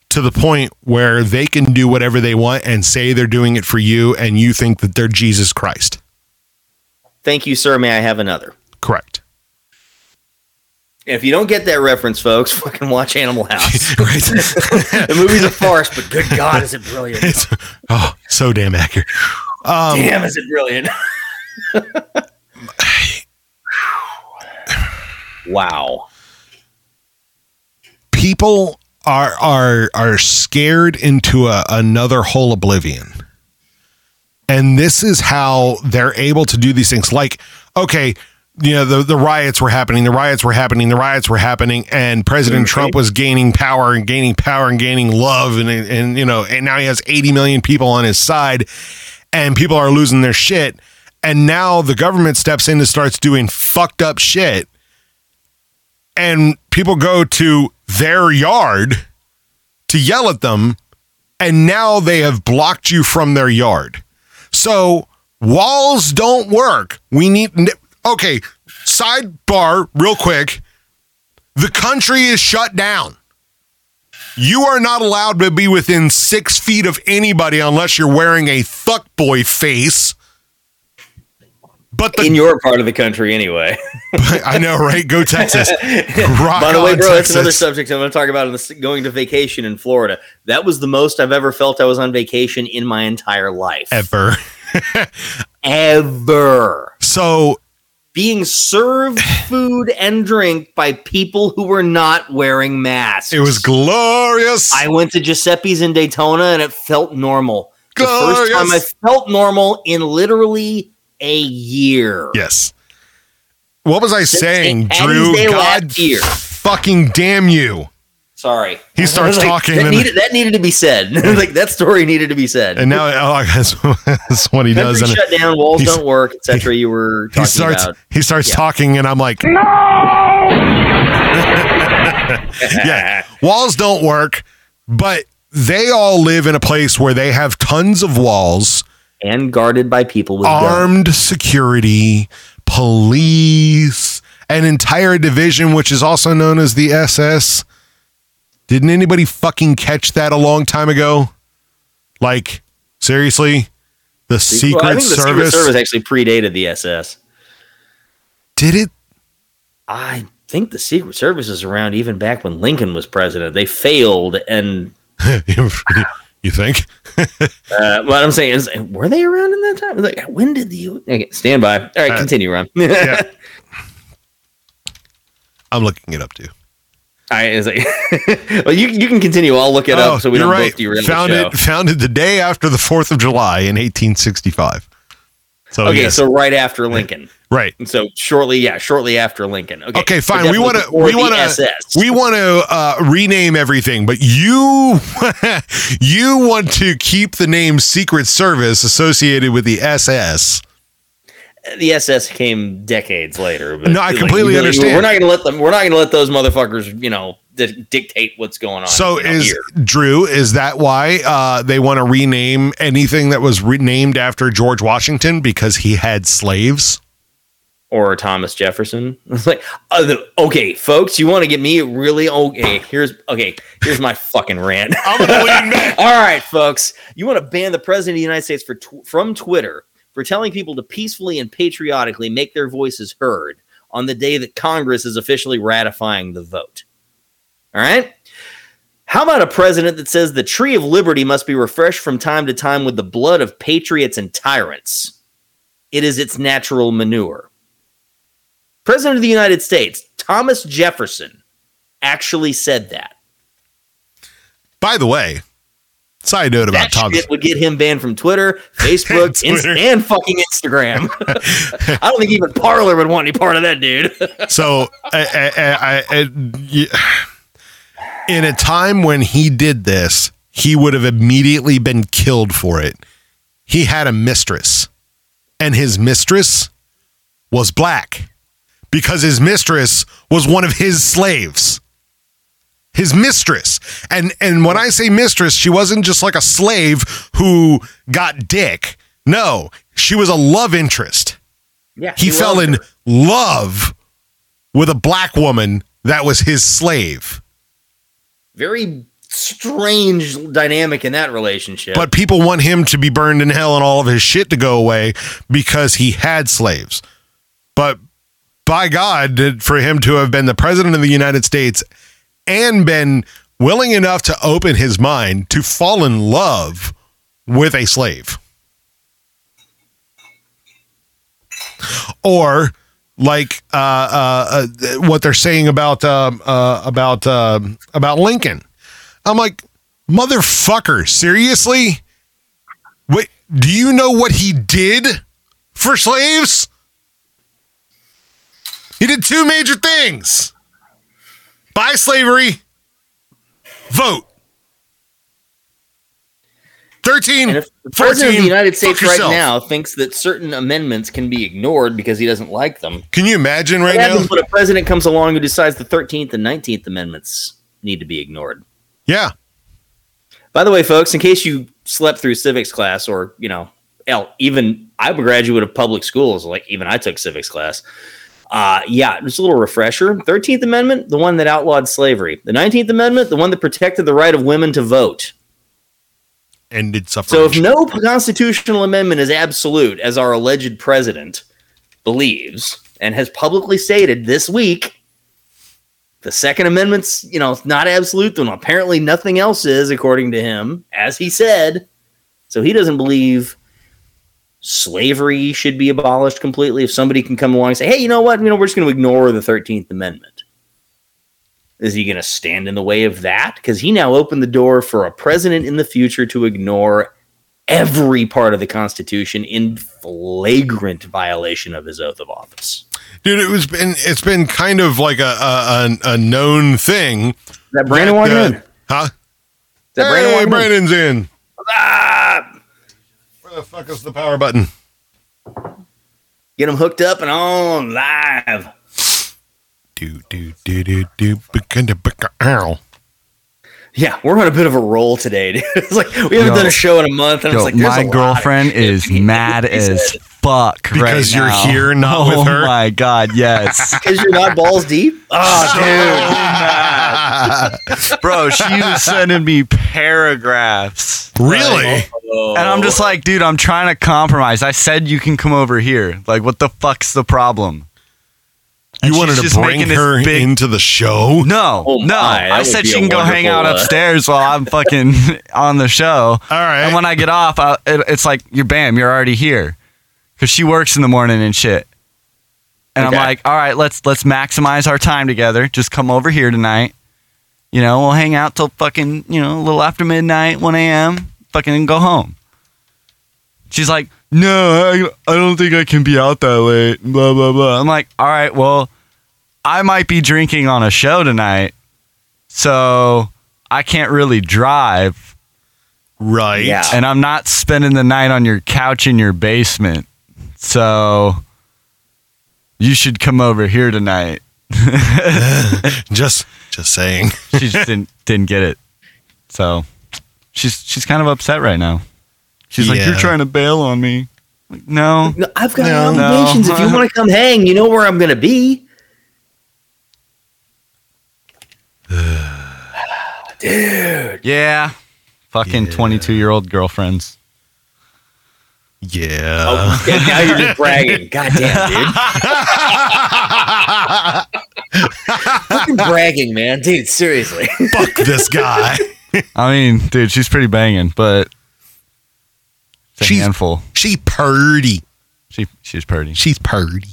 to the point where they can do whatever they want and say they're doing it for you and you think that they're Jesus Christ. Thank you, sir. May I have another? Correct. If you don't get that reference, folks, fucking watch Animal House. right. the movie's a farce, but good God, is it brilliant? It's, oh, so damn accurate. Um, Damn, is it brilliant? wow. people are are are scared into a, another whole oblivion and this is how they're able to do these things like okay you know the, the riots were happening the riots were happening the riots were happening and president trump was gaining power and gaining power and gaining love and and you know and now he has 80 million people on his side and people are losing their shit and now the government steps in and starts doing fucked up shit and people go to their yard to yell at them and now they have blocked you from their yard. So walls don't work. We need okay sidebar real quick. The country is shut down you are not allowed to be within six feet of anybody unless you're wearing a fuckboy face but the, In your part of the country, anyway. I know, right? Go Texas. Rock By the way, bro, that's another subject I'm going to talk about in this, going to vacation in Florida. That was the most I've ever felt I was on vacation in my entire life. Ever. Ever. So Being served food and drink by people who were not wearing masks. it was glorious. I went to Giuseppe's in Daytona and it felt normal. The first time I felt normal in literally a year. yes. What was I saying, Drew? God fucking damn you. Sorry. He starts Like, talking That and- needed, that needed to be said. like that story needed to be said. And now oh, that's, that's what he does. Country And shut down, walls don't work, etc. You were talking he starts about. he starts Yeah. talking and I'm like, no. yeah, walls don't work, but they all live in a place where they have tons of walls. and guarded by people with guns. armed security, police, an entire division, which is also known as the SS. Didn't anybody fucking catch that a long time ago? Like, seriously? The Secret Well, I think the Service? Secret Service actually predated the SS. Did it? I think the Secret Service is around even back when Lincoln was president. They failed, and you think? uh, what I'm saying is, were they around in that time? Like, when did the okay, stand by? All right, Uh, continue, Ron. yeah. I'm looking it up too. I is like, well, you you can continue. I'll look it up so we Oh, don't right. both derail Found the show. it founded the day after the 4th of July in 1865. So, okay, yes. so right after Lincoln. right. And so shortly, yeah, shortly after Lincoln. Okay, Okay, fine. We want to we want to we want to uh, rename everything, but you you want to keep the name Secret Service associated with the SS. The SS came decades later. But No, I completely really, understand. We're not going to let them. We're not going to let those motherfuckers, you know, di- dictate what's going on. So you know, is here. Drew? Is that why uh, they want to rename anything that was renamed after George Washington because he had slaves? or Thomas Jefferson. It's like, uh, okay, folks, you want to get me really okay? Here's okay. Here's my fucking rant. I'm lean back. All right, folks, you want to ban the president of the United States for tw- from Twitter for telling people to peacefully and patriotically make their voices heard on the day that Congress is officially ratifying the vote. All right. How about a president that says the tree of liberty must be refreshed from time to time with the blood of patriots and tyrants? It is its natural manure. President of the United States, Thomas Jefferson, actually said that. By the way, side note about That shit would get him banned from Twitter, Facebook, Twitter. and fucking Instagram. I don't think even Parler would want any part of that, dude. So, I, I, I, in a time when he did this, he would have immediately been killed for it. He had a mistress, and his mistress was black because his mistress was one of his slaves. His mistress. And and when I say mistress, she wasn't just like a slave who got dick. No, she was a love interest yeah, he fell in her. love with a black woman that was his slave. very strange dynamic in that relationship. But people want him to be burned in hell and all of his shit to go away because he had slaves. But by God, for him to have been the president of the United States and been willing enough to open his mind to fall in love with a slave. Or like uh, uh, uh, what they're saying about um, uh, about um about Lincoln. I'm like, motherfucker, seriously? Wait, do you know what he did for slaves? He did two major things buy slavery, vote. 13, and if the 14, president of the United States right yourself. now thinks that certain amendments can be ignored because he doesn't like them, Can you imagine right what now? happens when a president comes along who decides the 13th and 19th amendments need to be ignored? Yeah. By the way, folks, in case you slept through civics class or, you know, hell, even I'm a graduate of public schools, like even I took civics class. Uh, yeah, just a little refresher. 13th Amendment, the one that outlawed slavery. The 19th Amendment, the one that protected the right of women to vote. Ended suffrage. So if no constitutional amendment is absolute, as our alleged president believes and has publicly stated this week, the Second Amendment's, you know, not absolute, then apparently nothing else is, according to him, as he said. So he doesn't believe slavery should be abolished completely. If somebody can come along and say, hey, you know what? You know, we're just going to ignore the 13th Amendment. Is he going to stand in the way of that? Because he now opened the door for a president in the future to ignore every part of the Constitution in flagrant violation of his oath of office. dude, it was been it's been kind of like a a, a, known thing. That Brandon walking uh, in? Huh? That Brandon hey, walking in? Brandon's in. Ah! Where the fuck is the power button? Get him hooked up and on live. Do do do do do. Begin to Ow. Yeah, we're on a bit of a roll today. Dude. It's like we haven't Yo. done a show in a month, and Yo, it's like my a lot of girlfriend shit is we need to mad be as said. fuck right Because you're now. here, not oh with her? Oh my god, yes. because you're not balls deep. Oh, dude, Bro, she was sending me paragraphs. Really? dude. And I'm just like, dude, I'm trying to compromise. I said you can come over here. Like, what the fuck's the problem? And You wanted to bring her big- into the show? No, Oh no. my, that I said she can go hang out uh, upstairs while I'm fucking on the show. All right. And when I get off, I, it, it's like, you're bam, you're already here. Because she works in the morning and shit. And Okay. I'm like, all right, let's let's maximize our time together. Just come over here tonight. You know, we'll hang out till fucking, you know, a little after midnight, 1 a.m. Fucking go home. She's like, no, I, I don't think I can be out that late. Blah, blah, blah. I'm like, all right, well, I might be drinking on a show tonight. So I can't really drive. right. Yeah. And I'm not spending the night on your couch in your basement. So you should come over here tonight. Just just saying. She just didn't didn't get it. So she's she's kind of upset right now. She's like, You're trying to bail on me. Like, no. No, I've got No. obligations. No. If you want to come hang, you know where I'm gonna be. Dude. Yeah. Fucking 22 year old girlfriends. Yeah. Oh, yeah, now you're just bragging. God damn, dude. Fucking bragging, man. Dude, seriously. Fuck this guy. I mean, dude, she's pretty banging, but it's a She's- handful. She purdy. She she's pretty. She's purdy.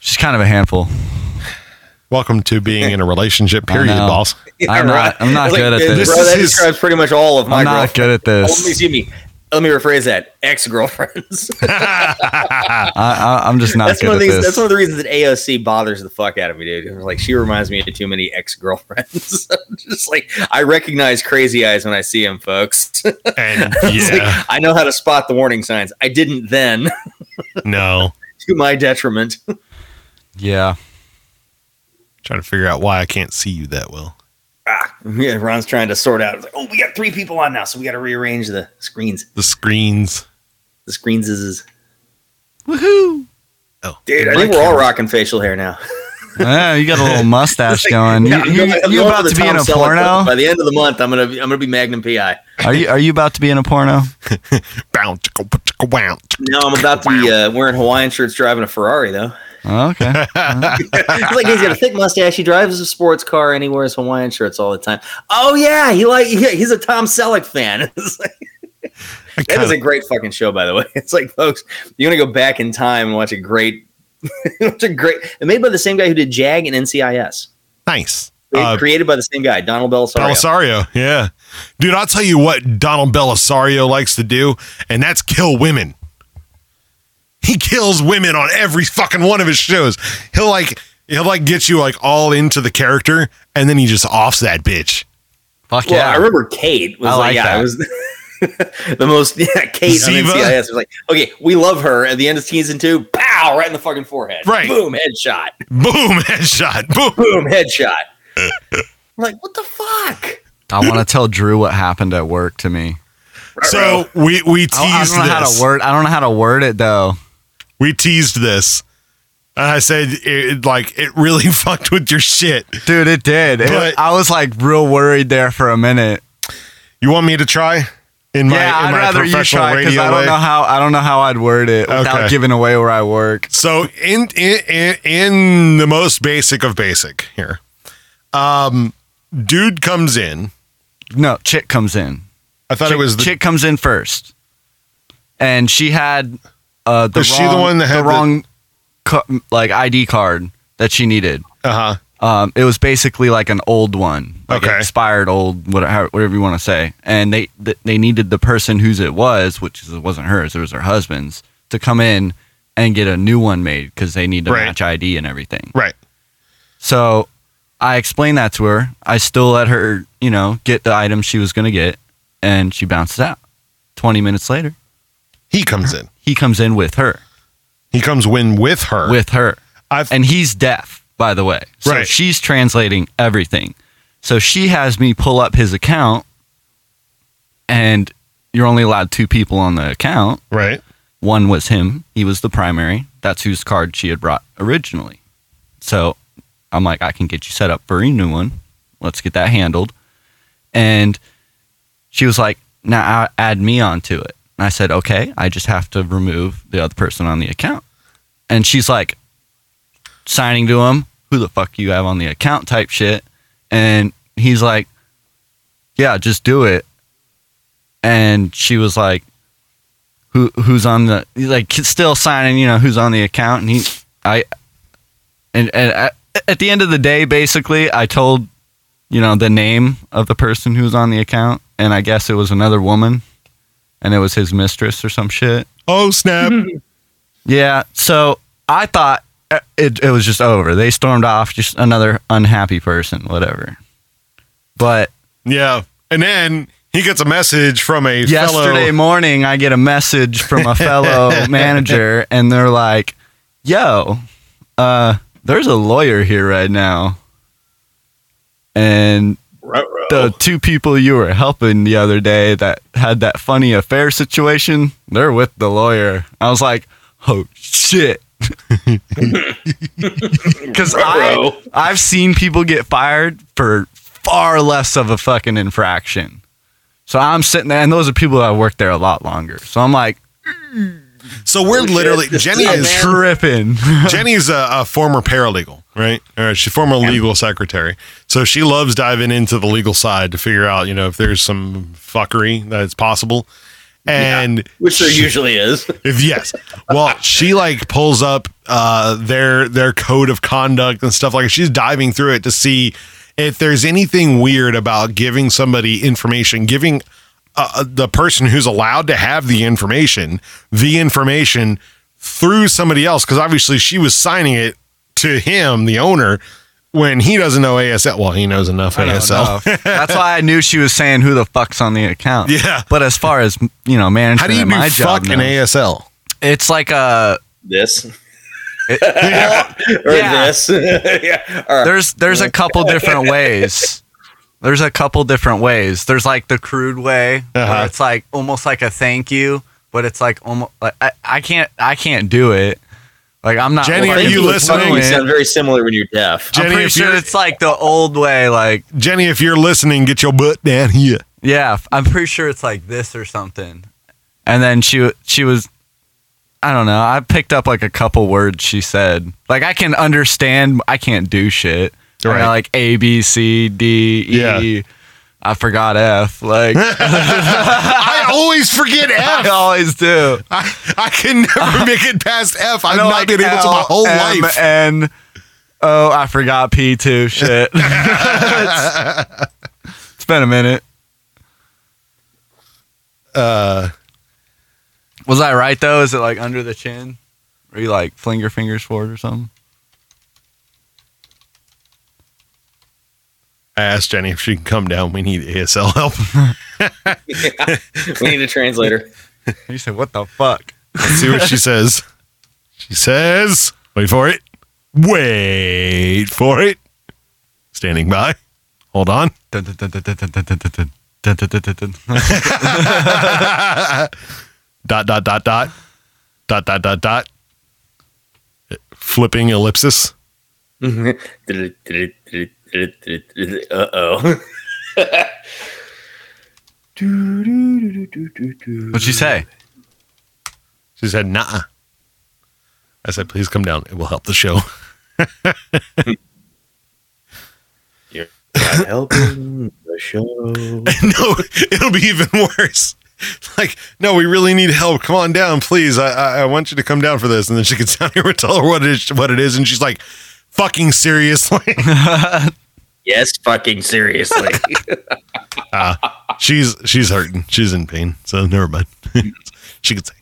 She's kind of a handful. Welcome to being in a relationship, period, know. boss. I'm not. I'm not It's like, good at Bro, this. This that is- describes pretty much all of my I'm not good at this. Oh, excuse me. Let me rephrase that. Ex-girlfriends. I, I, I'm just not that's one of this. That's one of the reasons that AOC bothers the fuck out of me, dude. Like she reminds me of too many ex-girlfriends. just like I recognize crazy eyes when I see them, folks. And It's like, yeah, I know how to spot the warning signs. I didn't then, no. to my detriment. yeah. Trying to figure out why I can't see you that well. Ah, yeah, Ron's trying to sort out. Like, oh, we got three people on now, so we got to rearrange the screens. The screens. The screens is, Woohoo! Oh, dude. I think we're all camera. rocking facial hair now. Yeah, you got a little mustache going. You, Yeah, I'm you, going- you about for to the be in a Selleck look. porno? By the end of the month, I'm gonna be, I'm gonna be Magnum PI. Are you Are you about to be in a porno? Bow, chicka, chicka. No, I'm about to be uh, wearing Hawaiian shirts, driving a Ferrari though. Okay. He's like he's got a thick mustache. He drives a sports car and he wears Hawaiian shirts all the time. Oh yeah, he like yeah, he's a Tom Selleck fan. Like- that is a great fucking show, by the way. It's like, folks, you're gonna go back in time and watch a great, watch a great, made by the same guy who did Jag and NCIS. nice. Created, Uh, created by the same guy, Donald Bellisario. Bellisario, yeah. Dude, I'll tell you what Donald Bellisario likes to do, and that's kill women. He kills women on every fucking one of his shows. He'll like he'll like get you like all into the character, and then he just offs that bitch. Fuck Well, yeah. I remember Kate was I like, like yeah, that. it was the most yeah, Kate on NCIS was like, okay, we love her. At the end of season two, pow, right in the fucking forehead. Right. Boom, headshot. Boom, headshot. Boom. Boom, headshot. I'm like, what the fuck? I want to tell Drew what happened at work to me. So we we teased I, I don't know how this. to word. I don't know how to word it though. We teased this. And I said it, like it really fucked with your shit. Dude, it did. It- But- I was like real worried there for a minute. You want me to try? In my yeah, in I'd my rather you professional try because radio I don't way? know how I don't know how I'd word it without Okay. giving away where I work. So in, in in in the most basic of basic here, um, dude comes in. No, chick comes in. I thought it was the chick comes in first, and she had uh, the Is wrong, she the one that had the the- wrong co- like ID card that she needed. uh huh. Um, it was basically like an old one, like Okay. expired old, whatever, whatever you want to say. And they th- they needed the person whose it was, which is- it wasn't hers, it was her husband's, to come in and get a new one made because they need to Right. match ID and everything. Right. So I explained that to her. I still let her, you know, get the item she was going to get, and she bounced out. 20 minutes later, He comes in. he comes in with her, He comes in with her. with her. I've And he's deaf, by the way. So Right. she's translating everything. So she has me pull up his account, and you're only allowed two people on the account. right. One was him, he was the primary. That's whose card she had brought originally. So I'm like, I can get you set up for a new one. Let's get that handled. And she was like, now add me onto it. And I said, okay, I just have to remove the other person on the account. And she's like, signing to him, who the fuck you have on the account type shit. And he's like, yeah, just do it. And she was like, who who's on the he's like still signing, you know, who's on the account. And he, I, and, and at, at the end of the day, basically, I told, you know, the name of the person who's on the account. And I guess it was another woman and it was his mistress or some shit. Oh snap! Yeah. So I thought uh, it, it was just over. They stormed off, just another unhappy person, whatever. But yeah. And then he gets a message from a yesterday fellow. morning, I get a message from a fellow manager, and they're like, "Yo, uh, there's a lawyer here right now," and the two people you were helping the other day that had that funny affair situation, they're with the lawyer. I was like, oh shit. Because I I've seen people get fired for far less of a fucking infraction. So I'm sitting there, and those are people that worked there a lot longer. So I'm like, So we're literally Jeni is tripping. Jeni's a, a former paralegal, right? Or she's former legal secretary. So she loves diving into the legal side to figure out, you know, if there's some fuckery that's possible. And Which there she- usually is. if yes, well, she like pulls up uh, their their code of conduct and stuff like. She's diving through it to see if there's anything weird about giving somebody information, giving uh, the person who's allowed to have the information the information through somebody else. Because obviously she was signing it to him, the owner, when he doesn't know ASL. Well, he knows enough I ASL. know. That's why I knew she was saying who the fuck's on the account. Yeah. But as far as you know, management, How do you and do my job fuck in knows, ASL? It's like a This. it- Or Yeah. this. yeah. All right. there's there's a couple different ways. There's a couple different ways. There's like the crude way, Uh-huh. where it's like almost like a thank you, but it's like almost like I, I can't I can't do it. Like I'm not. Jeni, are you listening? You sound very similar when you're deaf. I'm Jeni, pretty if sure it's like the old way. Like Jeni, if you're listening, get your butt down here. yeah, I'm pretty sure it's like this or something. And then she she was, I don't know. I picked up like a couple words she said. Like I can understand. I can't do shit. Right. know, like A B C D E. Yeah. I forgot F. Like I always forget F. I always do. I, I can never make it past F. I've not like been able to my whole M, life. N. Oh, I forgot P too. Shit. it's, it's been a minute. Uh, Was I right though? Is it like under the chin? Or you like fling your fingers forward or something? I asked Jeni if she can come down. We need ASL help. yeah, we need a translator. You said, what the fuck? Let's see what she says. She says, wait for it. Wait for it. Standing by. Hold on. Dot, dot, dot, dot. Dot, dot, dot, dot. Flipping ellipsis uh oh. What'd she say? She said, nah. I said, please come down. It will help the show. You're not helping the show. no, it'll be even worse. Like, no, we really need help. Come on down, please. I, I I want you to come down for this. And then she gets down here and tell her what it is, what it is, and she's like, "Fucking seriously." Yes, fucking seriously. uh, she's she's hurting. She's in pain. So never mind. she could say.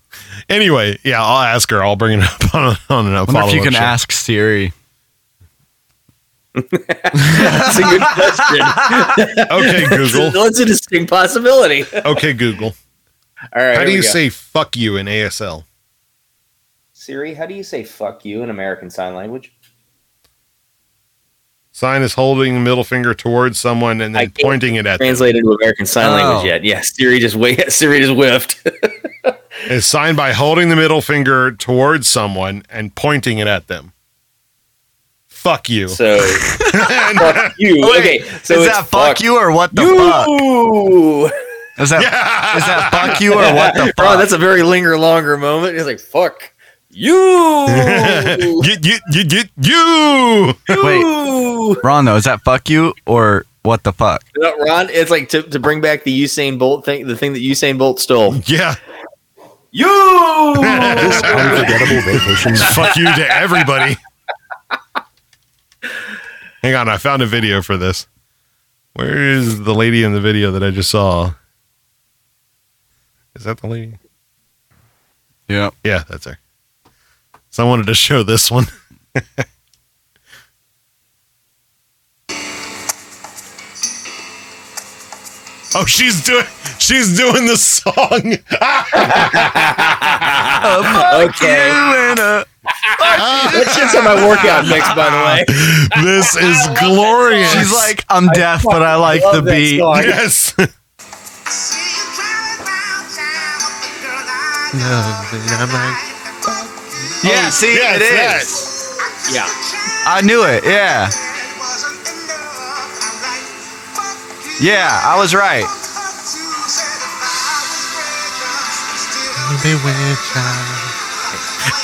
Anyway, yeah, I'll ask her. I'll bring it up on on a I wonder follow if you can show. ask Siri. That's a good question. Okay, Google. That's a distinct possibility. Okay, Google. All right. How do you go. say "fuck you" in ASL? Siri? How do you say "fuck you" in American Sign Language? Sign is holding the middle finger towards someone and then can't pointing it at them. Translated to American Sign Oh. Language yet? Yeah, Siri just wait. Siri just whiffed. is signed by holding the middle finger towards someone and pointing it at them. Fuck you. So fuck you. Wait, okay, so is that fuck you or what the fuck? you. Is that is that fuck you or what the fuck? Oh, that's a very linger longer moment. He's like, fuck you. Get, get, get, get you. Wait, Ron though, is that fuck you or what the fuck? No, Ron, it's like to, to bring back the Usain Bolt thing, the thing that Usain Bolt stole. Yeah. You. This unforgettable vacation Fuck you to everybody. Hang on, I found a video for this. Where is the lady in the video that I just saw? Is that the lady? Yeah. Yeah, that's her. So I wanted to show this one. oh, she's doing she's doing the song. okay. You in a- that shit's on my workout mix, by the way. This is glorious. She's like, I'm deaf, but I like the that beat. song. yes. Yeah, oh, see, Yes, it is. yes. Yeah. I knew it. Yeah. Yeah, I was right.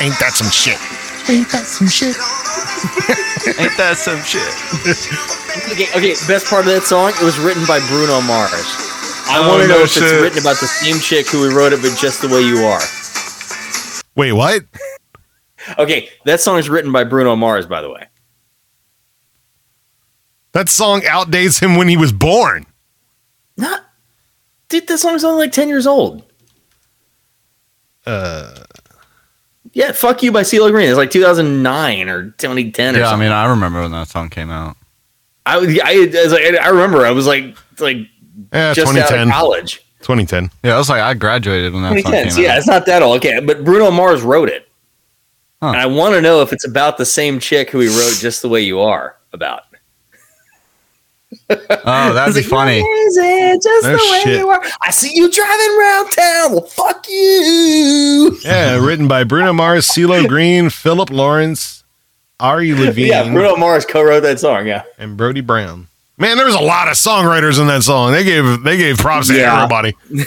Ain't that some shit? Ain't that some shit? Ain't that some shit? okay, okay. Best part of that song, it was written by Bruno Mars. I Oh, want to know if shit. it's written about the same chick who we wrote it, but just the way you are. Wait, what? Okay, that song is written by Bruno Mars, by the way. That song outdates him when he was born. Not, dude. That song's only like ten years old. Uh, Yeah, "Fuck You" by CeeLo Green. It's like 2009 or 2010 or Yeah, I mean, I remember when that song came out. I was, I, I, was like, I remember. I was like, like yeah, just out 2010. of college. 2010. Yeah, I was like, I graduated when that song 2010. came Yeah, out. it's not that old. Okay, but Bruno Mars wrote it, Huh. and I want to know if it's about the same chick who he wrote "Just the Way You Are" about. Oh, that'd be like, funny. "Is it just No the way shit. you are? I see you driving around town. Well, fuck you. Yeah, written by Bruno Mars, CeeLo Green, Philip Lawrence, Ari Levine, Yeah, Bruno Mars co-wrote that song. Yeah. and Brody Brown. Man, there was a lot of songwriters in that song. They gave they gave props to everybody.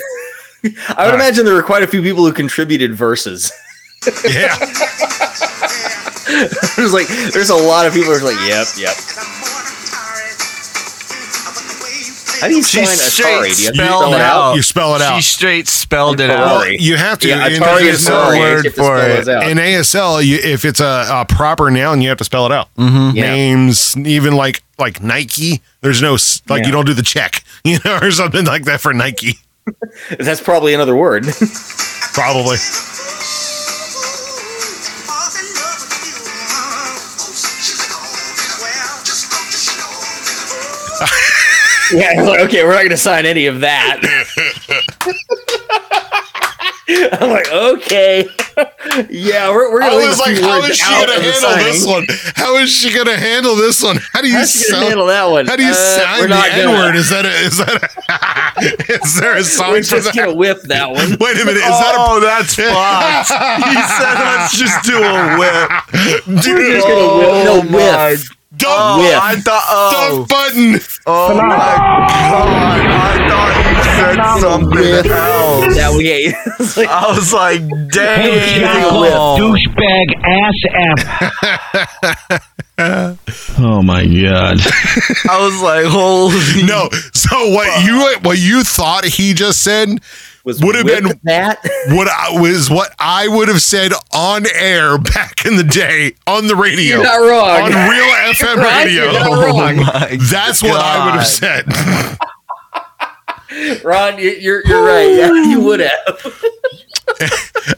I would imagine there were quite a few people who contributed verses. Yeah. there's like, there's a lot of people who are like, yep, yep. How do you She sign straight Atari? Do you have to spelled spell it it out? out. You spell it out. She straight spelled it out. Sorry. You have to. Yeah, and Atari there's is no word You have to for it. In ASL, you, if it's a, a proper noun, you have to spell it out. Mm-hmm. Yeah. Names, even like like Nike. There's no like Yeah. you don't do the check, you know, or something like that for Nike. That's probably another word. Probably. yeah. like, Okay, we're not going to sign any of that. I'm like, okay, yeah, we're, we're gonna leave was like, few how words is she gonna handle signing. this one? How is she gonna handle this one? How do you How's she gonna sound- handle that one? How do you Uh, sign we're the not gonna- N word? Is that a, is that a, is there a song We're for just that? gonna whip that one. Wait a minute, is that a Oh, that's fucked. he said, let's just do a whip. dude? We're just gonna whip. No whiff. Dump, Oh, Whip. I thought, oh, dump button. oh my God. I thought you said something else. Yeah, we ate. Like, I was like, damn. douchebag ass app. oh my god. I was like, holy. No. So what you what you thought he just said was would have been that. what I was what I would have said on air back in the day on the radio. You're not wrong. On real FM Right? radio. You're not wrong. Oh my That's what I would have said. Ron, you- you're you're right. Yeah, you would have.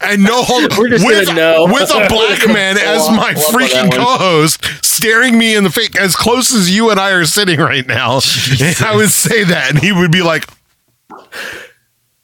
and no hold with, gonna with a black man as my Pull up freaking co-host staring me in the face as close as you and I are sitting right now. I would say that and he would be like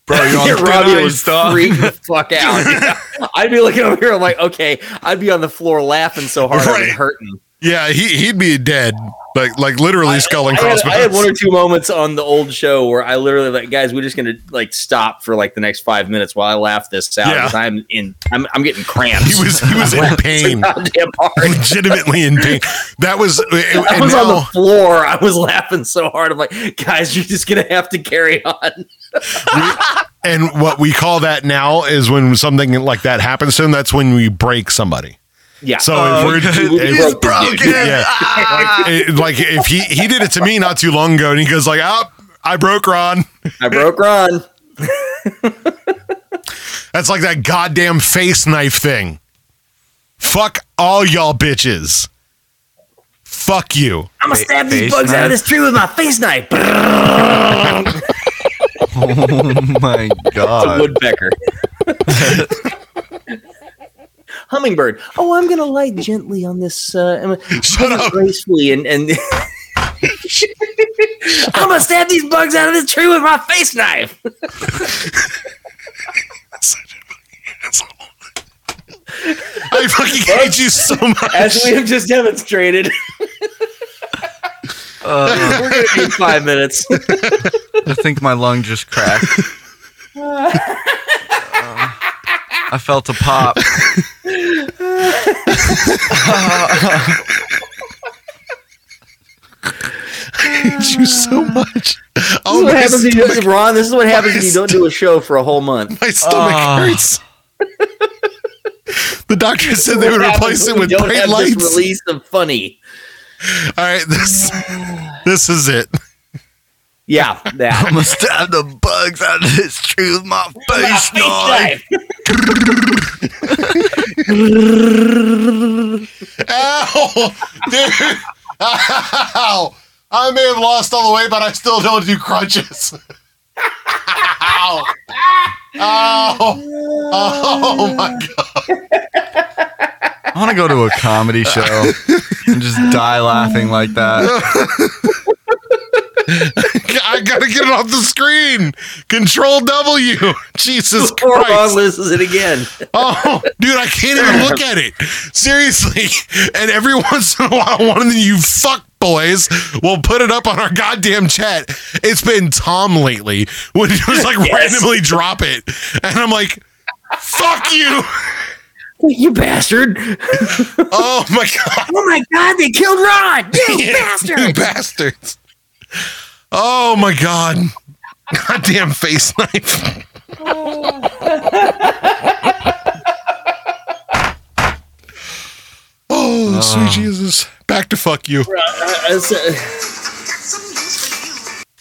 Bro, you're on Yeah, Robbie would ice, freak the fuck out. I'd be looking over here. I'm like, okay. I'd be on the floor laughing so hard I'd be hurting. Yeah, he he'd be dead. Like like literally skull and I had, crossbones. I had one or two moments on the old show where I literally like, guys, we're just gonna like stop for like the next five minutes while I laugh this out. Yeah. 'cause I'm in. I'm, I'm getting cramps. he was he was in pain. goddamn hard. legitimately in pain. That was I was on the now, floor. I was laughing so hard. I'm like, guys, you're just gonna have to carry on. and what we call that now is when something like that happens to him. That's when we break somebody. Yeah. So Oh, if we're good. if- He's broken. yeah, like, it- like if he he did it to me not too long ago, and he goes like, "Oh, I broke Ron." I broke Ron. That's like that goddamn face knife thing. Fuck all y'all bitches. Fuck you. I'm gonna stab these face bugs out of this tree with my face knife. Oh my God. Woodpecker. Hummingbird. Oh, I'm gonna light gently on this. Uh, I'm Shut up. gracefully and and. I'm gonna stab these bugs out of this tree with my face knife. I fucking hate you so much. As we have just demonstrated. Uh, We're gonna need five minutes. I think my lung just cracked. Uh, I felt a pop. I hate you so much. This is Oh, what my happens when you, stomach, Ron. This is what happens my when you don't do a show for a whole month. my stomach Oh. hurts. The doctor said they would replace it with we don't bright have this lights. Release of funny. All right, this this is it. Yeah, that. I'm gonna stab the bugs out of this tree with my face knife. Ow, dude! Ow! I may have lost all the weight, but I still don't do crunches. Ow! Ow! Oh my god! I want to go to a comedy show and just die laughing like that. I gotta get it off the screen. Control W. Jesus Before Ron loses it again. Oh, dude, I can't even look at it. Seriously. And every once in a while, one of you fuck boys will put it up on our goddamn chat. It's been Tom lately when he just like Yes. randomly drop it. And I'm like, fuck you. You bastard! Oh my god. Oh my god, they killed Ron! You You bastard! bastards. Oh my god. Goddamn face knife. Oh, sweet Jesus. Back to fuck you. Uh,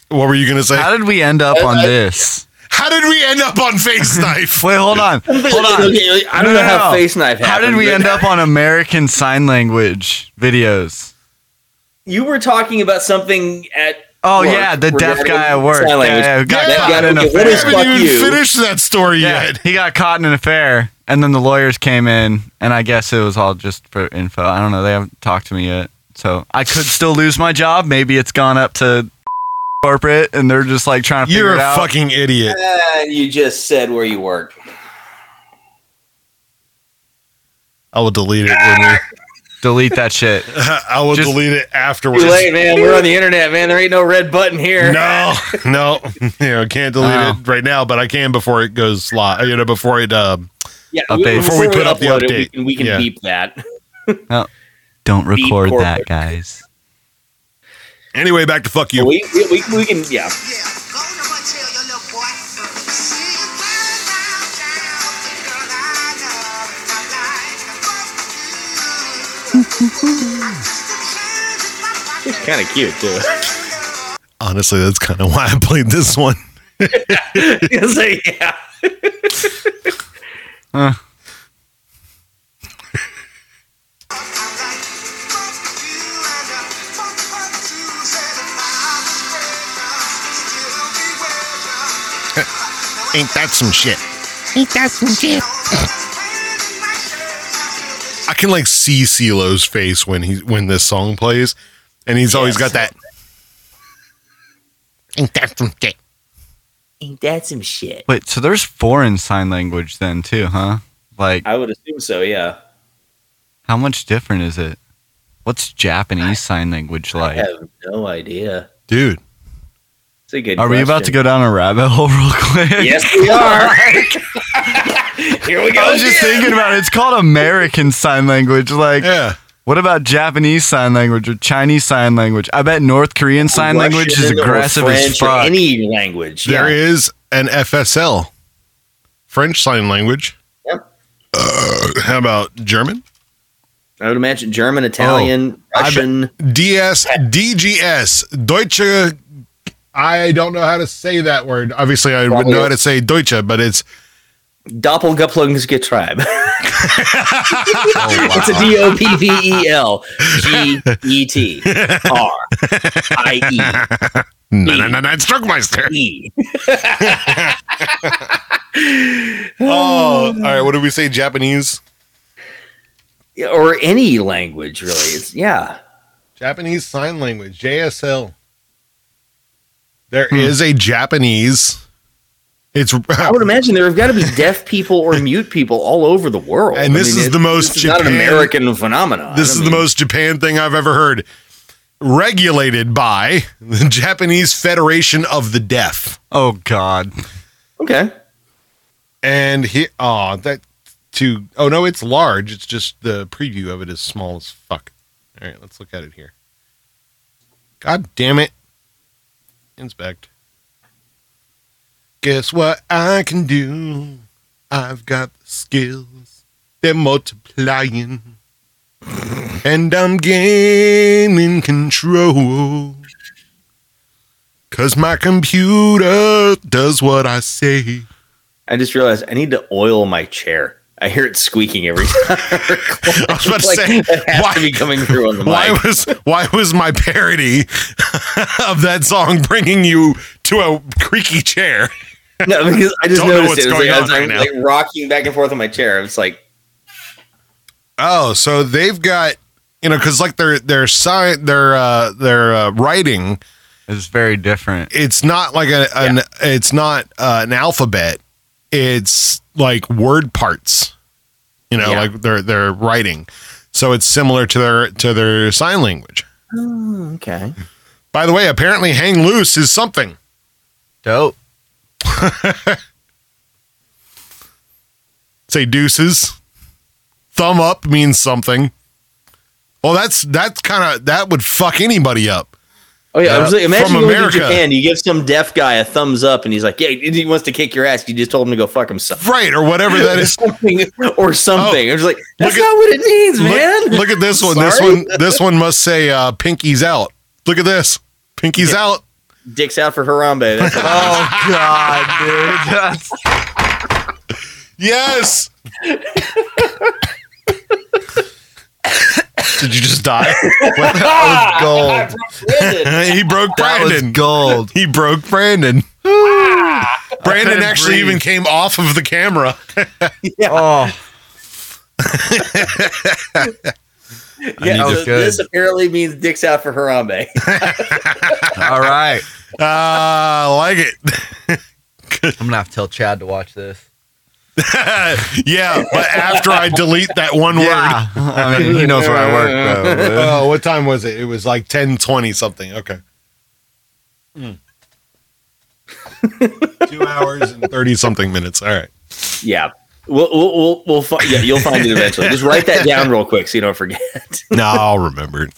What were you gonna say? How did we end up on this? How did we end up on face knife? Wait, hold on. Hold on. Okay, I don't know how face knife How did we but- end up on American Sign Language videos? You were talking about something at. Oh work yeah, the deaf guy at work. sign Yeah, language. yeah, who got That caught in an okay, what is affair. I haven't fuck even you? finished that story Yeah, yet. he got caught in an affair, and then the lawyers came in, and I guess it was all just for info. I don't know. They haven't talked to me yet, so I could still lose my job. Maybe it's gone up to corporate, and they're just like trying to figure out. You're a out. fucking idiot. Uh, you just said where you work. I will delete it when we. Delete that shit. I will Just- delete it afterwards. Too late, man. We're on the internet, man. There ain't no red button here. No, no, you know, can't delete Oh. it right now, but I can before it goes live. You know, before it. Um, Yeah, Update. Before we put up the upload it, update. we can, we can Yeah. beep that. Don't Beep record corporate. that, guys. anyway, back to fuck you. We, we, we, we can, yeah. It's kind of cute too. Honestly, that's kind of why I played this one. It's like, yeah. Huh. Ain't that some shit? Ain't that some shit? I can like see CeeLo's face when he when this song plays, and he's always got that. Ain't that some shit? Ain't that some shit? Wait, so there's foreign sign language then too, huh? Like, I would assume so, yeah. how much different is it? What's Japanese sign language like? I like? have no idea. Dude, It's a good Are we about to go down a rabbit hole real quick? Yes, we are. Here we go. I was just thinking about it. It's called American Sign Language. Like, yeah. What about Japanese Sign Language or Chinese Sign Language? I bet North Korean Sign Language is aggressive as fuck. Any language. There yeah. is an FSL, French Sign Language. Yep. Uh, how about German? I would imagine German, Italian, I bet- Russian. DS, DGS, Deutsche. I don't know how to say that word. Obviously, I would Probably know how to say Deutsche, but it's Doppelgupplungsge tribe. Oh, It's a D O P P E L G E T R I no, no, no, no, it's Struckmeister. E E. Oh, all right. What did we say? Japanese, Or any language, really. It's yeah. Japanese Sign Language, JSL. There hmm. is a Japanese It's I would imagine there have got to be deaf people or mute people all over the world. And I this mean, is it- the most this is not an American phenomenon. This I is mean, the most Japan thing I've ever heard. Regulated by the Japanese Federation of the Deaf. Oh God. Okay. And he oh that To. oh no, it's large. It's just the preview of it is small as fuck. All right, let's look at it here. God damn it. Inspect. Guess what I can do? I've got the skills. They're multiplying. And I'm gaining control. Cause my computer does what I say. I just realized I need to oil my chair. I hear it squeaking every time. I was about to say, has to be coming through on the Why mic. was why was my parody of that song bringing you to a creaky chair? No, because I just noticed it. It was like, on as right I'm like rocking back and forth on my chair. It's like Oh, so they've got you know because like their their sign their uh, their uh, writing is very different. It's not like a an it's not uh, an alphabet. It's like word parts. You know, Yeah. like their their writing. So it's similar to their to their sign language. oh, okay. By the way, apparently hang loose is something. Dope. Say deuces. Thumb up means something. Well, that's that's kind of that would fuck anybody up. Oh yeah, I was like, imagine going America. to Japan. You give some deaf guy a thumbs up, and he's like, "Yeah, he wants to kick your ass." You just told him to go fuck himself, right, or whatever that is, something or something. I was like, "That's look at- not what it means, Look, man." look at this one. This one. This one must say uh, "pinkies out." Look at this. Pinkies out. Dicks out for Harambe. That's Oh God, dude. That's Yes. Did you just die? that was ah, gold. he broke That was Brandon. gold. He broke Brandon. Ah. Brandon actually breathe. even came off of the camera. Oh, yeah, need so this this apparently means dicks out for Harambe. all right. Uh, I like it. I'm gonna have to tell Chad to watch this. yeah, but after I delete that one Yeah, I mean he knows where I work, bro. word. but- Oh, what time was it? It was like 10 20 something. Okay. Hmm. Two hours and 30 something minutes. All right. yeah, we'll we'll we'll, we'll fi- yeah, you'll find it eventually. Just write that down real quick so you don't forget. No, I'll remember it.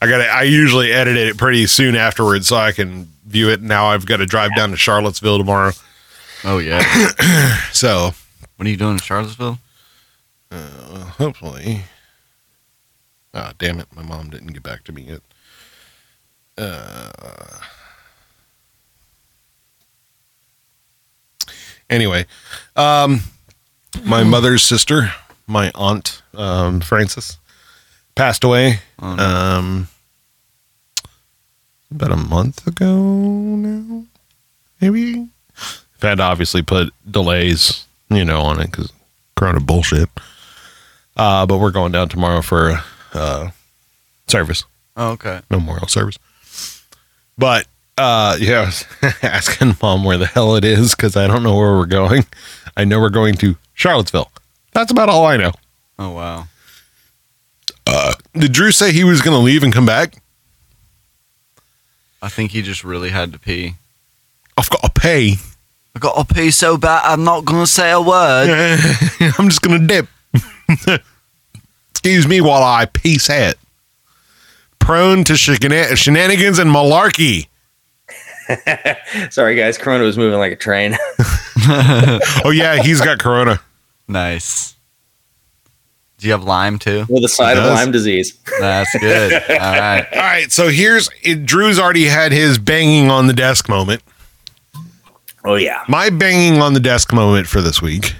I got. I usually edit it pretty soon afterwards, so I can view it. Now I've got to drive down to Charlottesville tomorrow. Oh yeah. So What are you doing in Charlottesville? hopefully, ah, damn it, my mom didn't get back to me yet. Uh, anyway, um, my mother's sister, my aunt, um, Frances, passed away. Oh, no. Um, about a month ago now, maybe. I've had to obviously put delays, you know, on it because Corona bullshit. Uh, but we're going down tomorrow for uh, service, Oh, okay. memorial service. But uh, yeah, I was asking mom where the hell it is because I don't know where we're going. I know we're going to Charlottesville. That's about all I know. Oh wow. Uh, did Drew say he was going to leave and come back? I think he just really had to pee. I've got to pay. I got to pee so bad. I'm not gonna say a word. I'm just gonna dip. Excuse me while I piece hat. Prone to shena- shenanigans and malarkey. Sorry, guys. Corona was moving like a train. Oh yeah, he's got corona. Nice. Do you have Lyme too? with a side of does. Lyme disease. That's good. All right. All right, so here's it, Drew's already had his banging on the desk moment. Oh yeah. My banging on the desk moment for this week.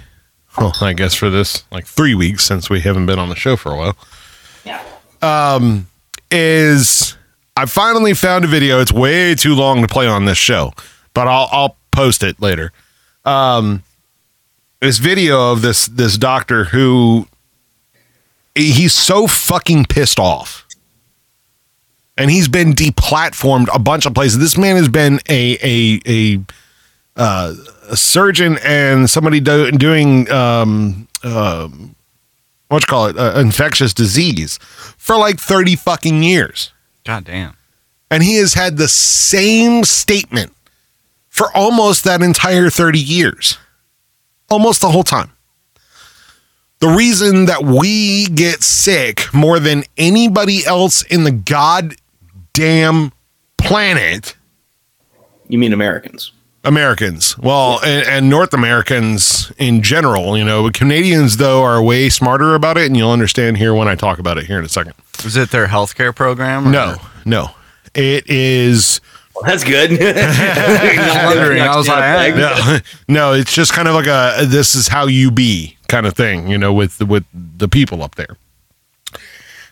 Well, I guess for this like three weeks since we haven't been on the show for a while. Yeah. um, is I finally found a video. It's way too long to play on this show, but I'll I'll post it later. Um, this video of this this doctor who he's so fucking pissed off, and he's been deplatformed a bunch of places. This man has been a a a uh, a surgeon and somebody do, doing um, um, what you call it, uh, infectious disease for like thirty fucking years. God damn. And he has had the same statement for almost that entire 30 years. Almost the whole time. The reason that we get sick more than anybody else in the goddamn planet. You mean Americans? Americans. Well, and, and North Americans in general, you know, Canadians, though, are way smarter about it, and you'll understand here when I talk about it here in a second. Is it their healthcare program? or- No, no. It is. Well, that's good. wondering. I was like, no, no, it's just kind of like a this is how you be kind of thing, you know, with with the people up there.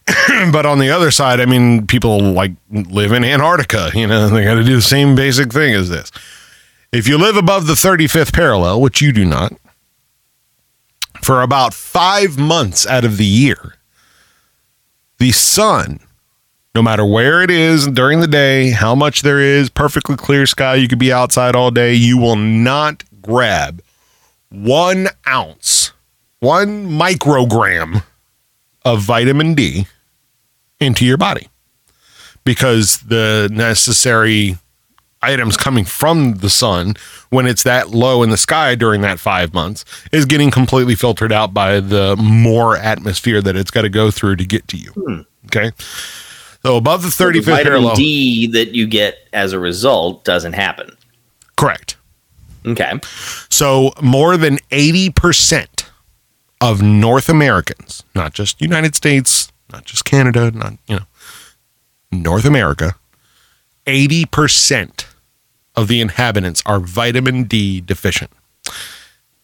but on the other side, I mean, people like live in Antarctica, you know, they got to do the same basic thing as this. If you live above the 35th parallel, which you do not, for about five months out of the year, the sun, no matter where it is during the day, how much there is, perfectly clear sky, you could be outside all day, you will not grab one ounce, one microgram of vitamin D into your body because the necessary items coming from the sun when it's that low in the sky during that five months is getting completely filtered out by the more atmosphere that it's got to go through to get to you. Hmm. Okay. So above the So the 35th vitamin parallel. D that you get as a result doesn't happen. Correct. Okay. So more than 80% of North Americans, not just United States, not just Canada, not, you know, North America, 80% of the inhabitants are vitamin D deficient.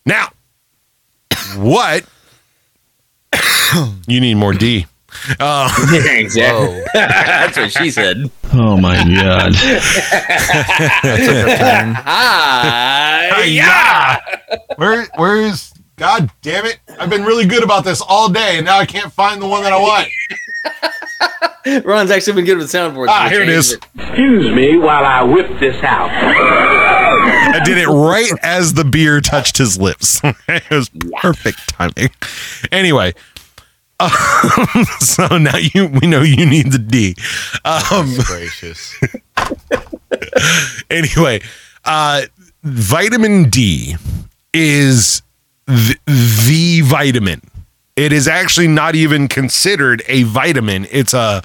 Now, what? you need more D. Uh, exactly. That's what she said. Oh my god. Hi. yeah. Where where's God damn it? I've been really good about this all day and now I can't find the one that I want. Ron's actually been good with soundboards. Ah, We here it. Excuse me while I whip this out. I did it right as the beer touched his lips. it was perfect timing. Anyway, um, so now you we know you need the D. Um, gracious. anyway, uh, vitamin D is the, the vitamin. It is actually not even considered a vitamin. It's a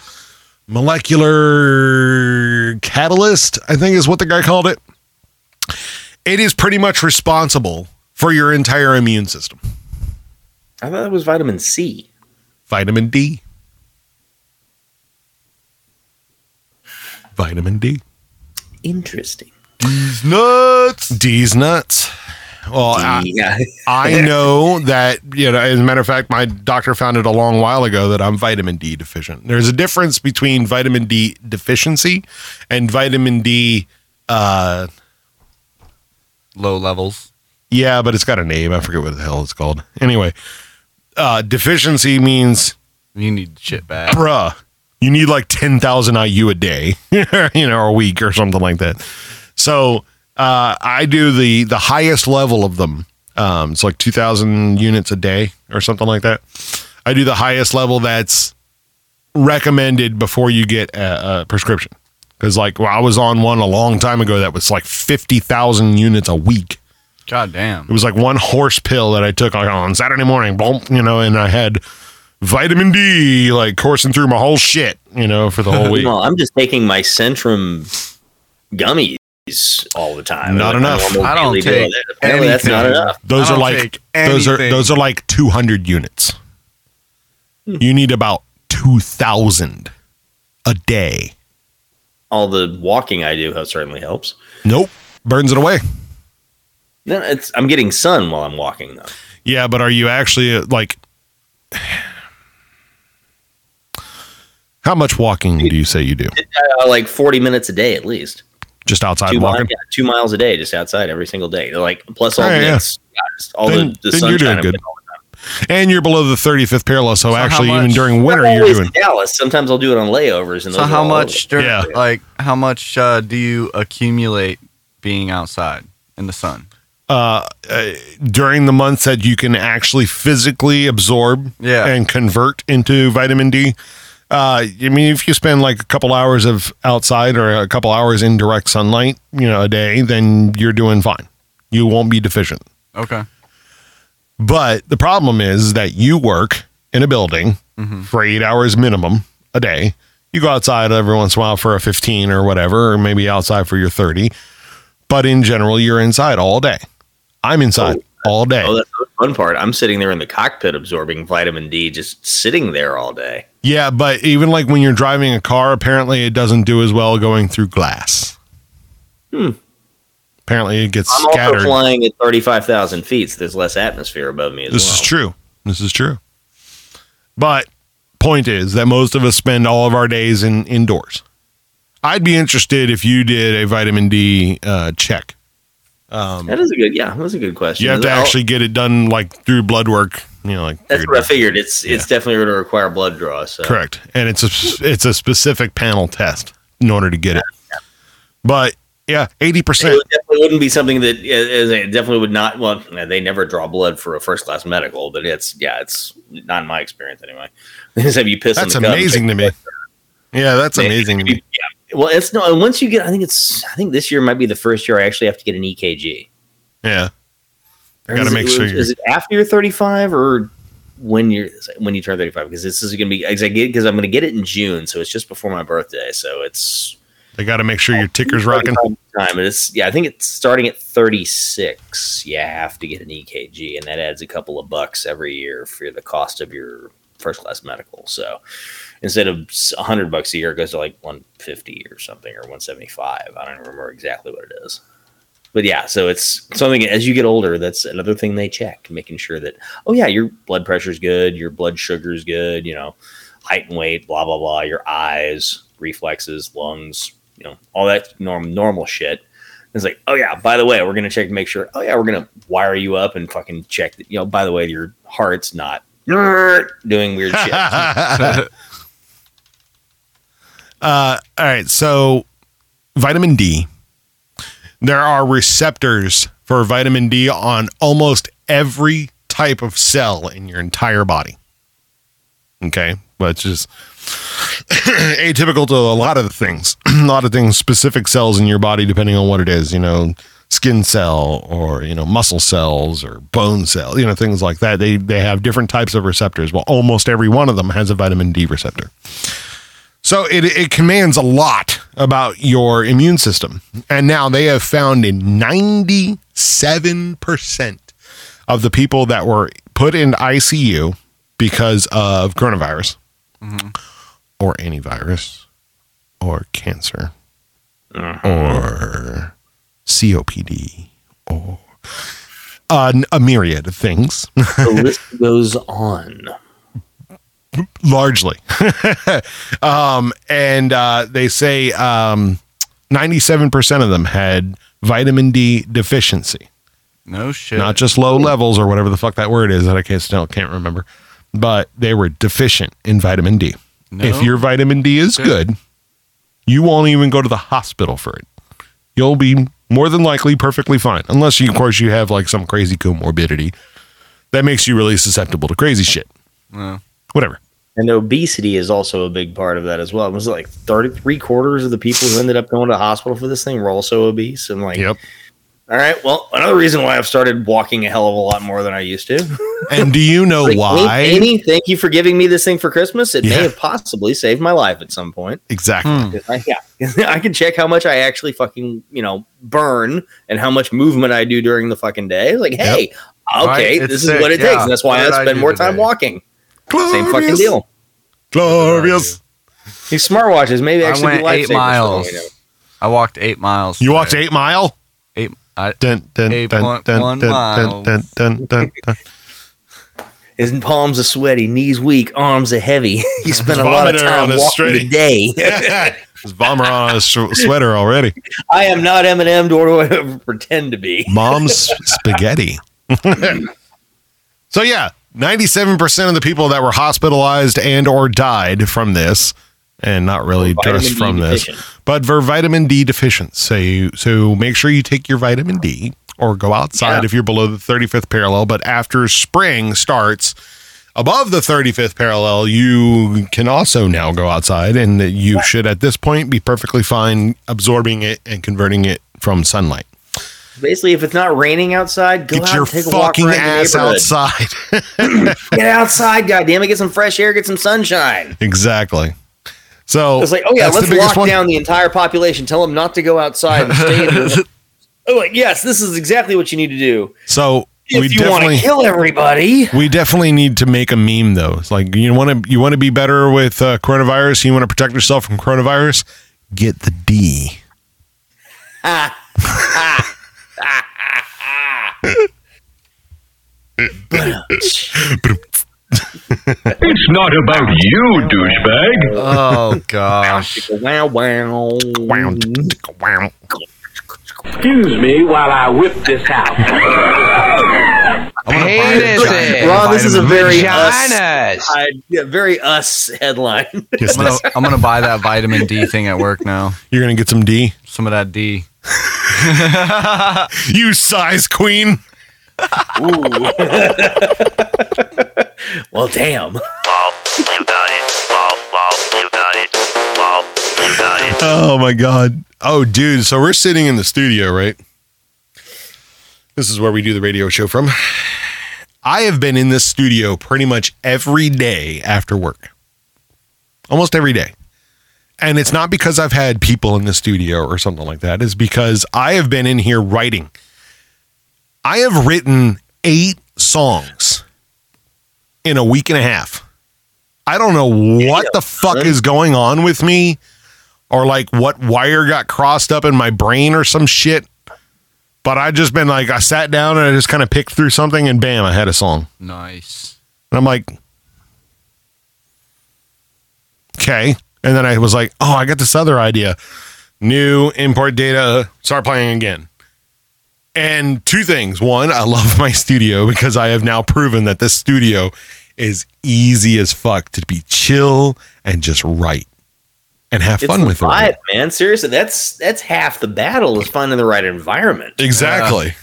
molecular catalyst, I think is what the guy called it. It is pretty much responsible for your entire immune system. I thought it was vitamin C. Vitamin D. Vitamin D. Interesting. D's nuts. D's nuts. Well, I, I know that, you know, as a matter of fact, my doctor found it a long while ago that I'm vitamin D deficient. There's a difference between vitamin D deficiency and vitamin D, uh, Low levels. yeah, but it's got a name. I forget what the hell it's called. Anyway, uh, deficiency means, You need shit back. bruh, you need like 10,000 IU a day, you know, or a week or something like that. So, uh, I do the, the highest level of them. Um, it's like 2000 units a day or something like that. I do the highest level that's recommended before you get a, a prescription. Cause like, well, I was on one a long time ago that was like 50,000 units a week. God damn. It was like one horse pill that I took like, on Saturday morning, boom, you know, and I had vitamin D like coursing through my whole shit, you know, for the whole week. No, I'm just taking my Centrum gummies all the time. Not Like, enough. normal I don't take dose. Apparently that's not enough. Those are like those are those are like 200 units. Hmm. You need about 2000 a day. All the walking I do certainly helps. Nope, burns it away. No, it's I'm getting sun while I'm walking though. Yeah, but are you actually uh, like How much walking do you say you do? Uh, like 40 minutes a day at least. Just outside Two, walking? miles, yeah, two miles a day, just outside every single day. Like plus all Oh, the yeah. mix, yeah, just all Then- the, the then you're doing good. all the time. And you're below the 35th parallel, so, So actually even during winter I'm you're doing Dallas. Sometimes I'll do it on layovers. And So how much during, Yeah. like how much uh, do you accumulate being outside? in the sun. Uh, during the months that you can actually physically absorb Yeah. and convert into vitamin D. Uh, I mean, if you spend like a couple hours of outside or a couple hours in direct sunlight, you know, a day, then you're doing fine. You won't be deficient. Okay. But the problem is that you work in a building for eight hours minimum a day. You go outside every once in a while for a 15 or whatever, or maybe outside for your 30. But in general, you're inside all day. I'm inside all day. Oh, that's the fun part. I'm sitting there in the cockpit absorbing vitamin D, just sitting there all day. Yeah, but even like when you're driving a car, apparently it doesn't do as well going through glass. Hmm. Apparently it gets I'm also flying at 35,000 feet, so there's less atmosphere above me as This well. is true. This is true. But point is that most of us spend all of our days in indoors. I'd be interested if you did a vitamin D uh, check. Um, That is a good, yeah, that's a good question. you have to I'll- actually get it done like through blood work. You know, like That's what I figured. It's it's definitely going to require blood draw. So Correct, and it's a it's a specific panel test in order to get it. But yeah, eighty percent. would- definitely wouldn't be something that it definitely would not. Well, they never draw blood for a first class medical, but it's yeah, it's not in my experience anyway. Just have you piss. That's amazing to me. Yeah, that's amazing to me. Well, it's no. Once you get, I think it's. I think this year might be the first year I actually have to get an EKG. Yeah, I got to make it- sure. Is You're, it after you're 35 or when you're when you turn 35? Because this is going to be as I get because I'm going to get it in June, so it's just before my birthday. So it's they got to make sure your ticker's rocking. time. And it's yeah, I think it's starting at 36. You have to get an EKG, and that adds a couple of bucks every year for the cost of your first class medical. So instead of 100 bucks a year, it goes to like 150 or something or 175. I don't remember exactly what it is. But yeah, so it's something as you get older, that's another thing they check, making sure that, oh yeah, your blood pressure's good, your blood sugar's good, you know, height and weight, blah, blah, blah, your eyes, reflexes, lungs, you know, all that norm, normal shit. It's like, oh yeah, by the way, we're gonna check to make sure. Oh yeah, we're gonna wire you up and fucking check that. You know, by the way, your heart's not doing weird shit. uh, all right, so vitamin D. There are receptors for vitamin D on almost every type of cell in your entire body. Okay, which is atypical to a lot of the things. a lot of things, specific cells in your body, depending on what it is. You know, skin cell or you know muscle cells or bone cell. You know, things like that. They they have different types of receptors. Well, almost every one of them has a vitamin D receptor. So it, it commands a lot about your immune system. And now they have found in 97% of the people that were put in ICU because of coronavirus or any virus or cancer or COPD or uh, a myriad of things. the list goes on. largely. um, and uh, they say um, 97% of them had vitamin D deficiency. No shit. Not just low levels or whatever the fuck that word is that I can't still can't remember, but they were deficient in vitamin D. No. If your vitamin D is Good. good, you won't even go to the hospital for it. You'll be more than likely perfectly fine, unless you, of course, you have like some crazy comorbidity that makes you really susceptible to crazy shit. No. Whatever. And obesity is also a big part of that as well. It was like 33 quarters of the people who ended up going to the hospital for this thing were also obese? And like, Yep. all right, well, another reason why I've started walking a hell of a lot more than I used to. And do you know Like, why? Amy, thank you for giving me this thing for Christmas. It Yeah. may have possibly saved my life at some point. Exactly. Hmm. 'Cause I, yeah, I can check how much I actually fucking you know burn and how much movement I do during the fucking day. Like, hey, okay, Right, it's this is sick, what it yeah. takes, and that's why What I I spend do more time today? walking. Glorious. Same fucking deal. Glorious. These smartwatches maybe I actually be went eight lifesavers for all miles. we know. I walked eight miles. You walked today. eight mile? eight. I, Dun, dun, Eight dun, point dun, one dun, dun, miles. dun, dun, dun, dun. His palms are sweaty, knees weak, arms are heavy. he spent a lot of Vomiting on time the walking street. today. There's bomber on his sh- sweater already. I am not Eminem, nor do I ever pretend to be. Mom's spaghetti. so yeah, 97% of the people that were hospitalized and or died from this and not really just D from this, deficient. but for vitamin D deficient. So you, so make sure you take your vitamin D or go outside Yeah. if you're below the 35th parallel. But after spring starts above the 35th parallel, you can also now go outside, and you should at this point be perfectly fine absorbing it and converting it from sunlight. Basically, if it's not raining outside, go Get out your take a walk fucking ass outside. Get outside, goddamn it! Get some fresh air. Get some sunshine. exactly. So It's like, oh yeah, let's lock one. down the entire population. Tell them not to go outside and stay in Oh wait, yes, this is exactly what you need to do. So If we you want to kill everybody, we definitely need to make a meme though. It's like you want to you want to be better with uh, coronavirus. You want to protect yourself from coronavirus. Get the D. It's not about you, douchebag. Oh gosh. wow, wow, wow. Excuse me while I whip this out. Penis Rob, this is a very us, I, yeah, very us headline. I'm gonna, I'm gonna buy that vitamin D thing at work now. You're gonna get some D. Some of that D. You size queen. well, damn. Oh my god. Oh dude, so we're sitting in the studio, right? This is where we do the radio show from. I have been in this studio pretty much every day after work. Almost every day. And it's not because I've had people in the studio or something like that. It's because I have been in here writing. I have written eight songs in a week and a half. I don't know what the fuck is going on with me or like what wire got crossed up in my brain or some shit. But I just been like, I sat down and I just kind of picked through something and bam, I had a song. Nice. And I'm like, okay. And then I was like, oh, I got this other idea. New import data, start playing again. And two things. One, I love my studio because I have now proven that this studio is easy as fuck to be chill and just write and have It's fun the with it. vibe, man. Seriously, that's that's half the battle is finding the right environment. Exactly.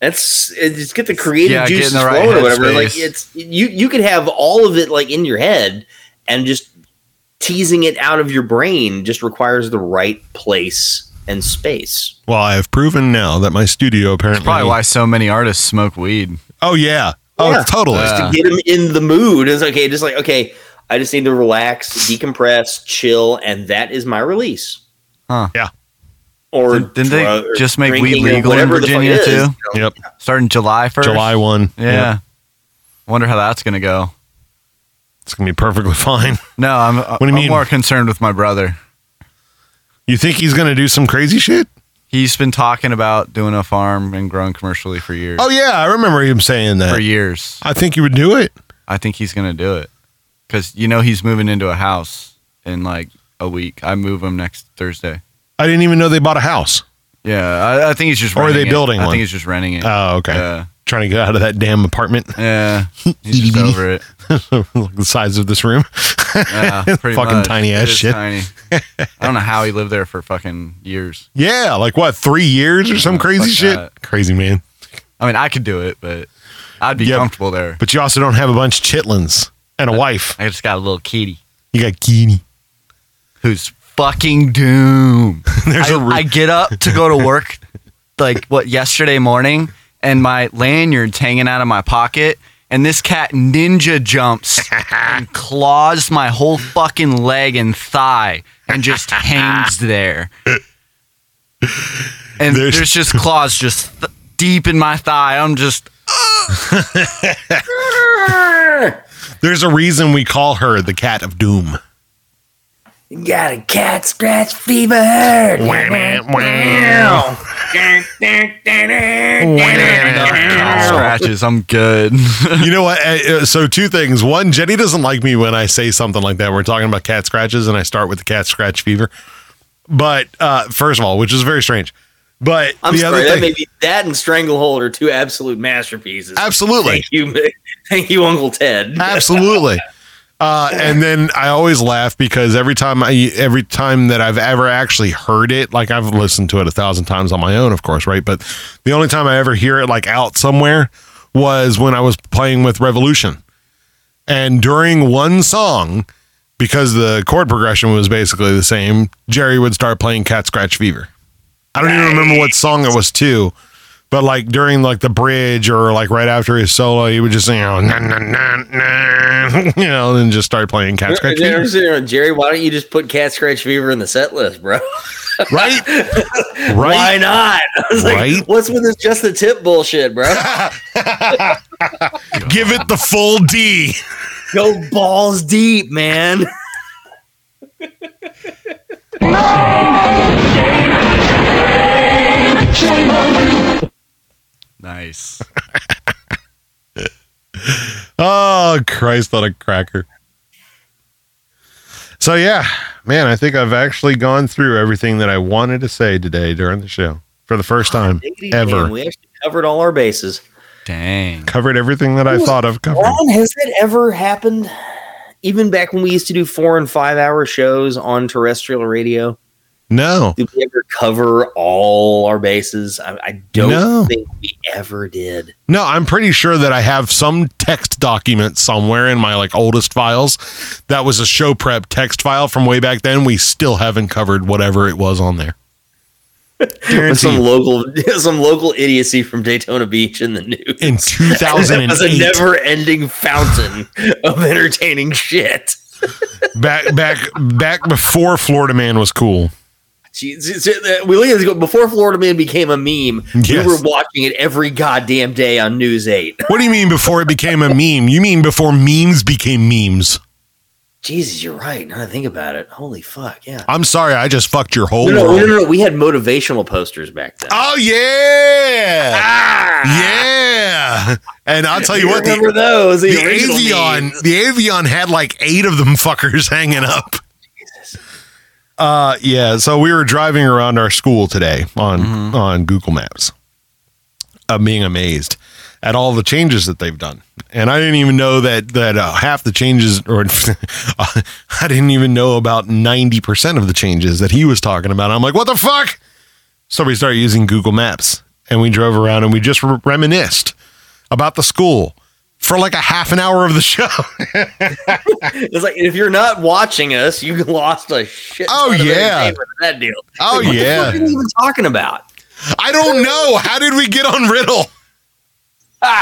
That's it, just get the creative Yeah, juices the right flowing or whatever. headspace. Like it's you you could have all of it like in your head and just teasing it out of your brain just requires the right place and space. Well, I have proven now that my studio apparently. Probably why so many artists smoke weed. Oh yeah. Oh, Yeah. totally. Uh, to get him in the mood. It's okay, just like okay, I just need to relax, decompress, chill, and that is my release. Huh. Yeah. Or Didn't, didn't they just make weed legal in whatever the fuck Virginia it is, too? you know? Yep. Starting July 1st? July 1. Yeah. Yep. Wonder how that's going to go. It's going to be perfectly fine. No, I'm, do you I'm mean? more concerned with my brother. You think he's going to do some crazy shit? He's been talking about doing a farm and growing commercially for years. Oh, yeah. I remember him saying that. For years. I think he would do it. I think he's going to do it. Because, you know, he's moving into a house in like a week. I move him next Thursday. I didn't even know they bought a house. Yeah, I, I think he's just Or are renting they it. building I one? think he's just renting it. Oh, okay. Yeah. Trying to get out of that damn apartment. Yeah. He's just over it. The size of this room. Yeah, pretty fucking much. tiny ass shit. Tiny. I don't know how he lived there for fucking years. Yeah, like what, three years or some crazy shit? that. Crazy man. I mean, I could do it, but I'd be Yep. comfortable there. But you also don't have a bunch of chitlins and a wife. I just got a little kitty You got Keeney. who's fucking doomed. There's I, a re- I get up to go to work like what yesterday morning, and my lanyard's hanging out of my pocket, and this cat ninja jumps and claws my whole fucking leg and thigh, and just hangs there. And There's- there's, just claws just th- deep in my thigh. I'm just There's a reason we call her the cat of doom. You got a cat scratch fever. Scratches. I'm good. you know what? Uh, So two things. One, Jeni doesn't like me when I say something like that. We're talking about cat scratches, and I start with the cat scratch fever. But uh, first of all, which is very strange. But I'm the sorry, other that thing, may be that and Stranglehold are two absolute masterpieces. absolutely, Thank you, thank you, Uncle Ted. absolutely. Uh, and then I always laugh because every time I every time that I've ever actually heard it, like I've listened to it a thousand times on my own, of course, right? But the only time I ever hear it like out somewhere was when I was playing with Revolution. And during one song, because the chord progression was basically the same, Jerry would start playing Cat Scratch Fever. I don't even remember what song it was to, but like during like the bridge or like right after his solo, he would just you know, nah, nah, nah, nah, you know, and just start playing Cat Scratch Fever. Jerry, why don't you just put Cat Scratch Fever in the set list, bro? Right? right? Why not? I was like, Right? What's with this just the tip bullshit, bro? Give it the full D. Go balls deep, man. Nice. Oh, Christ on a cracker. So yeah, man, I think I've actually gone through everything that I wanted to say today during the show for the first time Diggity ever. damn, we actually covered all our bases. Dang. Covered everything that I thought of covering. Ron, has that ever happened? Even back when we used to do four and five hour shows on terrestrial radio, No, did we ever cover all our bases? I, I don't No. think we ever did. no, I'm pretty sure that I have some text document somewhere in my like oldest files that was a show prep text file from way back then. We still haven't covered whatever it was on there. Some local, some local idiocy from Daytona Beach in the news In It was a never-ending fountain of entertaining shit. back back back before Florida Man was cool. It- we look at before Florida Man became a meme. Yes. We were watching it every goddamn day on News Eight. What do you mean before it became a meme? You mean before memes became memes? Jesus, you're right. Now I think about it, holy fuck, yeah. I'm sorry, I just fucked your whole No, no, world. no, no, no. We had motivational posters back then. Oh yeah, ah! yeah. And I'll tell you You what, the, remember those? The the Avion, memes. the Avion had like eight of them fuckers hanging up. Uh, yeah. So we were driving around our school today on on Google Maps, uh, being amazed at all the changes that they've done. And I didn't even know that that uh, half the changes, or I didn't even know about ninety percent of the changes that he was talking about. I'm like, what the fuck? So we started using Google Maps, and we drove around, and we just re- reminisced about the school for like a half an hour of the show. It's like if you're not watching us, you lost a shit. Oh, yeah. that deal. Oh, Like, what yeah. fuck are you even talking about? I don't know. How did we get on Riddle?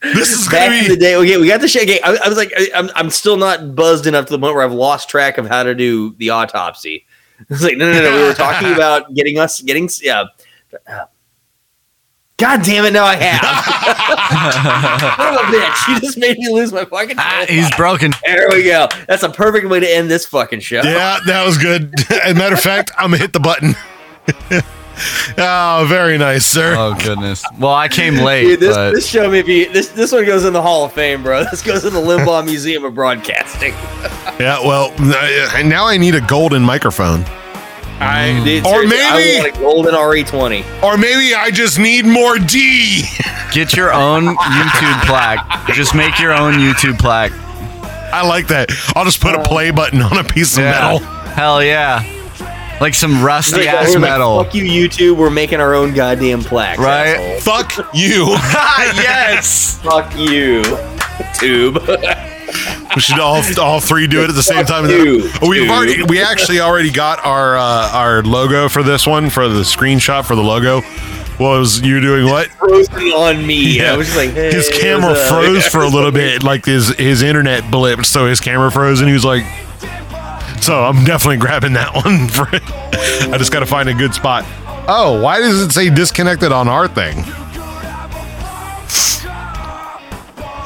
This is Back gonna in be the day, okay, we got the shit. Okay, I, I was like, I, I'm, I'm still not buzzed enough to the point where I've lost track of how to do the autopsy. It's like, no, no, no. We were talking about getting us, getting, yeah. God damn it! Now I have. Son of a bitch! You just made me lose my fucking. Ah, he's broken. There we go. That's a perfect way to end this fucking show. Yeah, that was good. As a matter of fact, I'm gonna hit the button. oh, very nice, sir. Oh goodness. Well, I came late, Dude, this, but this show may be this this one goes in the Hall of Fame, bro. This goes in the Limbaugh Museum of Broadcasting. Yeah, well, now I need a golden microphone. I, mm. dude, Or seriously, I maybe- want a golden RE20. Or maybe I just need more D. get your own YouTube plaque. Just make your own YouTube plaque. I like that. I'll just put a play button on a piece of Yeah. metal. Hell yeah. Like some rusty Like, ass we're like, metal. Fuck you, YouTube. We're making our own goddamn plaque. Right? asshole. Fuck you. yes. Fuck you, Tube. We should all all three do it at the same time. you, We've dude. already we actually already got our uh, our logo for this one for the screenshot for the logo. Was you doing what? Frozen on me. Yeah. I was like, hey, his camera froze for a little bit, like his his internet blipped, so his camera froze, and he was like, "So I'm definitely grabbing that one." For I just got to find a good spot. Oh, why does it say disconnected on our thing?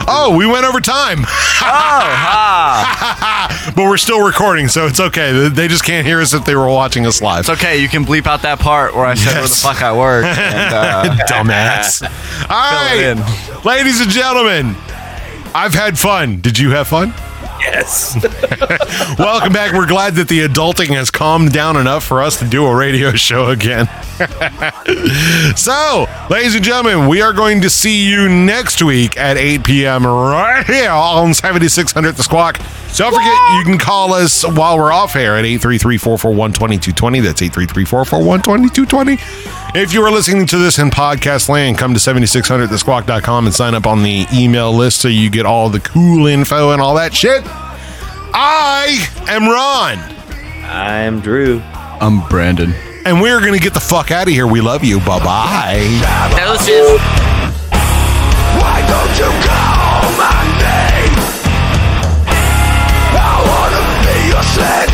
Oh, we went over time. Oh, but we're still recording, so it's okay. They- just can't hear us if they were watching us live. It's okay. You can bleep out that part where I said where the fuck I work. And, uh, Dumbass. All right, ladies and gentlemen, I've had fun. Did you have fun? Yes. Welcome back. We're glad that the adulting has calmed down enough for us to do a radio show again. so, ladies and gentlemen, we are going to see you next week at 8 p.m. right here on 7600 The Squawk. Don't forget, you can call us while we're off air at 833-441-2220. That's 833-441-2220. If you are listening to this in podcast land, come to 7600thesquawk.com and sign up on the email list so you get all the cool info and all that shit. I am Ron. I'm Drew. I'm Brandon. And we're going to get the fuck out of here. We love you. Bye bye. Why don't you call my name? I wanna be your slave.